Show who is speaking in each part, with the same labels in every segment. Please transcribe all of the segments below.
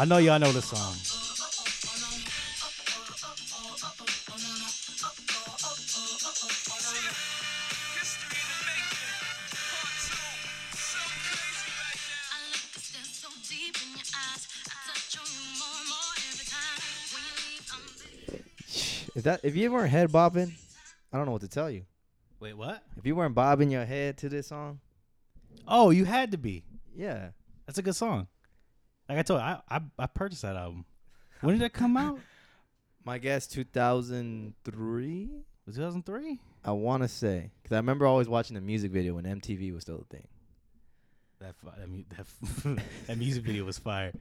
Speaker 1: I know y'all know the song.
Speaker 2: Is that if you weren't head bobbing, I don't know what to tell you.
Speaker 1: Wait, what?
Speaker 2: If you weren't bobbing your head to this song,
Speaker 1: Oh, you had to be.
Speaker 2: yeah,
Speaker 1: That's a good song. Like I told you, I I, I purchased that album. When did that come out?
Speaker 2: my guess 2003.
Speaker 1: Was 2003?
Speaker 2: I want to say because I remember always watching the music video when MTV was still a thing.
Speaker 1: That fi- that, mu- that, that music video was fire.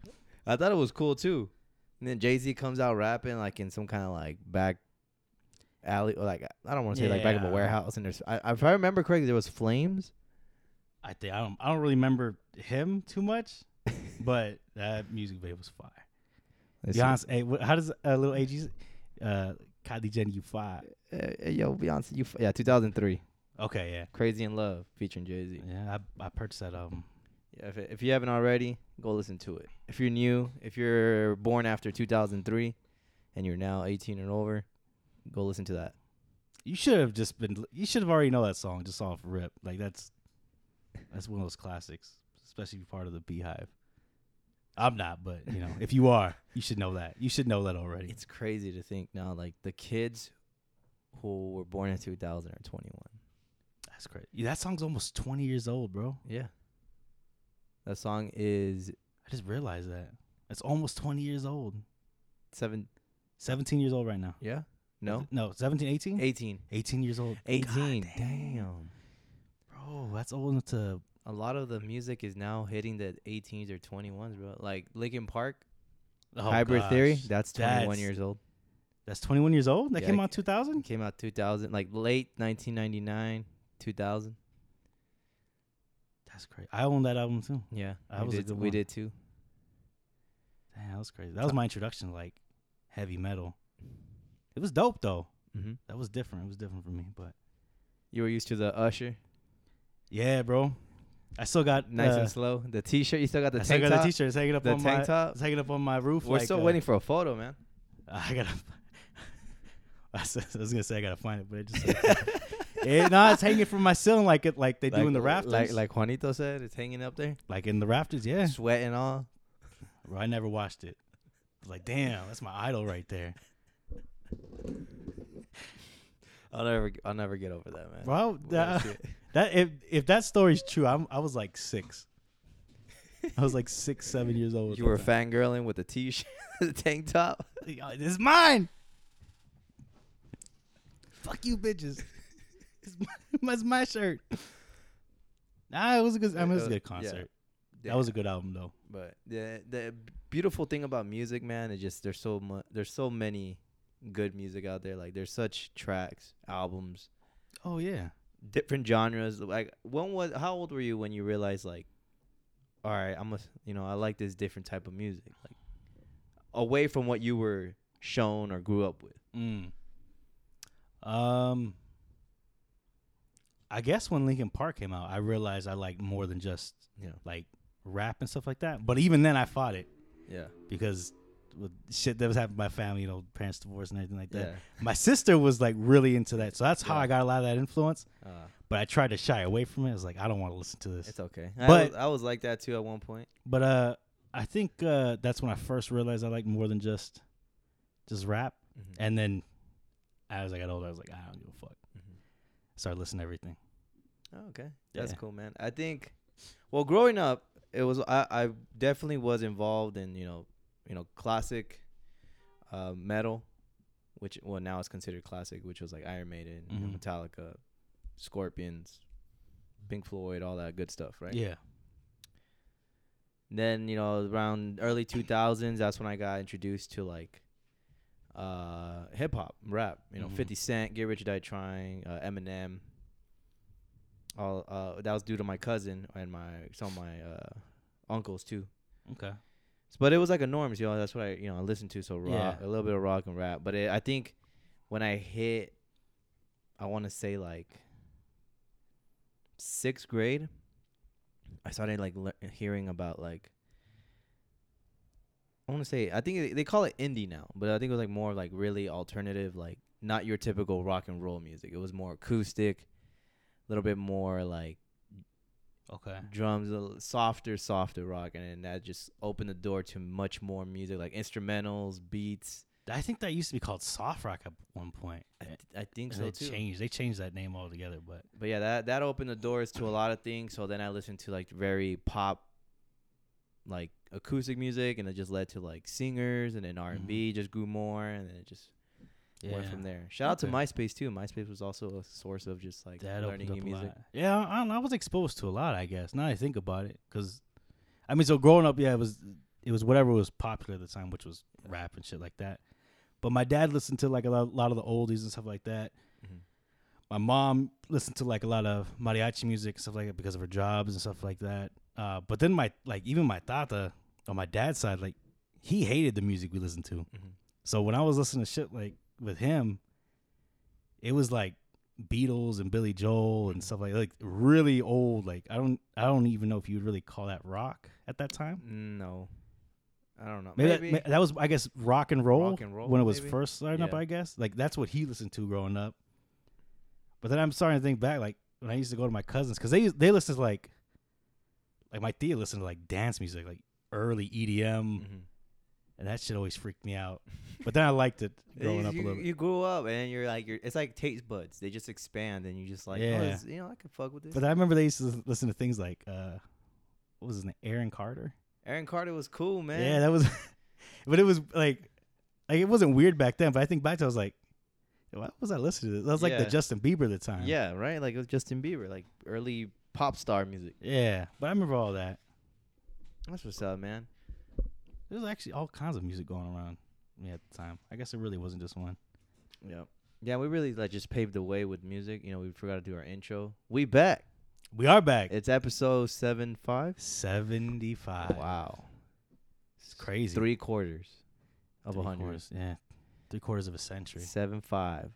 Speaker 2: I thought it was cool too. And then Jay Z comes out rapping like in some kind of like back alley or like I don't want to say like back of a
Speaker 1: Yeah.
Speaker 2: warehouse. And there's I, if I remember correctly, there was flames.
Speaker 1: I think I don't I don't really remember him too much, but that music video was fire.
Speaker 2: See.
Speaker 1: Beyonce, hey, how does uh, little AG, uh, Kylie Jenner, you fire?
Speaker 2: Uh, yo, Beyonce, you f- yeah, 2003,
Speaker 1: Okay, yeah,
Speaker 2: Crazy in Love featuring Jay Z.
Speaker 1: yeah. I I purchased that album.
Speaker 2: Yeah, if, if you haven't already, go listen to it. If you're new, if you're born after 2003 and you're now 18 and over, go listen to that.
Speaker 1: You should have just been. You should have already know that song just off rip. Like that's that's one of those classics, especially if you're part of the BeyHive. I'm not, but you know, if you are, you should know that. You should know that already.
Speaker 2: It's crazy to think now, like the kids who were born in 2000 are 21.
Speaker 1: That's crazy. Yeah, that song's almost 20 years old, bro.
Speaker 2: Yeah. That song is
Speaker 1: I just realized that. It's almost 20 years old.
Speaker 2: seven.
Speaker 1: 17 years old right now.
Speaker 2: Yeah. No.
Speaker 1: No, 17, 18?
Speaker 2: 18.
Speaker 1: 18 years old.
Speaker 2: 18.
Speaker 1: God
Speaker 2: damn.
Speaker 1: Bro, that's old enough to.
Speaker 2: A lot of the music is now hitting the 18s or 21s, bro. Like Linkin Park,
Speaker 1: Oh,
Speaker 2: Hybrid Theory, that's 21
Speaker 1: That's-
Speaker 2: years old.
Speaker 1: That's 21 years old? That
Speaker 2: Yeah,
Speaker 1: came out 2000?
Speaker 2: Came out 2000, like late 1999, 2000.
Speaker 1: That's crazy. I own that album too.
Speaker 2: Yeah,
Speaker 1: That
Speaker 2: we
Speaker 1: was a
Speaker 2: did,
Speaker 1: good
Speaker 2: we
Speaker 1: one.
Speaker 2: did too.
Speaker 1: Damn, that was crazy. That was my introduction to like heavy metal. It was dope though.
Speaker 2: hmm
Speaker 1: That was different. It was different for me, but
Speaker 2: You were used to the Usher,
Speaker 1: yeah, bro. I still got
Speaker 2: nice
Speaker 1: uh,
Speaker 2: and slow. The T-shirt, you still got the
Speaker 1: I still
Speaker 2: tank
Speaker 1: got
Speaker 2: top.
Speaker 1: the t-shirt. It's hanging up
Speaker 2: The
Speaker 1: on
Speaker 2: tank
Speaker 1: my.
Speaker 2: top?
Speaker 1: It's hanging up on my roof.
Speaker 2: We're
Speaker 1: like,
Speaker 2: still
Speaker 1: uh,
Speaker 2: waiting for a photo, man.
Speaker 1: I gotta. I was gonna say I gotta find it, but it just. it, no, it's hanging from my ceiling like it like they do in the rafters.
Speaker 2: Like like Juanito said, it's hanging up there,
Speaker 1: Like in the rafters, yeah.
Speaker 2: sweat and all.
Speaker 1: Bro, I never watched it. I was like, damn, that's my idol right there.
Speaker 2: I'll never I'll never get over that, man. What
Speaker 1: that, that if if that story's true, I'm I was like six. I was like six, seven years old.
Speaker 2: you were fangirling with the T-shirt, tank top.
Speaker 1: Yo, oh, This is mine. Fuck you, bitches. It's my, it's my shirt. Nah, it was a good. I mean, it was a good
Speaker 2: Yeah.
Speaker 1: concert. That was a good album, though.
Speaker 2: But the the beautiful thing about music, man, is just there's so much there's so many good music out there. Like there's such tracks, albums,
Speaker 1: Oh yeah.
Speaker 2: different genres. Like when was how old were you when you realized like, all right, I'm a you know I like this different type of music, like away from what you were shown or grew up with.
Speaker 1: Mm. Um, I guess when Linkin Park came out, I realized I liked more than just
Speaker 2: Yeah,
Speaker 1: like rap and stuff like that. But even then, I fought it
Speaker 2: yeah,
Speaker 1: because with shit that was happening to my family, you know, parents divorced and everything like that.
Speaker 2: yeah.
Speaker 1: My sister was like really into that, so that's how
Speaker 2: Yeah.
Speaker 1: I got a lot of that influence.
Speaker 2: Uh,
Speaker 1: But I tried to shy away from it. I was like, I don't want to listen to this.
Speaker 2: it's okay.
Speaker 1: But-
Speaker 2: I was, I was like that too at one point.
Speaker 1: But uh, I think uh, that's when I first realized I liked more than just just rap.
Speaker 2: Mhm.
Speaker 1: And then as I got older, I was like, I don't give a fuck.
Speaker 2: Mhm.
Speaker 1: Started listening to everything.
Speaker 2: Oh, okay, that's
Speaker 1: Yeah.
Speaker 2: cool, man. I think, well, growing up, it was I, I definitely was involved in you know, you know, classic, uh, metal, which well now it's considered classic, which was like Iron Maiden,
Speaker 1: Mhm.
Speaker 2: Metallica, Scorpions, Pink Floyd, all that good stuff, right?
Speaker 1: Yeah.
Speaker 2: Then you know around early two thousands, that's when I got introduced to like, uh, hip hop, rap. You know,
Speaker 1: Mhm.
Speaker 2: Fifty Cent, Get Rich or Die Trying, uh, Eminem. All uh, that was due to my cousin and my some of my uh, uncles too.
Speaker 1: Okay.
Speaker 2: But it was like a norms, you know. That's what I, you know, I listened to. So rock,
Speaker 1: Yeah.
Speaker 2: a little bit of rock and rap. But it, I think when I hit, I want to say like sixth grade, I started like le- hearing about like I want to say I think they- they call it indie now, but I think it was like more like really alternative, like not your typical rock and roll music. It was more acoustic, a little bit more like
Speaker 1: Okay.
Speaker 2: drums, a softer, softer rock, and then that just opened the door to much more music, like instrumentals, beats.
Speaker 1: I think that used to be called soft rock at one point.
Speaker 2: I, th- I think
Speaker 1: And
Speaker 2: so
Speaker 1: they
Speaker 2: too.
Speaker 1: changed. They changed that name altogether. But
Speaker 2: But yeah, that that opened the doors to a lot of things. So then I listened to like very pop, like acoustic music, and it just led to like singers, and then R and B mm-hmm. just grew more, and then it just went from there. Shout out to MySpace too. MySpace was also a source of just like
Speaker 1: that
Speaker 2: learning new music.
Speaker 1: Yeah, I, I was exposed to a lot. I guess now I think about it, because I mean, so growing up, yeah, it was it was whatever was popular at the time, which was rap and shit like that. But my dad listened to like a lot, lot of the oldies and stuff like that.
Speaker 2: Mhm.
Speaker 1: My mom listened to like a lot of mariachi music and stuff like that because of her jobs and stuff like that. Uh, but then my like even my tata on my dad's side, like he hated the music we listened to.
Speaker 2: Mhm.
Speaker 1: So when I was listening to shit like with him, it was like Beatles and Billy Joel and stuff like like really old. Like I don't I don't even know if you would really call that rock at that time.
Speaker 2: No, I don't know.
Speaker 1: Maybe,
Speaker 2: Maybe,
Speaker 1: That, that was I guess rock and roll,
Speaker 2: Rock and roll,
Speaker 1: when it was
Speaker 2: maybe?
Speaker 1: first starting up. I guess like that's what he listened to growing up. But then I'm starting to think back, like when I used to go to my cousins because they they listen to like like my tia listened to like dance music, like early EDM,
Speaker 2: Mhm.
Speaker 1: And that shit always freaked me out. But then I liked it growing
Speaker 2: you,
Speaker 1: up a little bit.
Speaker 2: you grew up and you're like you're it's like taste buds. They just expand and you just like
Speaker 1: Yeah.
Speaker 2: oh, this- you know I can fuck with this.
Speaker 1: But I remember they used to listen to things like uh, what was his name, Aaron Carter.
Speaker 2: Aaron Carter was cool, man.
Speaker 1: Yeah, that was. but it was like, like it wasn't weird back then. But I think back to I was like, what was I listening to? That was like the Justin Bieber the time.
Speaker 2: yeah, right. Like it was Justin Bieber, like early pop star music.
Speaker 1: yeah. But I remember all that.
Speaker 2: That's what's up, man.
Speaker 1: There was actually all kinds of music going around me at the time. I guess it really wasn't just one.
Speaker 2: Yeah. Yeah, we really like just paved the way with music. You know, we forgot to do our intro. We back.
Speaker 1: We are back.
Speaker 2: It's episode seven five.
Speaker 1: Seventy-five.
Speaker 2: Wow.
Speaker 1: it's crazy.
Speaker 2: Three quarters of a hundred.
Speaker 1: Yeah, three quarters of a century.
Speaker 2: Seven five.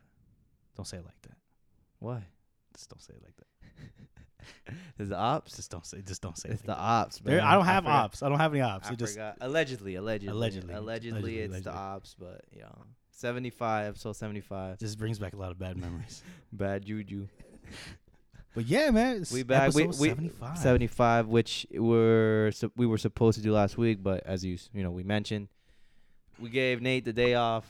Speaker 1: Don't say it like that.
Speaker 2: Why?
Speaker 1: Just don't say it like that.
Speaker 2: Is the ops?
Speaker 1: Just don't say. Just don't say. It
Speaker 2: It's the ops,
Speaker 1: There- I don't have
Speaker 2: forgot-
Speaker 1: ops. I don't have any ops.
Speaker 2: I
Speaker 1: It just
Speaker 2: forgot. Allegedly, allegedly,
Speaker 1: Allegedly.
Speaker 2: allegedly,
Speaker 1: Allegedly,
Speaker 2: it's the ops, but yeah, seventy five, episode seventy five.
Speaker 1: This brings back a lot of bad memories.
Speaker 2: Bad juju.
Speaker 1: But yeah, man, it's
Speaker 2: We back. We, we
Speaker 1: 75.
Speaker 2: 75, which were we were supposed to do last week, but as you you know we mentioned, we gave Nate the day off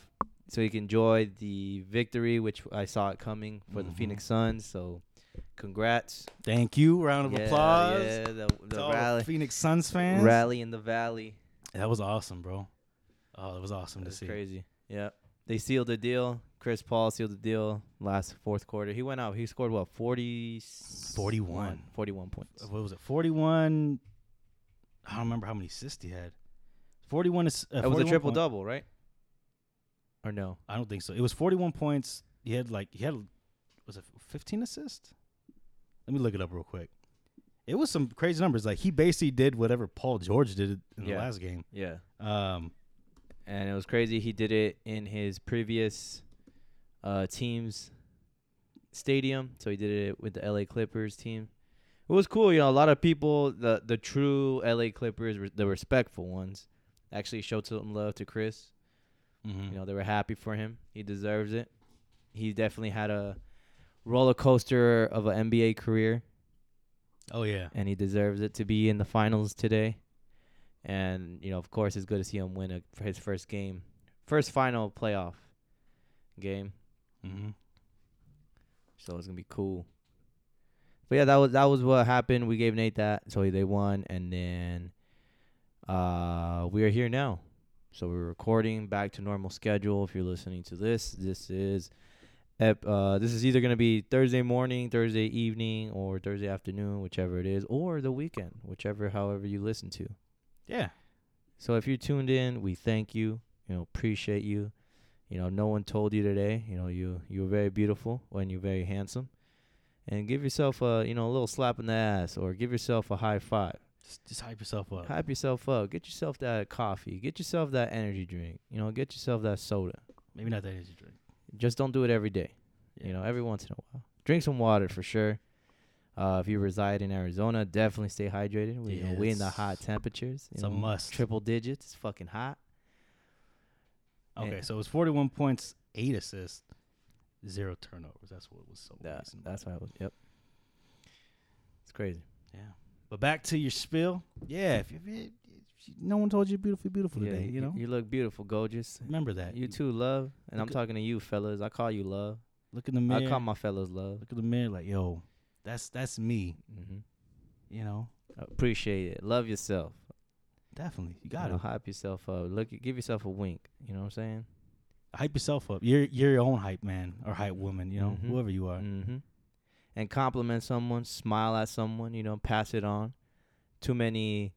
Speaker 2: so he can enjoy the victory, which I saw it coming for the
Speaker 1: Mhm.
Speaker 2: Phoenix Suns. So, congrats!
Speaker 1: Thank you. Round of
Speaker 2: Yeah,
Speaker 1: applause.
Speaker 2: Yeah, the, the
Speaker 1: all the
Speaker 2: rally,
Speaker 1: Phoenix Suns fans.
Speaker 2: rally in the valley.
Speaker 1: That was awesome, bro. Oh, it was awesome to
Speaker 2: That's
Speaker 1: see.
Speaker 2: crazy. Yeah, they sealed the deal. Chris Paul sealed the deal last fourth quarter. He went out. He scored what 40
Speaker 1: 41.
Speaker 2: 41 points.
Speaker 1: What was it? 41. I don't remember how many assists he had. 41 is. Uh,
Speaker 2: That was a
Speaker 1: 41
Speaker 2: triple
Speaker 1: point-
Speaker 2: double, right? Or no?
Speaker 1: I don't think so. It was 41 points. He had like he had was it 15 assists? Let me look it up real quick. It was some crazy numbers. Like he basically did whatever Paul George did in the last game.
Speaker 2: Yeah.
Speaker 1: Um,
Speaker 2: and it was crazy. He did it in his previous uh, team's stadium, so he did it with the LA Clippers team. It was cool, you know. A lot of people, the the true LA Clippers, re- the respectful ones, actually showed some love to Chris.
Speaker 1: mhm.
Speaker 2: You know, they were happy for him. He deserves it. He definitely had a roller coaster of an NBA career,
Speaker 1: Oh yeah.
Speaker 2: and he deserves it to be in the finals today. And you know, of course, it's good to see him win a, for his first game, first final playoff game.
Speaker 1: Mm-hmm.
Speaker 2: So it's gonna be cool. But yeah, that was that was what happened. We gave Nate that, so they won, and then uh, we are here now. So we're recording back to normal schedule. If you're listening to this, this is uh, this is either gonna be Thursday morning, Thursday evening, or Thursday afternoon, whichever it is, or the weekend, whichever, however you listen to.
Speaker 1: Yeah.
Speaker 2: So if you're tuned in, we thank you. You know, appreciate you. You know, no one told you today. You know, you you're very beautiful and you're very handsome. And give yourself a you know a little slap in the ass or give yourself a high five.
Speaker 1: Just, just hype yourself up.
Speaker 2: Hype yourself up. Get yourself that coffee. Get yourself that energy drink. You know, get yourself that soda.
Speaker 1: Maybe not that energy drink.
Speaker 2: Just don't do it every day.
Speaker 1: Yeah.
Speaker 2: You know, every once in a while. Drink some water for sure. Uh, if you reside in Arizona, definitely stay hydrated. We, you know, we in the hot temperatures.
Speaker 1: It's a must.
Speaker 2: Triple digits. It's fucking hot.
Speaker 1: Okay,
Speaker 2: Yeah.
Speaker 1: so it was 41 points, eight assists, zero turnovers. That's what it was so
Speaker 2: That, that's why I was. Yep. It's crazy.
Speaker 1: Yeah. But back to your spill. Yeah, if, you, if, you, if you- no one told you beautiful, beautiful
Speaker 2: Yeah,
Speaker 1: today, you know?
Speaker 2: you look beautiful, gorgeous.
Speaker 1: Remember that.
Speaker 2: You too, love. And I'm talking to you, fellas. I call you love.
Speaker 1: Look in the mirror.
Speaker 2: I call my fellas love.
Speaker 1: look in the mirror like, yo, that's that's me,
Speaker 2: hmm
Speaker 1: you know?
Speaker 2: Appreciate it. Love yourself.
Speaker 1: Definitely. You
Speaker 2: You
Speaker 1: got
Speaker 2: know,
Speaker 1: to
Speaker 2: hype yourself up. Look, give yourself a wink. You know what I'm saying?
Speaker 1: hype yourself up. You're you're your own hype man or hype woman, you know,
Speaker 2: Mhm.
Speaker 1: whoever you are.
Speaker 2: Mm-hmm. And compliment someone, smile at someone, you know, pass it on. Too many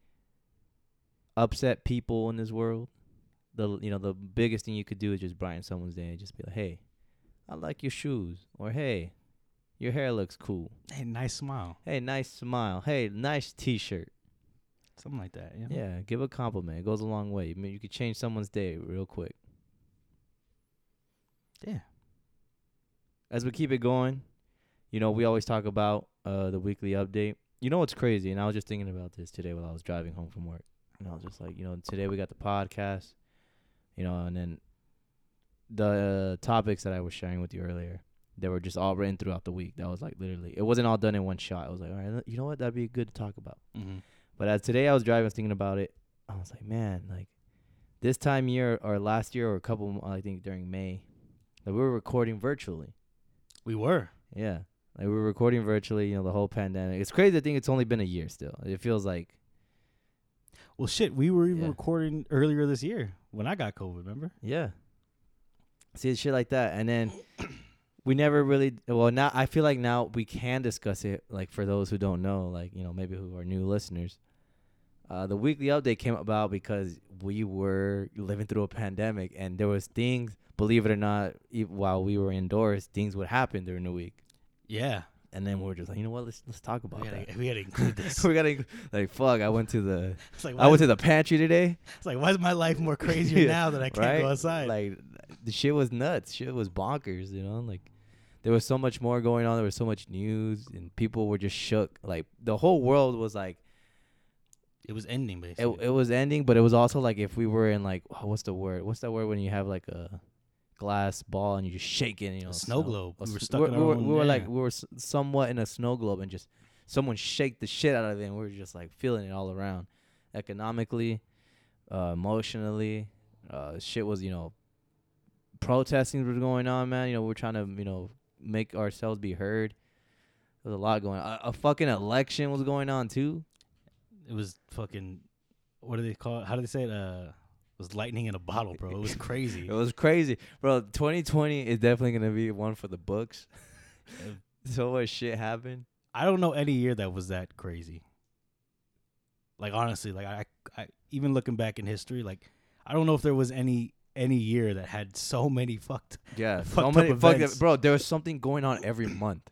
Speaker 2: upset people in this world. The you know the biggest thing you could do is just brighten someone's day and just be like, hey, I like your shoes, or hey, your hair looks cool.
Speaker 1: Hey, nice smile.
Speaker 2: Hey, nice smile. Hey, nice T-shirt.
Speaker 1: Something like that, know?
Speaker 2: Yeah, give a compliment. It goes a long way. I mean, you could change someone's day real quick.
Speaker 1: Yeah.
Speaker 2: as we keep it going, you know, we always talk about uh the weekly update. You know what's crazy? And I was just thinking about this today while I was driving home from work. And I was just like, you know, today we got the podcast, you know, and then the uh, topics that I was sharing with you earlier, they were just all written throughout the week. That was like literally, it wasn't all done in one shot. I was like, all right, you know what? That'd be good to talk about.
Speaker 1: Mm-hmm.
Speaker 2: But as today I was driving, I was thinking about it. I was like, man, like this time year or last year or a couple, I think during May, like we were recording virtually.
Speaker 1: We were.
Speaker 2: Yeah. Like we were recording virtually, you know, the whole pandemic. It's crazy to think it's only been a year still. It feels like
Speaker 1: Well, shit, we were even
Speaker 2: Yeah.
Speaker 1: recording earlier this year when I got COVID, remember?
Speaker 2: yeah. See shit like that. And then we never really well now I feel like now we can discuss it like for those who don't know, like, you know, maybe who are new listeners. Uh, the weekly update came about because we were living through a pandemic and there was things, believe it or not, e- while we were indoors, things would happen during the week.
Speaker 1: Yeah.
Speaker 2: And then we were just like, you know what, let's let's talk about
Speaker 1: We
Speaker 2: that.
Speaker 1: gotta, we gotta include this.
Speaker 2: we gotta like fuck. I went to the
Speaker 1: it's like,
Speaker 2: I went to the pantry today.
Speaker 1: it's like, why is my life more crazier
Speaker 2: Yeah,
Speaker 1: now that I can't
Speaker 2: right?
Speaker 1: go outside?
Speaker 2: Like the shit was nuts. Shit was bonkers. You know, like there was so much more going on. There was so much news, and people were just shook. Like the whole world was like
Speaker 1: it was ending,
Speaker 2: it.
Speaker 1: basically.
Speaker 2: It was ending, but it was also like if we were in like oh, what's the word? What's that word when you have like a glass ball and you just shake it? And, You know,
Speaker 1: A snow globe. We were stuck
Speaker 2: we're-
Speaker 1: in our
Speaker 2: we were,
Speaker 1: own-
Speaker 2: we were like we were somewhat in a snow globe, and just someone shake the shit out of it, and we were just like feeling it all around, economically, uh, emotionally. Uh, shit was you know protesting was going on, man. You know, we're trying to, you know, make ourselves be heard. There was a lot going on. A, a fucking election was going on too.
Speaker 1: it was fucking. What do they call it? How do they say it? Uh, it was lightning in a bottle, bro. It was crazy.
Speaker 2: It was crazy, bro. 2020 is definitely gonna be one for the books. so much shit happened.
Speaker 1: I don't know any year that was that crazy. Like honestly, like I, I even looking back in history, like I don't know if there was any any year that had so many fucked.
Speaker 2: Yeah, so
Speaker 1: Fucked up
Speaker 2: many fucked up, bro. There was something going on every month.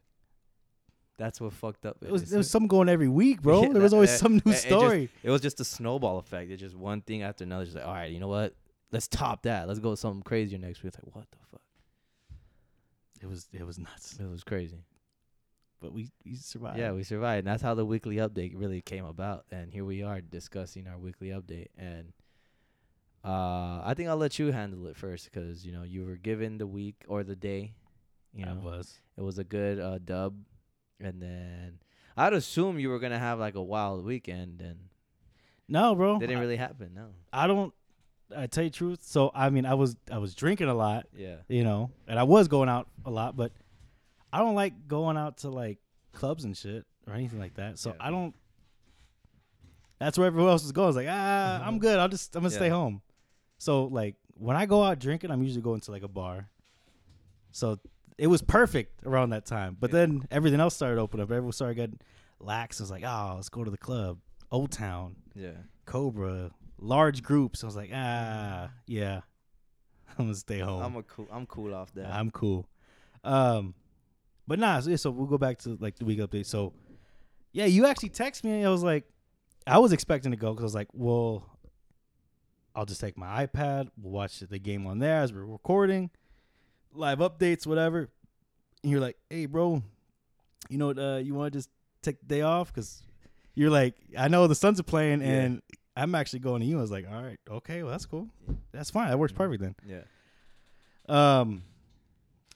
Speaker 2: That's what fucked up.
Speaker 1: It was there was something going every week, bro.
Speaker 2: Yeah,
Speaker 1: there was always
Speaker 2: that-
Speaker 1: some new
Speaker 2: it- it just-
Speaker 1: story.
Speaker 2: It was just a snowball effect. It's just one thing after another. Just like, all right, you know what? Let's top that. Let's go with something crazier next week. It's like, what the fuck?
Speaker 1: it was it was nuts,
Speaker 2: It was crazy.
Speaker 1: but we we survived.
Speaker 2: Yeah, we survived. And that's how the weekly update really came about. And here we are discussing our weekly update. And uh, I think I'll let you handle it first because you know you were given the week or the day. You
Speaker 1: I
Speaker 2: know,
Speaker 1: was.
Speaker 2: it was a good uh, dub. And then I'd assume you were gonna have like a wild weekend, and
Speaker 1: No, bro.
Speaker 2: it didn't
Speaker 1: I,
Speaker 2: really happen. No.
Speaker 1: I don't. I tell you the truth. So I mean, I was I was drinking a lot,
Speaker 2: Yeah.
Speaker 1: you know, and I was going out a lot, but I don't like going out to like clubs and shit or anything like that. So
Speaker 2: Yeah.
Speaker 1: I don't. That's where everyone else was going. I was like, ah, I'm good. I'll just I'm gonna stay home. So like when I go out drinking, I'm usually going to like a bar. So it was perfect around that time. But
Speaker 2: Yeah.
Speaker 1: then everything else started opening up. Everyone started getting lax. I was like, oh, let's go to the club, Old Town,
Speaker 2: Yeah.
Speaker 1: Cobra, large groups. I was like, ah, yeah, I'm gonna stay home.
Speaker 2: I'm a cool. I'm cool off that.
Speaker 1: I'm cool. Um, but nah. So, yeah, so we'll go back to like the week update. So, yeah, you actually text me. and I was like, I was expecting to go because I was like, well, I'll just take my iPad. We'll watch the game on there as we're recording, live updates, whatever. And you're like, hey, bro, you know what? Uh, you want to just take the day off because you're like, I know the Suns are playing
Speaker 2: Yeah.
Speaker 1: and I'm actually going to you. I was like, all right, okay, well that's cool. That's fine. That works perfect then.
Speaker 2: Yeah.
Speaker 1: Um,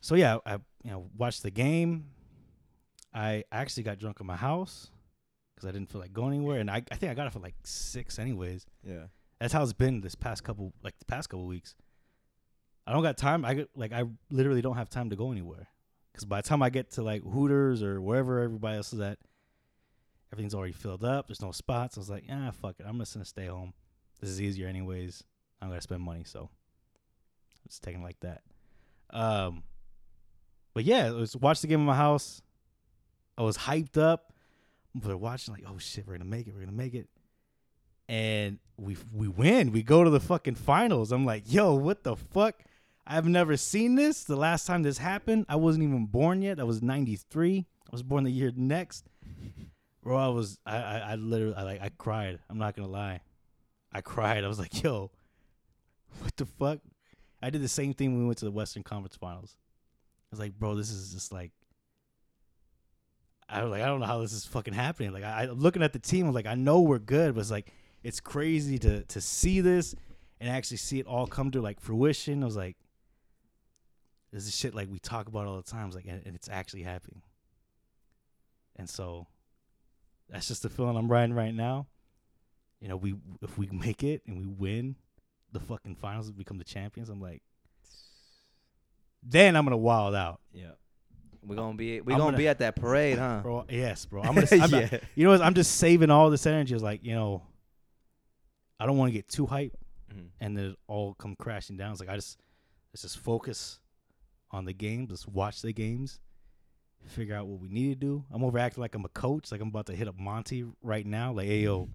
Speaker 1: so yeah, I you know watched the game. I actually got drunk in my house because I didn't feel like going anywhere, and I I think I got it for like six anyways.
Speaker 2: Yeah.
Speaker 1: That's how it's been this past couple like the past couple weeks. I don't got time. I get like I literally don't have time to go anywhere because by the time I get to like Hooters or wherever everybody else is at, everything's already filled up. There's no spots. I was like, ah, fuck it. I'm just gonna stay home. This is easier anyways. I'm gonna spend money, so it's taking it like that. Um, but yeah, was watch the game in my house. I was hyped up. We're watching like, oh shit, we're gonna make it. We're gonna make it and we we win. We go to the fucking finals. I'm like, yo, what the fuck? I've never seen this. The last time this happened, I wasn't even born yet. I was 93. I was born the year next. Bro, I was I I, I literally I like I cried. I'm not gonna lie. I cried. I was like, yo, what the fuck? I did the same thing when we went to the Western Conference Finals. I was like, bro, this is just like I was like, I don't know how this is fucking happening. Like I, I looking at the team, I was like, I know we're good, but it's like it's crazy to to see this and actually see it all come to like fruition. I was like, this is shit like we talk about all the times, like and, and it's actually happening. And so that's just the feeling I'm riding right now. You know, we if we make it and we win the fucking finals, and become the champions. I'm like, then I'm gonna wild out,
Speaker 2: Yeah. We're gonna be we're gonna,
Speaker 1: gonna-
Speaker 2: be at that parade, huh?
Speaker 1: bro. Yes, bro. I'm gonna. I'm not- you know what? I'm just saving all this energy. It's like you know, I don't want to get too hype
Speaker 2: Mhm.
Speaker 1: and then it all come crashing down. It's like I just let's just focus on the games. Let's watch the games. Figure out what we need to do. I'm overacting like I'm a coach. Like I'm about to hit up Monty right now. Like, hey yo,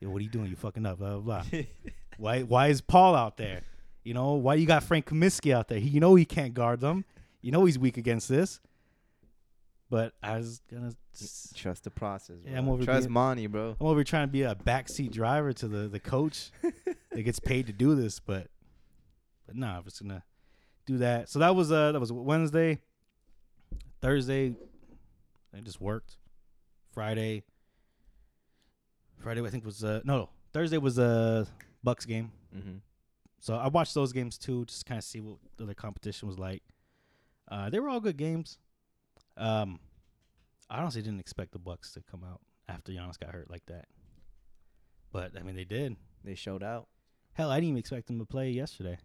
Speaker 1: yo, what are you doing? You fucking up. Blah blah blah. why why is Paul out there? You know why you got Frank Kaminsky out there? He, you know he can't guard them. You know he's weak against this. But I was gonna. s-
Speaker 2: Trust the process. Bro.
Speaker 1: Yeah, I'm over
Speaker 2: Trust
Speaker 1: being-
Speaker 2: money, bro.
Speaker 1: I'm over trying to be a backseat driver to the the coach that gets paid to do this, but but nah, I'm just gonna do that. So that was uh that was Wednesday, Thursday, I just worked. Friday, Friday I think was uh no no Thursday was a Bucks game.
Speaker 2: Mm-hmm.
Speaker 1: So I watched those games too, just kind of see what the other competition was like. Uh, they were all good games. Um, I honestly didn't expect the Bucks to come out after Giannis got hurt like that, but I mean they did.
Speaker 2: They showed out.
Speaker 1: Hell, I didn't even expect them to play yesterday.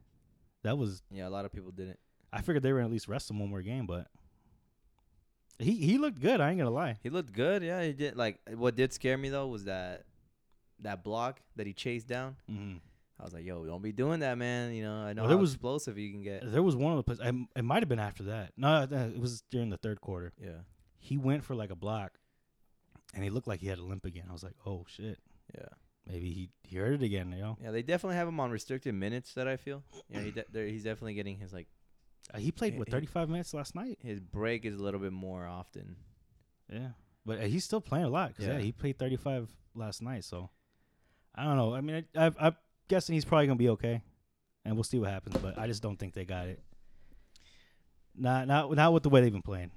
Speaker 1: That was
Speaker 2: Yeah, a lot of people didn't.
Speaker 1: I figured they were gonna at least wrestle him one more game, but he he looked good. I ain't gonna lie.
Speaker 2: He looked good. Yeah, he did. Like what did scare me though was that that block that he chased down.
Speaker 1: hmm
Speaker 2: I was like, "Yo, don't be doing that, man. You know, I know
Speaker 1: Well, there
Speaker 2: how
Speaker 1: was-
Speaker 2: explosive you can get."
Speaker 1: There was one of the plays. It might have been after that. No, uh, it was during the third quarter.
Speaker 2: Yeah,
Speaker 1: He went for like a block, and he looked like he had a limp again. I was like, oh shit.
Speaker 2: yeah,
Speaker 1: maybe he, he heard it again, you know.
Speaker 2: yeah. They definitely have him on restricted minutes. That I feel. Yeah, he de- there- he's definitely getting his like
Speaker 1: Uh, he played what
Speaker 2: he-
Speaker 1: 35 minutes last night.
Speaker 2: his break is a little bit more often.
Speaker 1: Yeah, but uh, he's still playing a lot. 'cause, yeah.
Speaker 2: Yeah.
Speaker 1: he played 35 last night. So I don't know. I mean, I, I, I'm guessing he's probably gonna be okay, and we'll see what happens. But I just don't think they got it. Not not not with the way they've been playing.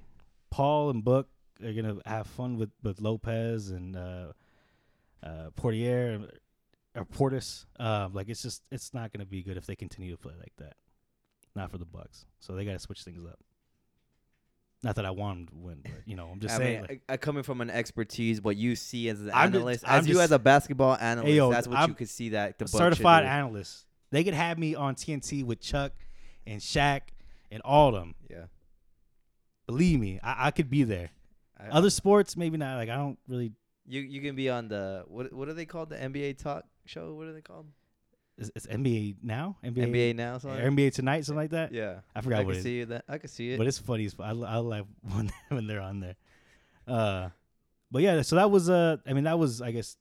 Speaker 1: Paul and Book are gonna have fun with with Lopez and uh, uh, Portier or Portis. Uh, like it's just it's not gonna be good if they continue to play like that. Not for the Bucks. So they got to switch things up. Not that I want them to win, but you know, I'm just
Speaker 2: I
Speaker 1: saying.
Speaker 2: mean,
Speaker 1: like,
Speaker 2: I, I coming from an expertise, what you see as an
Speaker 1: I'm just-
Speaker 2: analyst,
Speaker 1: I'm
Speaker 2: as you
Speaker 1: just-
Speaker 2: as a basketball analyst,
Speaker 1: yo,
Speaker 2: that's what
Speaker 1: I'm
Speaker 2: you could see that the
Speaker 1: certified analyst. They could have me on TNT with Chuck and Shaq and all of them.
Speaker 2: Yeah.
Speaker 1: Believe me, I, I could be there. Other sports, maybe not. Like I don't really.
Speaker 2: You you can be on the what what are they called the NBA talk show? What are they called?
Speaker 1: It's, it's NBA now. NBA,
Speaker 2: NBA now, something.
Speaker 1: NBA tonight, something like that.
Speaker 2: yeah,
Speaker 1: I forgot
Speaker 2: I
Speaker 1: what
Speaker 2: can
Speaker 1: it is.
Speaker 2: see that. I can see it.
Speaker 1: But it's funny. as I, I laugh when when they're on there. Uh, but yeah. So that was uh. I mean, that was I guess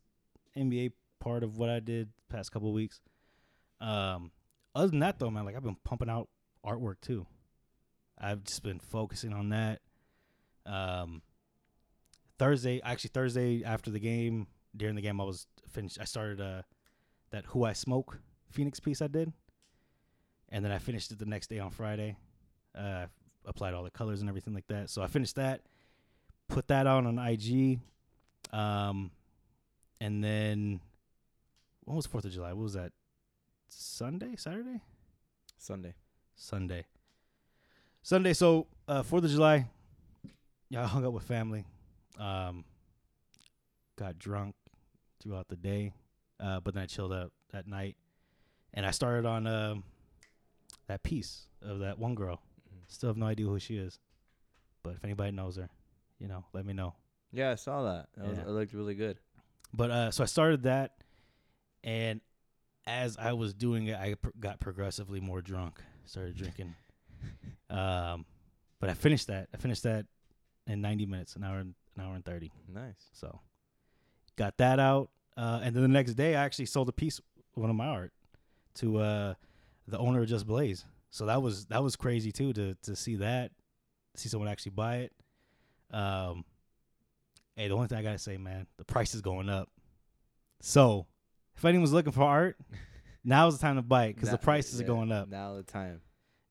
Speaker 1: NBA part of what I did past couple weeks. Um, other than that though, man, like I've been pumping out artwork too. I've just been focusing on that. Um, Thursday, actually Thursday after the game, during the game, I was finished. I started uh that Who I Smoke Phoenix piece I did, and then I finished it the next day on Friday. Uh, applied all the colors and everything like that. So I finished that, put that on on IG, um, and then when was Fourth of July? What was that? Sunday, Saturday,
Speaker 2: Sunday.
Speaker 1: Sunday, Sunday. So uh, Fourth of July, yeah, I hung out with family. Um, got drunk throughout the day, uh, but then I chilled out at night, and I started on um that piece of that one girl. Still have no idea who she is, but if anybody knows her, you know, let me know.
Speaker 2: Yeah, I saw that. It, was, it looked really good.
Speaker 1: But uh, so I started that, and as I was doing it, I pr- got progressively more drunk. Started drinking. um, but I finished that. I finished that in 90 minutes, an hour, and an hour and 30.
Speaker 2: Nice.
Speaker 1: So got that out, uh, and then the next day I actually sold a piece, one of my art, to uh, the owner of Just Blaze. So that was that was crazy too to to see that, see someone actually buy it. Um, hey, the only thing I gotta say, man, the price is going up. So if anyone's looking for art, now's the time to buy it because the prices
Speaker 2: yeah,
Speaker 1: are going up.
Speaker 2: Now the time.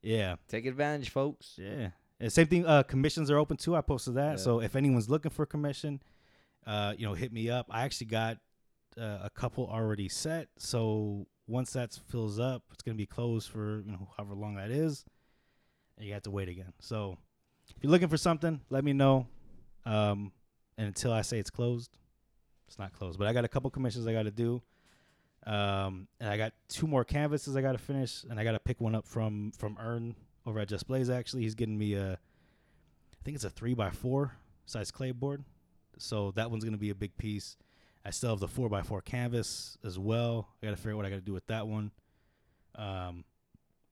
Speaker 1: Yeah.
Speaker 2: Take advantage, folks.
Speaker 1: Yeah. And same thing. Uh, commissions are open too. I posted that.
Speaker 2: Yeah.
Speaker 1: So if anyone's looking for a commission, uh, you know, hit me up. I actually got uh, a couple already set. So once that fills up, it's gonna be closed for you know however long that is, and you have to wait again. So if you're looking for something, let me know. Um, and until I say it's closed, it's not closed. But I got a couple commissions I got to do. Um, and I got two more canvases I got to finish, and I got to pick one up from from Earn over at Just Blaze. Actually, he's getting me a, I think it's a three by four size clay board, so that one's gonna be a big piece. I still have the four by four canvas as well. I got to figure out what I got to do with that one. Um,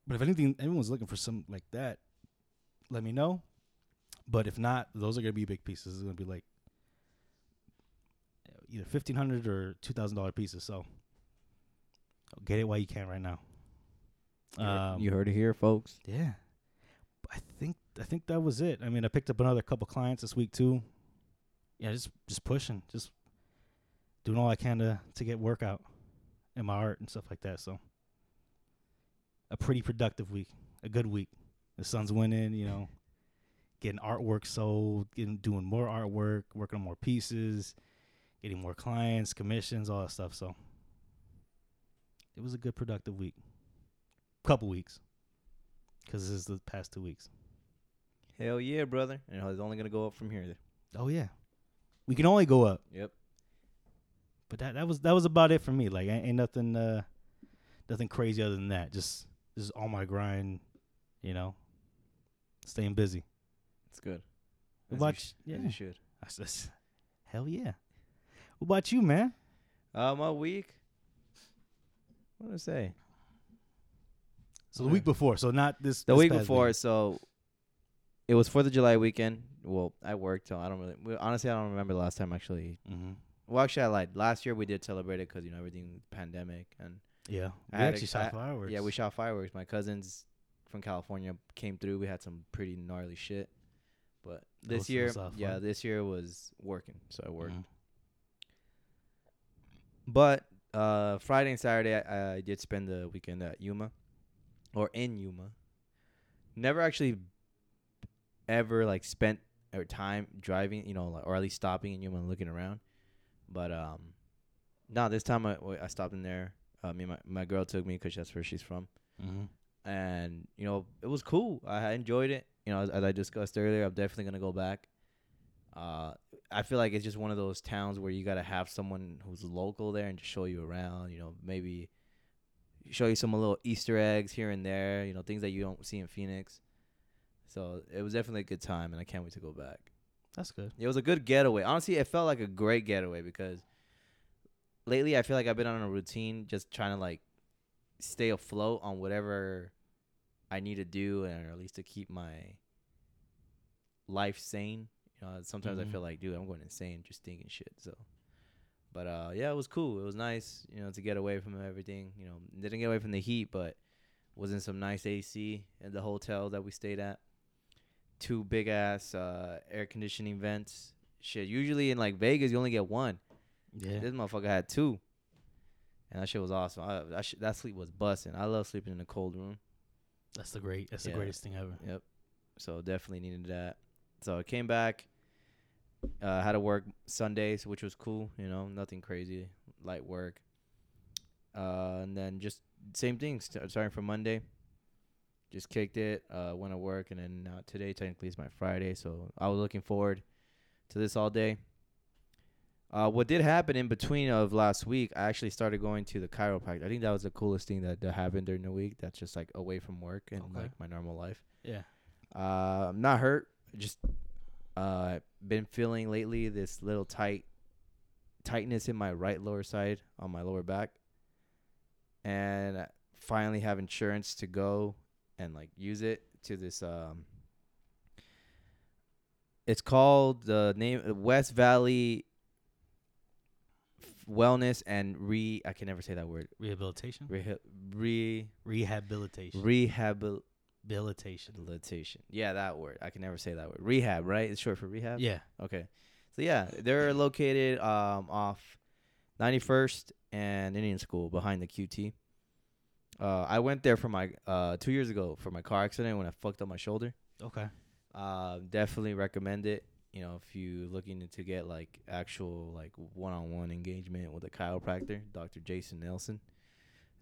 Speaker 1: but if anything, anyone's looking for something like that, let me know. But if not, those are gonna be big pieces. It's gonna be like either fifteen hundred or two thousand dollar pieces. So get it while you can right now.
Speaker 2: You heard-
Speaker 1: Um,
Speaker 2: you heard it here, folks.
Speaker 1: yeah, I think I think that was it. I mean, I picked up another couple clients this week too. Yeah, just just pushing, just doing all I can to to get work out in my art and stuff like that. So a pretty productive week, a good week. The Suns winning, you know, getting artwork sold, getting doing more artwork, working on more pieces, getting more clients, commissions, all that stuff. So it was a good productive week. Couple weeks because this is the past two weeks.
Speaker 2: Hell yeah, brother. And it's only gonna go up from here.
Speaker 1: Oh yeah, we can only go up.
Speaker 2: Yep.
Speaker 1: But that that was that was about it for me. Like ain't, ain't nothing uh nothing crazy other than that. Just just all my grind, you know, staying busy.
Speaker 2: It's good.
Speaker 1: What about sh- yeah?
Speaker 2: you should.
Speaker 1: I says, hell yeah. What about you, man?
Speaker 2: Uh, my week. What did I say?
Speaker 1: So the week before, so not this.
Speaker 2: The
Speaker 1: this
Speaker 2: week
Speaker 1: past
Speaker 2: before, so it was Fourth of July weekend. Well, I worked, so I don't really. Honestly, I don't remember the last time actually.
Speaker 1: Mm-hmm.
Speaker 2: Well, actually, I lied. Last year we did celebrate it because you know everything pandemic and
Speaker 1: Yeah,
Speaker 2: I
Speaker 1: we
Speaker 2: had
Speaker 1: actually
Speaker 2: a-
Speaker 1: shot
Speaker 2: I-
Speaker 1: fireworks.
Speaker 2: yeah, we shot fireworks. My cousins from California came through. We had some pretty gnarly shit. But this
Speaker 1: was- that
Speaker 2: year,
Speaker 1: was
Speaker 2: yeah,
Speaker 1: fun.
Speaker 2: this year was working, so I worked.
Speaker 1: Mhm.
Speaker 2: But uh, Friday and Saturday, I, I did spend the weekend at Yuma, or in Yuma. Never actually ever like spent or time driving, you know, or at least stopping in Yuma and looking around. But um, no, this time I I stopped in there. Uh, me and my my girl took me because that's where she's from,
Speaker 1: Mhm.
Speaker 2: and you know it was cool. I I enjoyed it. You know, as, as I discussed earlier, I'm definitely gonna go back. Uh, I feel like it's just one of those towns where you gotta have someone who's local there and just show you around. You know, maybe show you some little Easter eggs here and there. You know, things that you don't see in Phoenix. So it was definitely a good time, and I can't wait to go back.
Speaker 1: That's good.
Speaker 2: It was a good getaway. Honestly, it felt like a great getaway because lately I feel like I've been on a routine, just trying to like stay afloat on whatever I need to do, and or at least to keep my life sane. You know, sometimes
Speaker 1: Mhm.
Speaker 2: I feel like, dude, I'm going insane just thinking shit. So, but uh, yeah, it was cool. It was nice, you know, to get away from everything. You know, didn't get away from the heat, but was in some nice AC in the hotel that we stayed at. Two big ass uh, air conditioning vents. Shit, usually in like Vegas, you only get one.
Speaker 1: Yeah.
Speaker 2: This motherfucker had two, and that shit was awesome. I, that sh- that sleep was busting. I love sleeping in a cold room.
Speaker 1: That's the great. That's
Speaker 2: Yeah.
Speaker 1: the greatest thing ever.
Speaker 2: Yep. So definitely needed that. So I came back. Uh, had to work Sundays, which was cool. You know, nothing crazy, light work. Uh, and then just same thing. St- starting from Monday, just kicked it. Uh, went to work, and then uh, today technically is my Friday, so I was looking forward to this all day. Uh, what did happen in between of last week? I actually started going to the chiropractor. I think that was the coolest thing that, that happened during the week. That's just like away from work and
Speaker 1: Okay.
Speaker 2: like my normal life.
Speaker 1: Yeah.
Speaker 2: Uh, I'm not hurt. Just uh, been feeling lately this little tight tightness in my right lower side on my lower back, and I finally have insurance to go and like use it to this. Um, it's called the name West Valley Wellness and Re. I can never say that word.
Speaker 1: Rehabilitation.
Speaker 2: Reha- re
Speaker 1: Rehabilitation.
Speaker 2: Rehabilitation.
Speaker 1: Rehabilitation.
Speaker 2: Yeah, that word. I can never say that word. Rehab, right? It's short for rehab.
Speaker 1: Yeah.
Speaker 2: Okay. So yeah, they're located um off 91st and Indian School behind the QT. Uh, I went there for my uh two years ago for my car accident when I fucked up my shoulder.
Speaker 1: Okay.
Speaker 2: Uh, definitely recommend it. You know, if you looking to get like actual like one-on-one engagement with a chiropractor, Dr. Jason Nelson,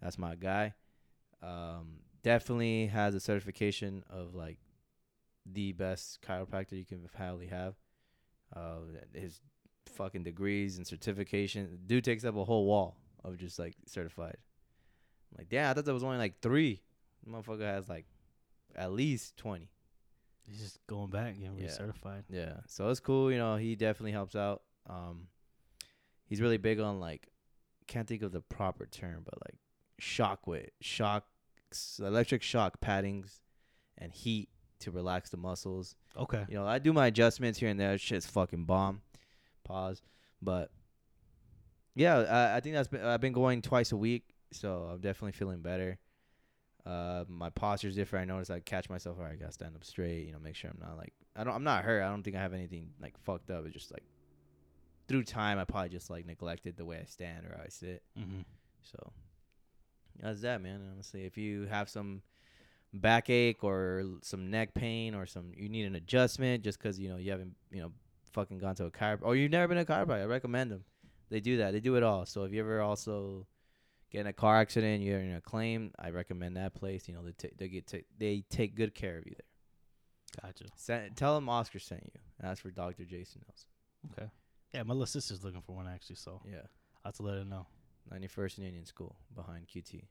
Speaker 2: that's my guy. Um, definitely has a certification of like the best chiropractor you can probably have. Uh, his fucking degrees and certification, dude takes up a whole wall of just like certified. I'm like, damn, I thought there was only like three. Motherfucker has like at least twenty.
Speaker 1: He's just going back, getting
Speaker 2: Yeah.
Speaker 1: recertified.
Speaker 2: Yeah. So it's cool, you know, he definitely helps out. Um he's really big on like can't think of the proper term, but like shock with electric shock paddings and heat to relax the muscles.
Speaker 1: Okay.
Speaker 2: You know, I do my adjustments here and there. Shit's fucking bomb. Pause. But yeah, I, I think that's been I've been going twice a week, so I'm definitely feeling better. Uh, my posture's different. I notice I catch myself. All right, I gotta stand up straight. You know, make sure I'm not like I don't. I'm not hurt. I don't think I have anything like fucked up. It's just like through time, I probably just like neglected the way I stand or how I sit.
Speaker 1: Mm-hmm.
Speaker 2: So that's that, man. Honestly, if you have some backache or some neck pain or some you need an adjustment just 'cause you know you haven't you know fucking gone to a chiropractor or you've never been to a chiropractor, I recommend them. They do that. They do it all. So if you ever also get in a car accident, you're in a claim, I recommend that place. You know they ta- they get ta- they take good care of you there.
Speaker 1: Gotcha.
Speaker 2: Send, tell them Oscar sent you. That's for Dr. Jason Nelson.
Speaker 1: Okay. Yeah, my little sister's looking for one actually, so
Speaker 2: Yeah,
Speaker 1: I have to let her know.
Speaker 2: 91st and Indian School behind QT.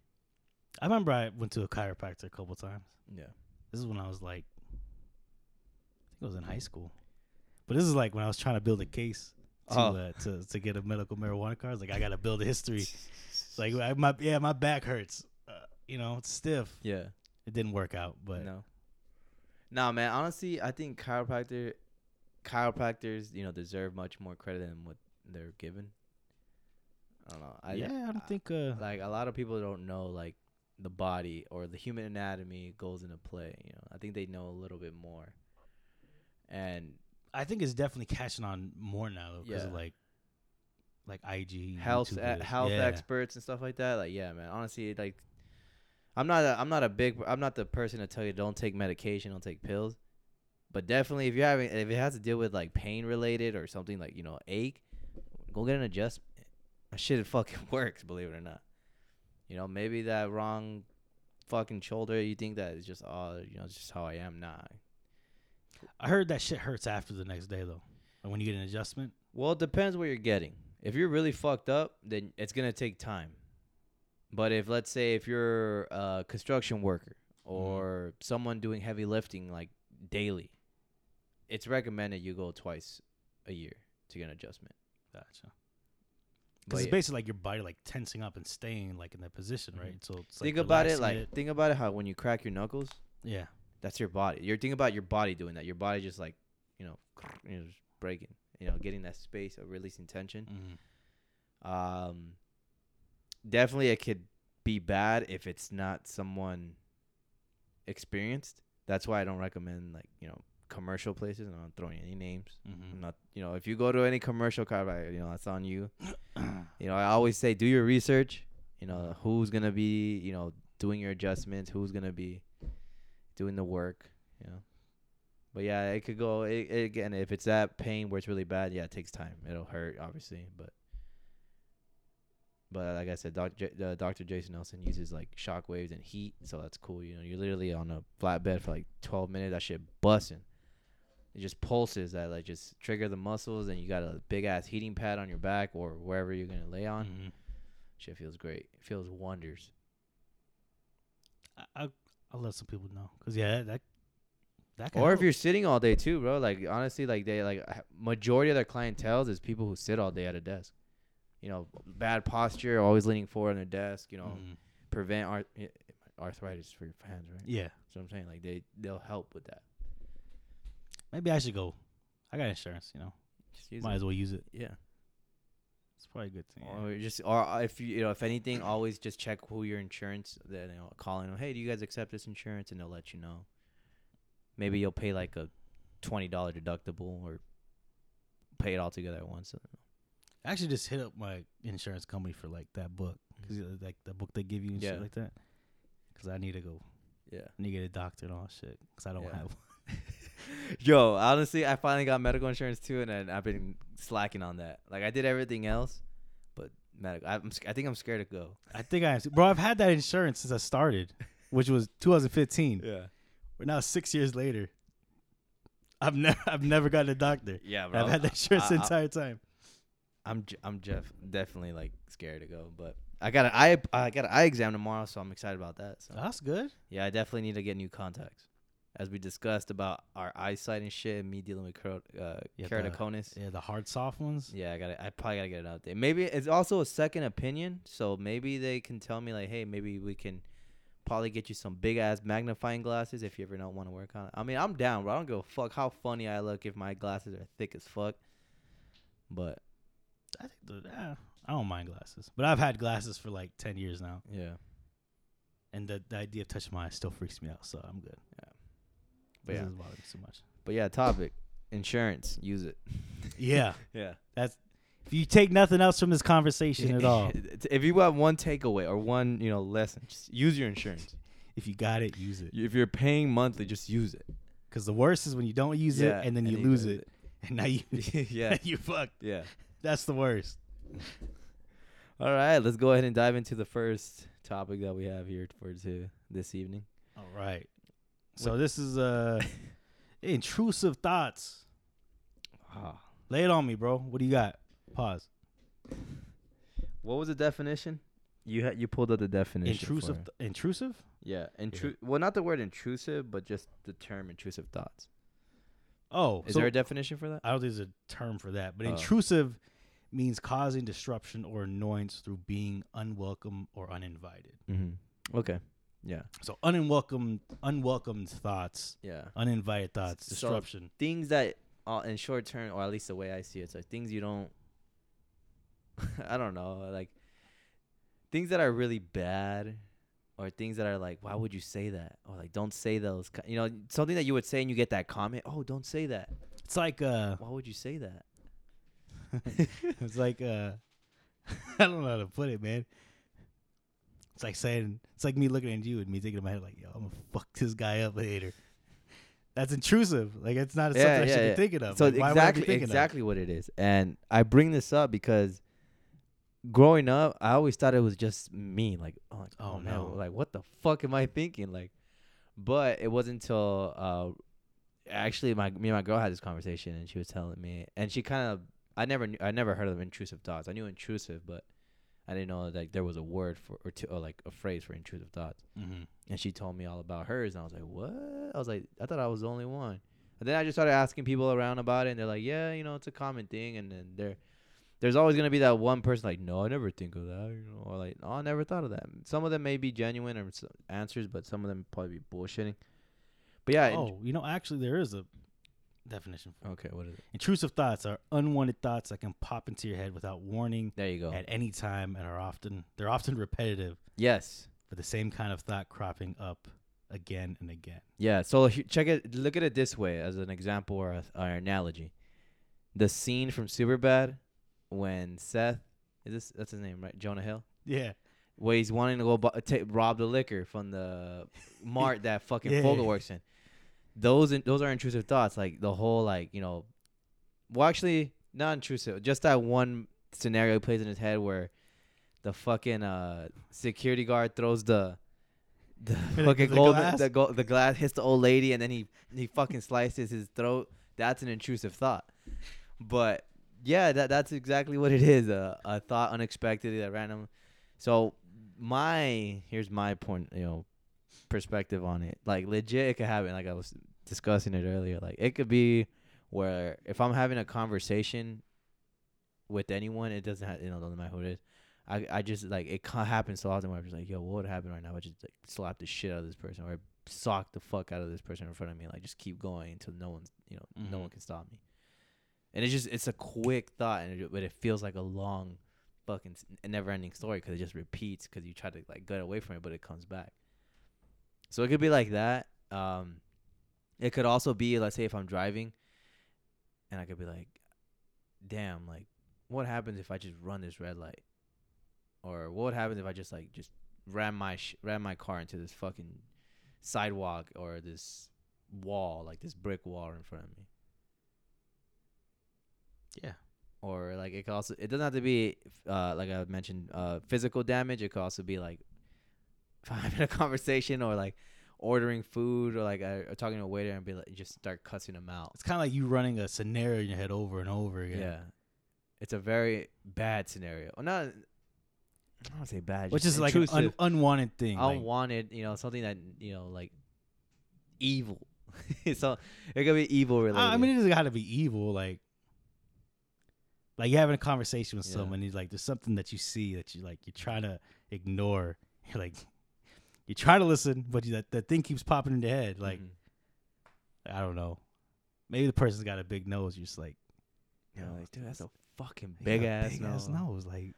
Speaker 1: I remember I went to a chiropractor a couple times.
Speaker 2: Yeah.
Speaker 1: This is when I was like, I think I was in high school. But this is like when I was trying to build a case to
Speaker 2: Oh.
Speaker 1: uh, to to get a medical marijuana card. Like I got to build a history. like I, my yeah, my back hurts. Uh, you know, it's stiff.
Speaker 2: Yeah.
Speaker 1: It didn't work out, but
Speaker 2: no. No, man. Honestly, I think chiropractor, chiropractors, you know, deserve much more credit than what they're given. I don't know. I,
Speaker 1: yeah, I don't think uh,
Speaker 2: like a lot of people don't know like the body or the human anatomy goes into play. You know, I think they know a little bit more. And
Speaker 1: I think it's definitely catching on more now because
Speaker 2: Yeah.
Speaker 1: of like like IG
Speaker 2: health health
Speaker 1: Yeah.
Speaker 2: experts and stuff like that. Like, yeah, man. Honestly, like, I'm not a I'm not a big I'm not the person to tell you don't take medication, don't take pills. But definitely, if you're having if it has to deal with like pain related or something like you know ache, go get an adjustment. That shit fucking works, believe it or not. You know, maybe that wrong fucking shoulder. You think that is just oh, you know, it's just how I am. Nah.
Speaker 1: I heard that shit hurts after the next day though. Like when you get an adjustment.
Speaker 2: Well, it depends what you're getting. If you're really fucked up, then it's gonna take time. But if let's say if you're a construction worker mm-hmm. or someone doing heavy lifting like daily, it's recommended you go twice a year to get an adjustment.
Speaker 1: Gotcha. Because it's
Speaker 2: yeah,
Speaker 1: basically like your body like tensing up and staying like in that position, right? So it's like
Speaker 2: think about it like think about it how when you crack your knuckles,
Speaker 1: yeah,
Speaker 2: that's your body. You're thinking about your body doing that. Your body just like you know, you know just breaking. You know, getting that space of releasing tension.
Speaker 1: mm-hmm.
Speaker 2: Um, definitely, it could be bad if it's not someone experienced. That's why I don't recommend like you know commercial places. I'm not throwing any names.
Speaker 1: Mm-hmm.
Speaker 2: I'm not you know if you go to any commercial car, you know that's on you. You know I always say do your research. You know who's gonna be you know doing your adjustments, who's gonna be doing the work. You know. But yeah, it could go. It, it, again, if it's that pain where it's really bad, yeah, it takes time. It'll hurt, obviously, but But like I said, Doc, J- uh, Dr. Jason Nelson uses like shock waves and heat, so that's cool. You know, you're literally on a flat bed for like 12 minutes. That shit busting. It just pulses that like just trigger the muscles, and you got a big ass heating pad on your back or wherever you're gonna lay on.
Speaker 1: Mhm.
Speaker 2: Shit feels great. It feels wonders.
Speaker 1: I, I I'll let some people know because yeah, that that
Speaker 2: Or if you're sitting all day too, bro. Like honestly, like they like majority of their clientele is people who sit all day at a desk. You know, bad posture, always leaning forward on their desk. You know,
Speaker 1: Mhm.
Speaker 2: prevent arth- eh, arthritis for your hands, right?
Speaker 1: yeah,
Speaker 2: So I'm saying like they they'll help with that.
Speaker 1: Maybe I should go. I got insurance, you know. Might
Speaker 2: it.
Speaker 1: as well use it.
Speaker 2: Yeah.
Speaker 1: It's probably a good thing. yeah.
Speaker 2: Or just or uh, if you you know if anything, always just check who your insurance. Then you know, calling them, hey, do you guys accept this insurance? And they'll let you know. Maybe you'll pay like a twenty dollar deductible or pay it all together at once.
Speaker 1: I actually just hit up my insurance company for like that book mm. because uh, like the book they give you and
Speaker 2: Yeah.
Speaker 1: shit like that. Because I need to go.
Speaker 2: Yeah.
Speaker 1: I need to get a doctor and all that shit. Because I don't
Speaker 2: Yeah.
Speaker 1: have.
Speaker 2: Yo, honestly, I finally got medical insurance too, and I've been slacking on that. Like I did everything else, but medical. I'm, I think I'm scared to go.
Speaker 1: I think I am. Bro, I've had that insurance since I started, which was 2015.
Speaker 2: Yeah.
Speaker 1: We're now six years later. I've never, I've never gotten a doctor.
Speaker 2: Yeah,
Speaker 1: I've had that insurance the
Speaker 2: I- I-
Speaker 1: entire time.
Speaker 2: I'm I'm Jeff definitely like scared to go, but I got an eye I got an eye exam tomorrow, so I'm excited about that. So
Speaker 1: That's good.
Speaker 2: yeah, I definitely need to get new contacts. As we discussed about our eyesight and shit, and me dealing with kero- uh,
Speaker 1: Yeah, the-
Speaker 2: keratoconus.
Speaker 1: Yeah, the hard soft ones.
Speaker 2: Yeah, I got to I probably gotta get it out there. Maybe it's also a second opinion, so maybe they can tell me like, hey, maybe we can probably get you some big ass magnifying glasses if you ever don't want to work on it. I mean, I'm down, bro. I don't give a fuck how funny I look if my glasses are thick as fuck. But
Speaker 1: I think the, yeah, I don't mind glasses, but I've had glasses for like 10 years now,
Speaker 2: yeah,
Speaker 1: and the, the idea of touching my eyes still freaks me out. So I'm good.
Speaker 2: But
Speaker 1: This
Speaker 2: yeah,
Speaker 1: doesn't bother me so much.
Speaker 2: but yeah. Topic: insurance. Use it.
Speaker 1: Yeah,
Speaker 2: Yeah.
Speaker 1: that's if you take nothing else from this conversation at all,
Speaker 2: if you have one takeaway or one, you know, lesson, just use your insurance.
Speaker 1: if you got it, use it.
Speaker 2: If you're paying monthly, just use it.
Speaker 1: Because the worst is when you don't use
Speaker 2: Yeah,
Speaker 1: it and then you
Speaker 2: you
Speaker 1: lose
Speaker 2: lose
Speaker 1: it, and now you
Speaker 2: yeah,
Speaker 1: you fucked.
Speaker 2: yeah.
Speaker 1: That's the worst.
Speaker 2: All right, let's go ahead and dive into the first topic that we have here for to this evening.
Speaker 1: All right. So this is uh intrusive thoughts.
Speaker 2: Ah.
Speaker 1: Lay it on me, bro. What do you got? Pause.
Speaker 2: What was the definition? You had you pulled up the definition.
Speaker 1: Intrusive. Th- intrusive.
Speaker 2: yeah, intru- Well, not the word intrusive, but just the term intrusive thoughts.
Speaker 1: Oh,
Speaker 2: Is
Speaker 1: so
Speaker 2: there a definition for that?
Speaker 1: I don't think there's a term for that, but
Speaker 2: Oh.
Speaker 1: intrusive means causing disruption or annoyance through being unwelcome or uninvited.
Speaker 2: Mm-hmm. Okay. Yeah.
Speaker 1: So unwelcome, unwelcomed thoughts,
Speaker 2: Yeah.
Speaker 1: uninvited thoughts,
Speaker 2: So-
Speaker 1: disruption.
Speaker 2: Things that, uh, in short term, or at least the way I see it, so things you don't. I don't know, like things that are really bad, or things that are like, why would you say that? Or like, don't say those. You know, something that you would say and you get that comment. Oh, don't say that.
Speaker 1: It's like uh,
Speaker 2: Why would you say that?
Speaker 1: it's like uh, I don't know how to put it, man. It's like saying it's like me looking at you and me thinking in my head like, yo, I'm gonna fuck this guy up later. That's intrusive. Like it's not something I should be thinking of.
Speaker 2: So
Speaker 1: Like, why would I be
Speaker 2: exactly,
Speaker 1: of?
Speaker 2: exactly what it is. And I bring this up because growing up, I always thought it was just me. Like, oh,
Speaker 1: Oh,
Speaker 2: oh,
Speaker 1: no.
Speaker 2: like what the fuck am I thinking? Like, but it wasn't until uh, actually my me and my girl had this conversation, and she was telling me, and she kind of, I never knew, I never heard of intrusive thoughts. I knew intrusive, but I didn't know like there was a word for or, to, or like a phrase for intrusive thoughts.
Speaker 1: Mm-hmm.
Speaker 2: And she told me all about hers, and I was like, "What?" I was like, "I thought I was the only one." And then I just started asking people around about it, and they're like, "Yeah, you know, it's a common thing." And then there, there's always gonna be that one person like, "No, I never think of that," you know, or like, "Oh, I never thought of that." Some of them may be genuine or answers, but some of them probably be bullshitting. But yeah.
Speaker 1: Oh, you know, actually, there is a definition for
Speaker 2: okay. What is it?
Speaker 1: Intrusive thoughts are unwanted thoughts that can pop into your head without warning
Speaker 2: There you go.
Speaker 1: at any time and are often they're often repetitive,
Speaker 2: Yes.
Speaker 1: but the same kind of thought cropping up again and again.
Speaker 2: Yeah. So he- check it. Look at it this way as an example or, a, or an analogy. The scene from Superbad when Seth is this that's his name right? Jonah Hill.
Speaker 1: Yeah.
Speaker 2: where he's wanting to go bu- ta rob the liquor from the mart that fucking
Speaker 1: Yeah.
Speaker 2: Fogell works in. Those those are intrusive thoughts, like the whole like you know, well actually not intrusive, just that one scenario plays in his head where the fucking uh security guard throws the the fucking
Speaker 1: the
Speaker 2: golden
Speaker 1: glass?
Speaker 2: the go- the glass hits the old lady and then he he fucking slices his throat. That's an intrusive thought. But yeah, that that's exactly what it is. A a thought unexpectedly at random. So my here's my point, you know, perspective on it. Like legit, it could happen. Like I was discussing it earlier. Like it could be where if I'm having a conversation with anyone, it doesn't have you know doesn't matter who it is. I I just like it can't happen so often where I'm just like, yo, what would happen right now? I just like slap the shit out of this person or sock the fuck out of this person in front of me. Like just keep going until no one's you know no
Speaker 1: Mhm.
Speaker 2: one can stop me. And it's just it's a quick thought, and it, but it feels like a long, fucking s- never-ending story because it just repeats because you try to like get away from it, but it comes back. So it could be like that. Um, it could also be, let's say, if I'm driving, and I could be like, "Damn, like, what happens if I just run this red light?" Or what happens if I just like just ram my sh- ram my car into this fucking sidewalk or this wall, like this brick wall in front of me?
Speaker 1: Yeah.
Speaker 2: or like it could also it doesn't have to be uh like I mentioned uh physical damage. It could also be like having a conversation or like ordering food or like uh, or talking to a waiter and be like just start cussing them out.
Speaker 1: It's kind of like you running a scenario in your head over and over again.
Speaker 2: Yeah, it's a very bad scenario. Well, not I don't say bad,
Speaker 1: Which
Speaker 2: just
Speaker 1: is like an un- unwanted thing. like-
Speaker 2: unwanted. You know, something that you know like evil. so it could be evil related.
Speaker 1: I mean, it doesn't got to be evil. Like, like you're having a conversation with
Speaker 2: Yeah.
Speaker 1: someone. He's like, there's something that you see that you like. You're trying to ignore. You're like, you try to listen, but you, that that thing keeps popping in your head. Like,
Speaker 2: Mhm.
Speaker 1: I don't know. Maybe the person's got a big nose. You're just like,
Speaker 2: you know, like dude, that's a fucking big ass
Speaker 1: big
Speaker 2: nose.
Speaker 1: ass nose. Like,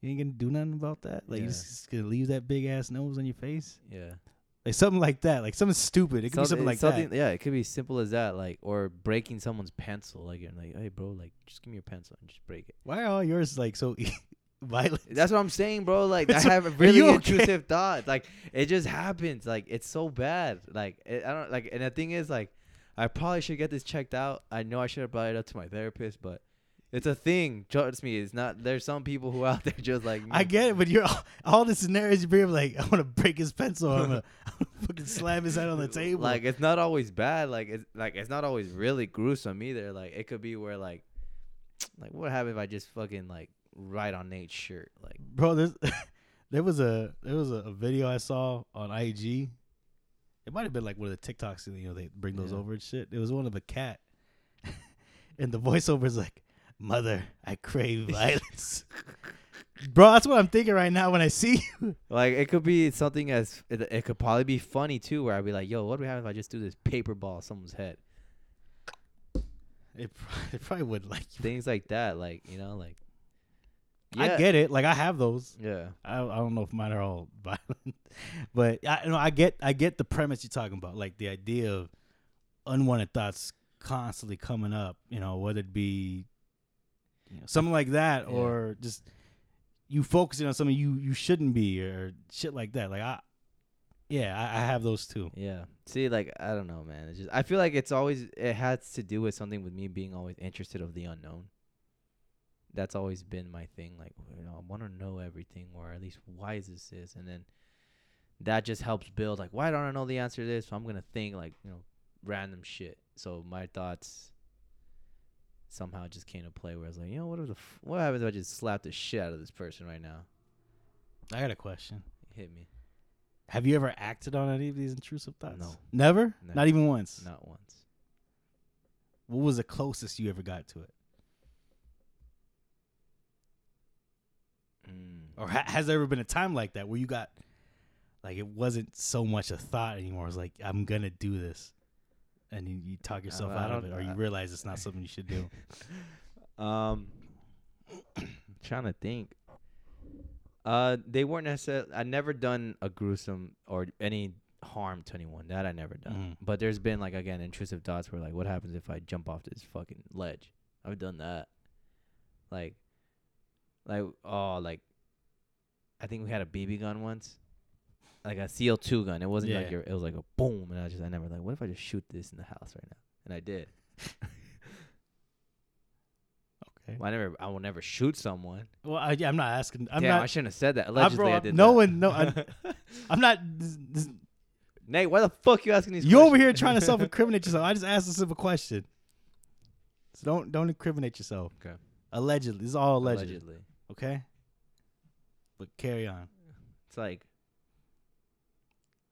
Speaker 1: you ain't gonna do nothing about that. Like, you
Speaker 2: Yeah.
Speaker 1: just gonna leave that big ass nose on your face.
Speaker 2: Yeah.
Speaker 1: Like something like that. Like something stupid. It could be something like that.
Speaker 2: Yeah, it could be simple as that, like or breaking someone's pencil. Like you're like, hey, bro, like just give me your pencil and just break it.
Speaker 1: Why are all yours like so violent?
Speaker 2: That's what I'm saying, bro. Like I have a really
Speaker 1: okay?
Speaker 2: intrusive thoughts. Like it just happens. Like it's so bad. Like it, I don't like. And the thing is, like, I probably should get this checked out. I know I should have brought it up to my therapist, but it's a thing. Trust me, it's not. There's some people who out there just like
Speaker 1: I get it, but you're all, all the scenarios you bring up, like I want to break his pencil, I'm gonna, I'm gonna fucking slam his head on the table.
Speaker 2: Like it's not always bad. Like it's like it's not always really gruesome either. Like it could be where like like what happened if I just fucking like write on Nate's shirt? Like
Speaker 1: bro, there's, there was a there was a, a video I saw on IG. It might have been like one of the TikToks, you know, they bring those
Speaker 2: Yeah.
Speaker 1: over and shit. It was one of a cat, and the voiceover is like, "Mother, I crave violence." bro, that's what I'm thinking right now when I see you.
Speaker 2: like it could be something as it, it could probably be funny too, where I'd be like, yo, what would happen if I just do this paper ball at someone's head?
Speaker 1: It, it probably would like.
Speaker 2: Things like that. Like you know, like
Speaker 1: I get it. Like I have those.
Speaker 2: Yeah.
Speaker 1: I, I don't know if mine are all violent, but I you know I get I get the premise you're talking about, like the idea of unwanted thoughts constantly coming up. You know, whether it be you know, something like that
Speaker 2: Yeah.
Speaker 1: or just you focusing on something you you shouldn't be or shit like that. Like I, yeah, I, I have those too.
Speaker 2: Yeah. See, like I don't know, man. It's just I feel like it's always it has to do with something with me being always interested of the unknown. That's always been my thing. Like you know, I want to know everything, or at least why is this this, and then that just helps build. Like, why don't I know the answer to this? So I'm gonna think like you know, random shit. So my thoughts somehow just came to play. Where I was like, you know, what if the f- what happens if I just slap the shit out of this person right now?
Speaker 1: I got a question.
Speaker 2: Hit me.
Speaker 1: Have you ever acted on any of these intrusive thoughts?
Speaker 2: No.
Speaker 1: Never?
Speaker 2: Never.
Speaker 1: Not even once.
Speaker 2: Not once.
Speaker 1: What was the closest you ever got to it?
Speaker 2: Mm.
Speaker 1: Or ha- has there ever been a time like that where you got like it wasn't so much a thought anymore? It's like I'm gonna do this, and you, you talk yourself
Speaker 2: Uh,
Speaker 1: out of it, or you realize it's not something you should do.
Speaker 2: Um, I'm trying to think. Uh, they weren't necessarily. I never done a gruesome or any harm to anyone. That I never done.
Speaker 1: Mhm.
Speaker 2: But there's been like again intrusive thoughts where like, what happens if I jump off this fucking ledge? I've done that. Like, like oh like, I think we had a BB gun once. Like a CO2 gun. It wasn't like your. It was like a boom, and I just I never like. What if I just shoot this in the house right now? And I did.
Speaker 1: Okay.
Speaker 2: Well, I never. I will never shoot someone.
Speaker 1: Well, I, yeah, I'm not asking. I'm
Speaker 2: Damn, I shouldn't have said that.
Speaker 1: I,
Speaker 2: Allegedly,
Speaker 1: bro,
Speaker 2: I, did
Speaker 1: no
Speaker 2: that.
Speaker 1: one. No, I, I'm not. this- this-
Speaker 2: Nate, why the fuck you asking these?
Speaker 1: you over here trying to self-incriminate yourself. I just asked a simple question. So don't don't incriminate yourself.
Speaker 2: Okay.
Speaker 1: Allegedly, this is all alleged.
Speaker 2: Allegedly.
Speaker 1: Okay. But carry on.
Speaker 2: It's like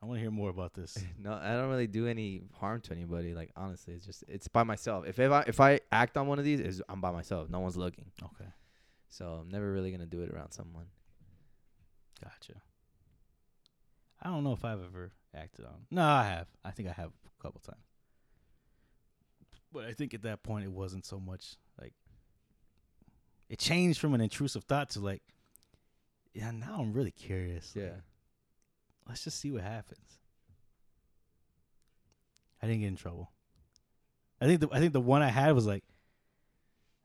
Speaker 1: I want to hear more about this.
Speaker 2: no, I don't really do any harm to anybody. Like honestly, it's just it's by myself. If if I if I act on one of these, is I'm by myself. No one's looking.
Speaker 1: Okay.
Speaker 2: So I'm never really gonna do it around someone.
Speaker 1: Gotcha. I don't know if I've ever acted on. No, I have. I think I have a couple times. But I think at that point it wasn't so much like it changed from an intrusive thought to like yeah, now I'm really curious. Like, let's just see what happens. I didn't get in trouble. I think the I think the one I had was like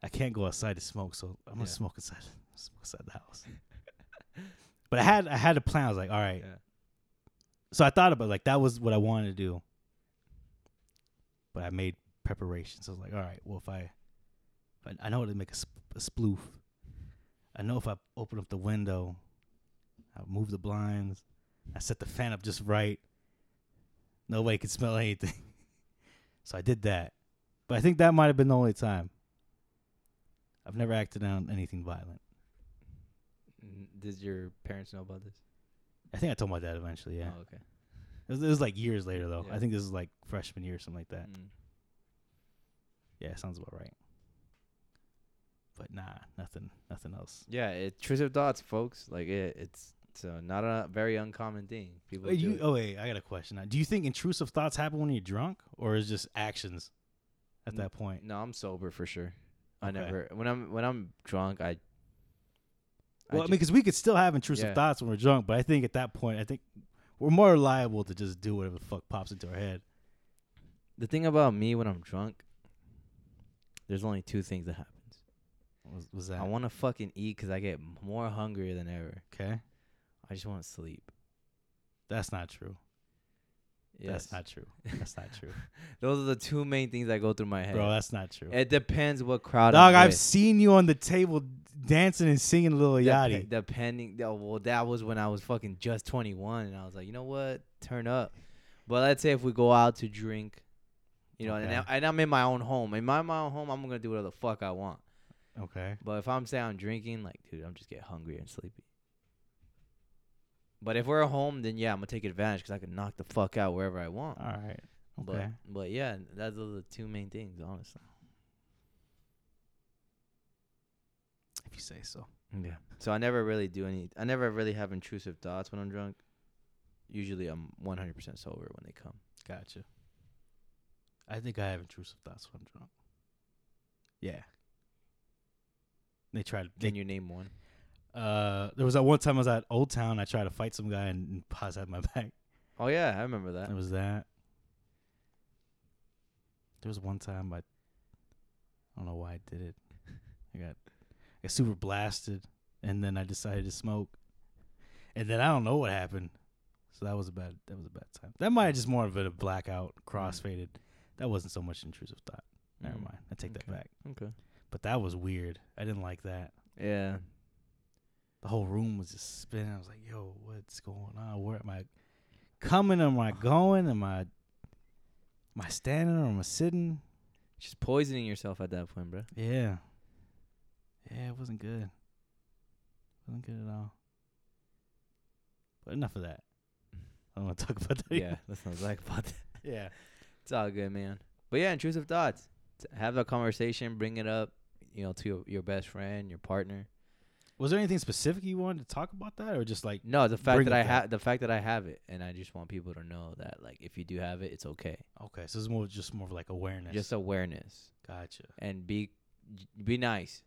Speaker 1: I can't go outside to smoke, so I'm gonna
Speaker 2: Yeah.
Speaker 1: smoke inside smoke inside the house. but I had I had a plan. I was like, all right.
Speaker 2: Yeah.
Speaker 1: So I thought about like that was what I wanted to do. But I made preparations. I was like, all right, well if I, if I, I know how to make a, sp- a sploof. I know if I open up the window, I move the blinds, I set the fan up just right. Nobody could smell anything. so I did that. But I think that might have been the only time. I've never acted on anything violent.
Speaker 2: Did your parents know about this?
Speaker 1: I think I told my dad eventually, yeah.
Speaker 2: Oh, okay.
Speaker 1: It, was, it was like years later though.
Speaker 2: Yeah.
Speaker 1: I think this is like freshman year or something like that.
Speaker 2: Mm.
Speaker 1: Yeah, sounds about right. But nah, nothing nothing else.
Speaker 2: Yeah, intrusive thoughts, folks. Like it, it's it's uh, not a very uncommon thing. People
Speaker 1: Wait,
Speaker 2: do
Speaker 1: you, oh wait, I got a question. Now. Do you think intrusive thoughts happen when you're drunk, or is just actions at
Speaker 2: N-
Speaker 1: that point?
Speaker 2: No, I'm sober for sure. I never when I'm when I'm drunk. I.
Speaker 1: Well, I,
Speaker 2: ju-
Speaker 1: mean, because we could still have intrusive
Speaker 2: Yeah.
Speaker 1: thoughts when we're drunk, but I think at that point, I think we're more liable to just do whatever the fuck pops into our head.
Speaker 2: the thing about me when I'm drunk, there's only two things that happens.
Speaker 1: Was, was that
Speaker 2: I want to fucking eat 'cause I get more hungry than ever.
Speaker 1: okay?
Speaker 2: I just want to sleep.
Speaker 1: That's not true.
Speaker 2: Yes.
Speaker 1: That's not true. That's not true,
Speaker 2: Those are the two main things that go through my head.
Speaker 1: bro. That's not true.
Speaker 2: it depends what crowd.
Speaker 1: Dog, I've
Speaker 2: with.
Speaker 1: seen you on the table dancing and singing Lil
Speaker 2: Dep-
Speaker 1: Yachty.
Speaker 2: depending, oh, well, that was when I was fucking just 21, and I was like, you know what, turn up. But let's say if we go out to drink, you know, and,
Speaker 1: Okay.
Speaker 2: I, and I'm in my own home. In my, my own home, I'm gonna do whatever the fuck I want.
Speaker 1: Okay.
Speaker 2: But if I'm saying I'm drinking, like, dude, I'm just get hungry and sleepy. But if we're at home, then yeah, I'm gonna take advantage 'cause I can knock the fuck out wherever I want.
Speaker 1: All right.
Speaker 2: But
Speaker 1: Okay.
Speaker 2: but yeah, those are the two main things, honestly.
Speaker 1: if you say so.
Speaker 2: Yeah. So I never really do any. I never really have intrusive thoughts when I'm drunk. Usually, I'm 100% sober when they come.
Speaker 1: Gotcha. I think I have intrusive thoughts when I'm drunk. Yeah. They tried. They,
Speaker 2: Can you name one?
Speaker 1: uh, there was that one time I was at Old Town. I tried to fight some guy and, and Paz had my back.
Speaker 2: Oh yeah, I remember that.
Speaker 1: It was that. There was one time I, I don't know why I did it. I got, I got super blasted, and then I decided to smoke, and then I don't know what happened. So that was a bad. That was a bad time. That might have just more of a blackout, crossfaded. That wasn't so much intrusive thought. Never
Speaker 2: Mm.
Speaker 1: mind. I take that back.
Speaker 2: Okay.
Speaker 1: But that was weird. I didn't like that.
Speaker 2: Yeah.
Speaker 1: The whole room was just spinning. I was like, "Yo, what's going on? Where am I coming? Am I going? Am I, am I standing or am I sitting?"
Speaker 2: Just poisoning yourself at that point, bro.
Speaker 1: Yeah. Yeah, it wasn't good. Wasn't good at all. But enough of that. I don't want to talk about that.
Speaker 2: yeah, that's not like about that.
Speaker 1: Yeah.
Speaker 2: It's all good, man. But yeah, intrusive thoughts. Have a conversation, bring it up, you know, to your, your best friend, your partner.
Speaker 1: Was there anything specific you wanted to talk about that or just like
Speaker 2: No, the fact that I have the fact that I have it, and I just want people to know that, like, if you do have it, it's okay.
Speaker 1: okay, so it's more just more of like awareness.
Speaker 2: Just awareness.
Speaker 1: gotcha.
Speaker 2: and be be nice.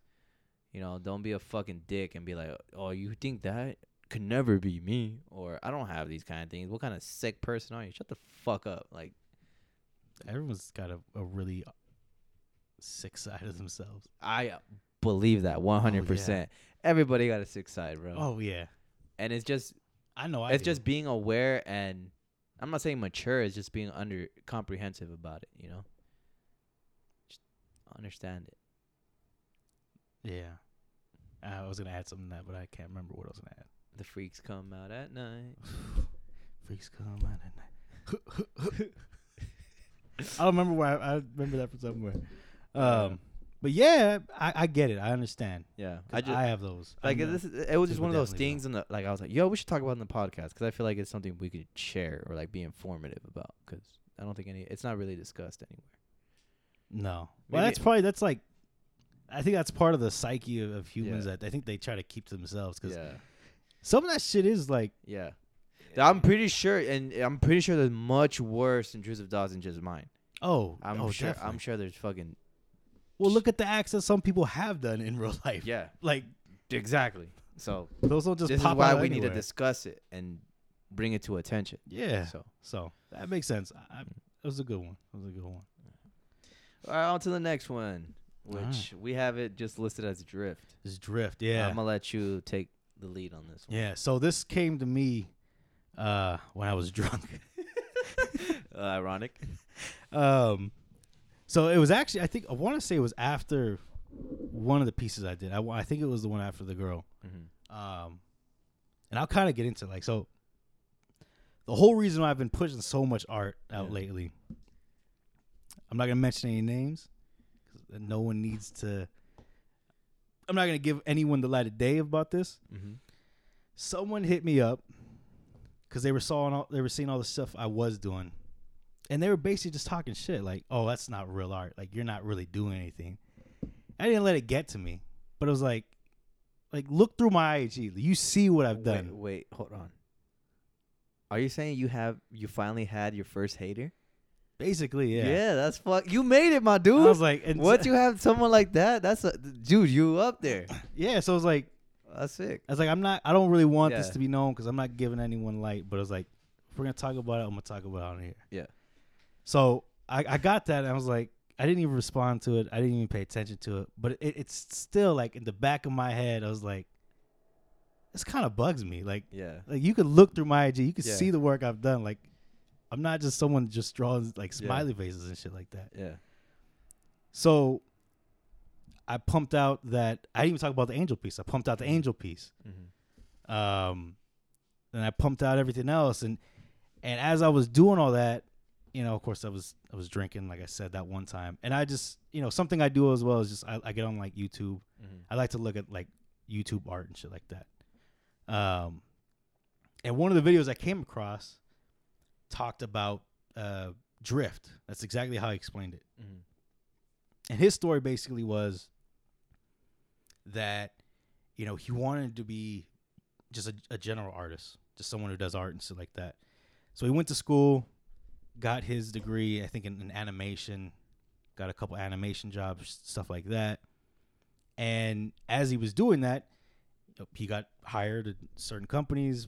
Speaker 2: You know, don't be a fucking dick and be like, "Oh, you think that could never be me?" Or I don't have these kind of things. What kind of sick person are you? Shut the fuck up. Like,
Speaker 1: Everyone's got a, a really sick side of themselves.
Speaker 2: I believe that 100%. Everybody got a sick side, bro.
Speaker 1: Oh yeah.
Speaker 2: And it's just
Speaker 1: I know I
Speaker 2: it's
Speaker 1: do.
Speaker 2: just being aware and I'm not saying mature, it's just being under comprehensive about it, you know? Just understand it.
Speaker 1: Yeah. I was gonna add something to that, but I can't remember what I was gonna add.
Speaker 2: The freaks come out at night.
Speaker 1: Freaks come out at night. I don't remember why. I, I remember that from somewhere. Um, but yeah, I, I get it. I understand.
Speaker 2: Yeah, I just
Speaker 1: I have those.
Speaker 2: like
Speaker 1: I'm, uh,
Speaker 2: this. Is, it was just one of those
Speaker 1: definitely
Speaker 2: things, and like I was like, yo, we should talk about it in the podcast because I feel like it's something we could share or like be informative about because I don't think any. It's not really discussed anywhere.
Speaker 1: No. Well,
Speaker 2: Maybe-
Speaker 1: that's probably that's like. I think that's part of the psyche of, of humans
Speaker 2: Yeah.
Speaker 1: that I think they try to keep to themselves because
Speaker 2: Yeah,
Speaker 1: some of that shit is like
Speaker 2: yeah. I'm pretty sure, and I'm pretty sure there's much worse intrusive thoughts than just mine.
Speaker 1: oh
Speaker 2: I'm
Speaker 1: oh,
Speaker 2: sure. I'm sure there's fucking
Speaker 1: Well, look at the acts that some people have done in real life.
Speaker 2: yeah,
Speaker 1: Like
Speaker 2: exactly. So
Speaker 1: those don't just
Speaker 2: this is why we need to discuss it and bring it to attention.
Speaker 1: Yeah.
Speaker 2: So
Speaker 1: So that makes sense. I, it was a good one. It was a good one.
Speaker 2: all right, on to the next one,
Speaker 1: All right.
Speaker 2: which we have it just listed as drift.
Speaker 1: This drift. Yeah.
Speaker 2: I'm gonna let you take the lead on this one.
Speaker 1: yeah. So this came to me uh, when I was drunk.
Speaker 2: Uh, ironic.
Speaker 1: Um, so it was actually I think I want to say it was after one of the pieces I did. I, I think it was the one after the girl.
Speaker 2: Mm-hmm.
Speaker 1: Um, and I'll kind of get into like so. The whole reason why I've been pushing so much art out
Speaker 2: Yeah.
Speaker 1: lately. I'm not gonna mention any names. 'cause no one needs to. I'm not gonna give anyone the light of day about this.
Speaker 2: Mm-hmm.
Speaker 1: Someone hit me up because they were saw all, they were seeing all the stuff I was doing, and they were basically just talking shit like, "Oh, that's not real art. Like you're not really doing anything." I didn't let it get to me, but it was like, like look through my IG. You see what I've done.
Speaker 2: Wait, wait, hold on. Are you saying you have you finally had your first hater?
Speaker 1: Basically, yeah.
Speaker 2: Yeah, that's fuck. You made it, my dude.
Speaker 1: I was like, and
Speaker 2: Once you have someone like that, that's a dude. You up there?
Speaker 1: yeah. So it was like,
Speaker 2: That's sick.
Speaker 1: I was like, I'm not. I don't really want this to be known because I'm not giving anyone light. But it was like, if we're gonna talk about it, I'm gonna talk about it on here.
Speaker 2: Yeah.
Speaker 1: So I, I got that, and I was like, I didn't even respond to it. I didn't even pay attention to it. But it, it's still like in the back of my head, I was like, this kind of bugs me. Like,
Speaker 2: Yeah.
Speaker 1: like you could look through my IG, you could
Speaker 2: Yeah.
Speaker 1: see the work I've done. Like, I'm not just someone just drawing like
Speaker 2: Yeah.
Speaker 1: smiley faces and shit like that.
Speaker 2: Yeah.
Speaker 1: So I pumped out that I didn't even talk about the angel piece. I pumped out the angel piece.
Speaker 2: Mm-hmm.
Speaker 1: Um and I pumped out everything else and and as I was doing all that, you know, of course I was I was drinking like I said that one time. And I just, you know, something I do as well is just I, I get on like YouTube.
Speaker 2: Mm-hmm.
Speaker 1: I like to look at like YouTube art and shit like that. Um and one of the videos I came across talked about uh drift. That's exactly how he explained it.
Speaker 2: Mm-hmm.
Speaker 1: And his story basically was that, you know, he wanted to be just a, a general artist, just someone who does art and shit like that. So he went to school, got his degree, I think in, in animation, got a couple animation jobs, stuff like that. And as he was doing that, he got hired at certain companies,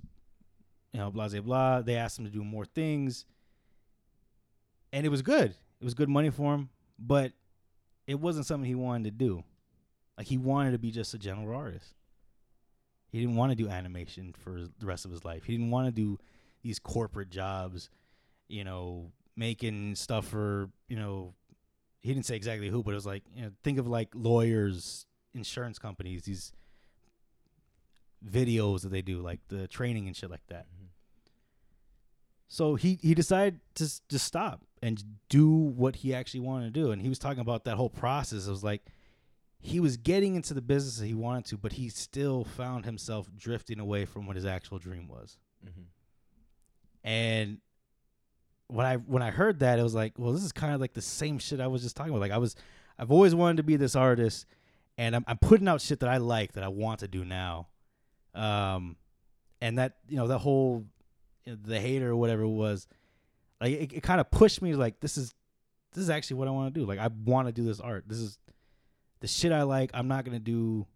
Speaker 1: you know, blah, blah, blah. They asked him to do more things. And it was good. It was good money for him, but it wasn't something he wanted to do. Like he wanted to be just a general artist. He didn't want to do animation for the rest of his life. He didn't want to do these corporate jobs, you know, making stuff for, you know, he didn't say exactly who, but it was like, you know, think of like lawyers, insurance companies, these videos that they do, like the training and shit like that.
Speaker 2: Mm-hmm.
Speaker 1: So he he decided to just stop and do what he actually wanted to do. And he was talking about that whole process. It was like he was getting into the business that he wanted to, but he still found himself drifting away from what his actual dream was.
Speaker 2: Mm-hmm.
Speaker 1: And when I when I heard that, it was like, well, this is kind of like the same shit I was just talking about. Like I was, I've always wanted to be this artist, and I'm I'm putting out shit that I like that I want to do now, um, and that you know that whole you know, the hater or whatever it was, like it, it kind of pushed me like this is this is actually what I want to do. Like I want to do this art. This is the shit I like. I'm not gonna do.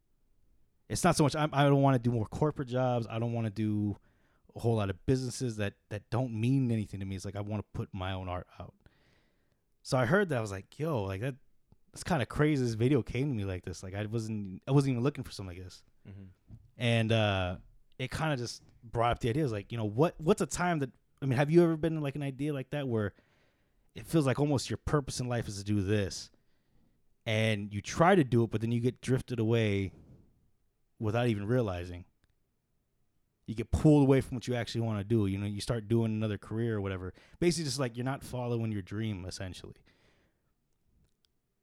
Speaker 1: It's not so much. I'm, I don't want to do more corporate jobs. I don't want to do a whole lot of businesses that that don't mean anything to me. It's like I want to put my own art out. So I heard that I was like, yo, like that. That's kind of crazy. This video came to me like this. Like I wasn't. I wasn't even looking for something like this.
Speaker 2: Mm-hmm.
Speaker 1: And uh, it kind of just brought up the idea. It was like, you know, what what's a time that I mean, have you ever been in like an idea like that where it feels like almost your purpose in life is to do this, and you try to do it, but then you get drifted away without even realizing. You get pulled away from what you actually want to do. You know, you start doing another career or whatever. Basically, just like you're not following your dream, essentially.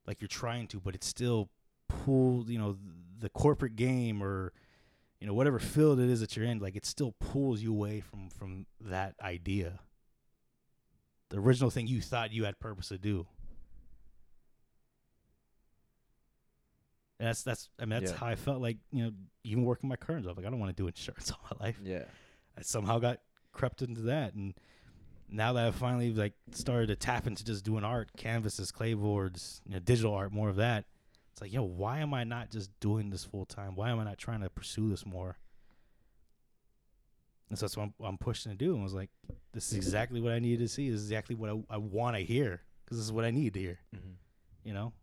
Speaker 1: Like you're trying to, but it's still pulled. You know, the corporate game or you know whatever field it is that you're in. Like it still pulls you away from from that idea. The original thing you thought you had purpose to do. And that's that's I mean that's
Speaker 2: Yeah.
Speaker 1: how I felt like you know even working my current job like I don't want to do insurance all my life.
Speaker 2: Yeah.
Speaker 1: I somehow got crept into that, and now that I've finally like started to tap into just doing art, canvases, clayboards, you know, digital art, more of that. It's like, yo, why am I not just doing this full time? Why am I not trying to pursue this more? And so that's what I'm, I'm pushing to do. And I was like, this is exactly what I needed to see. This is exactly what I, I want to hear because this is what I need to hear
Speaker 2: Mm-hmm.
Speaker 1: you know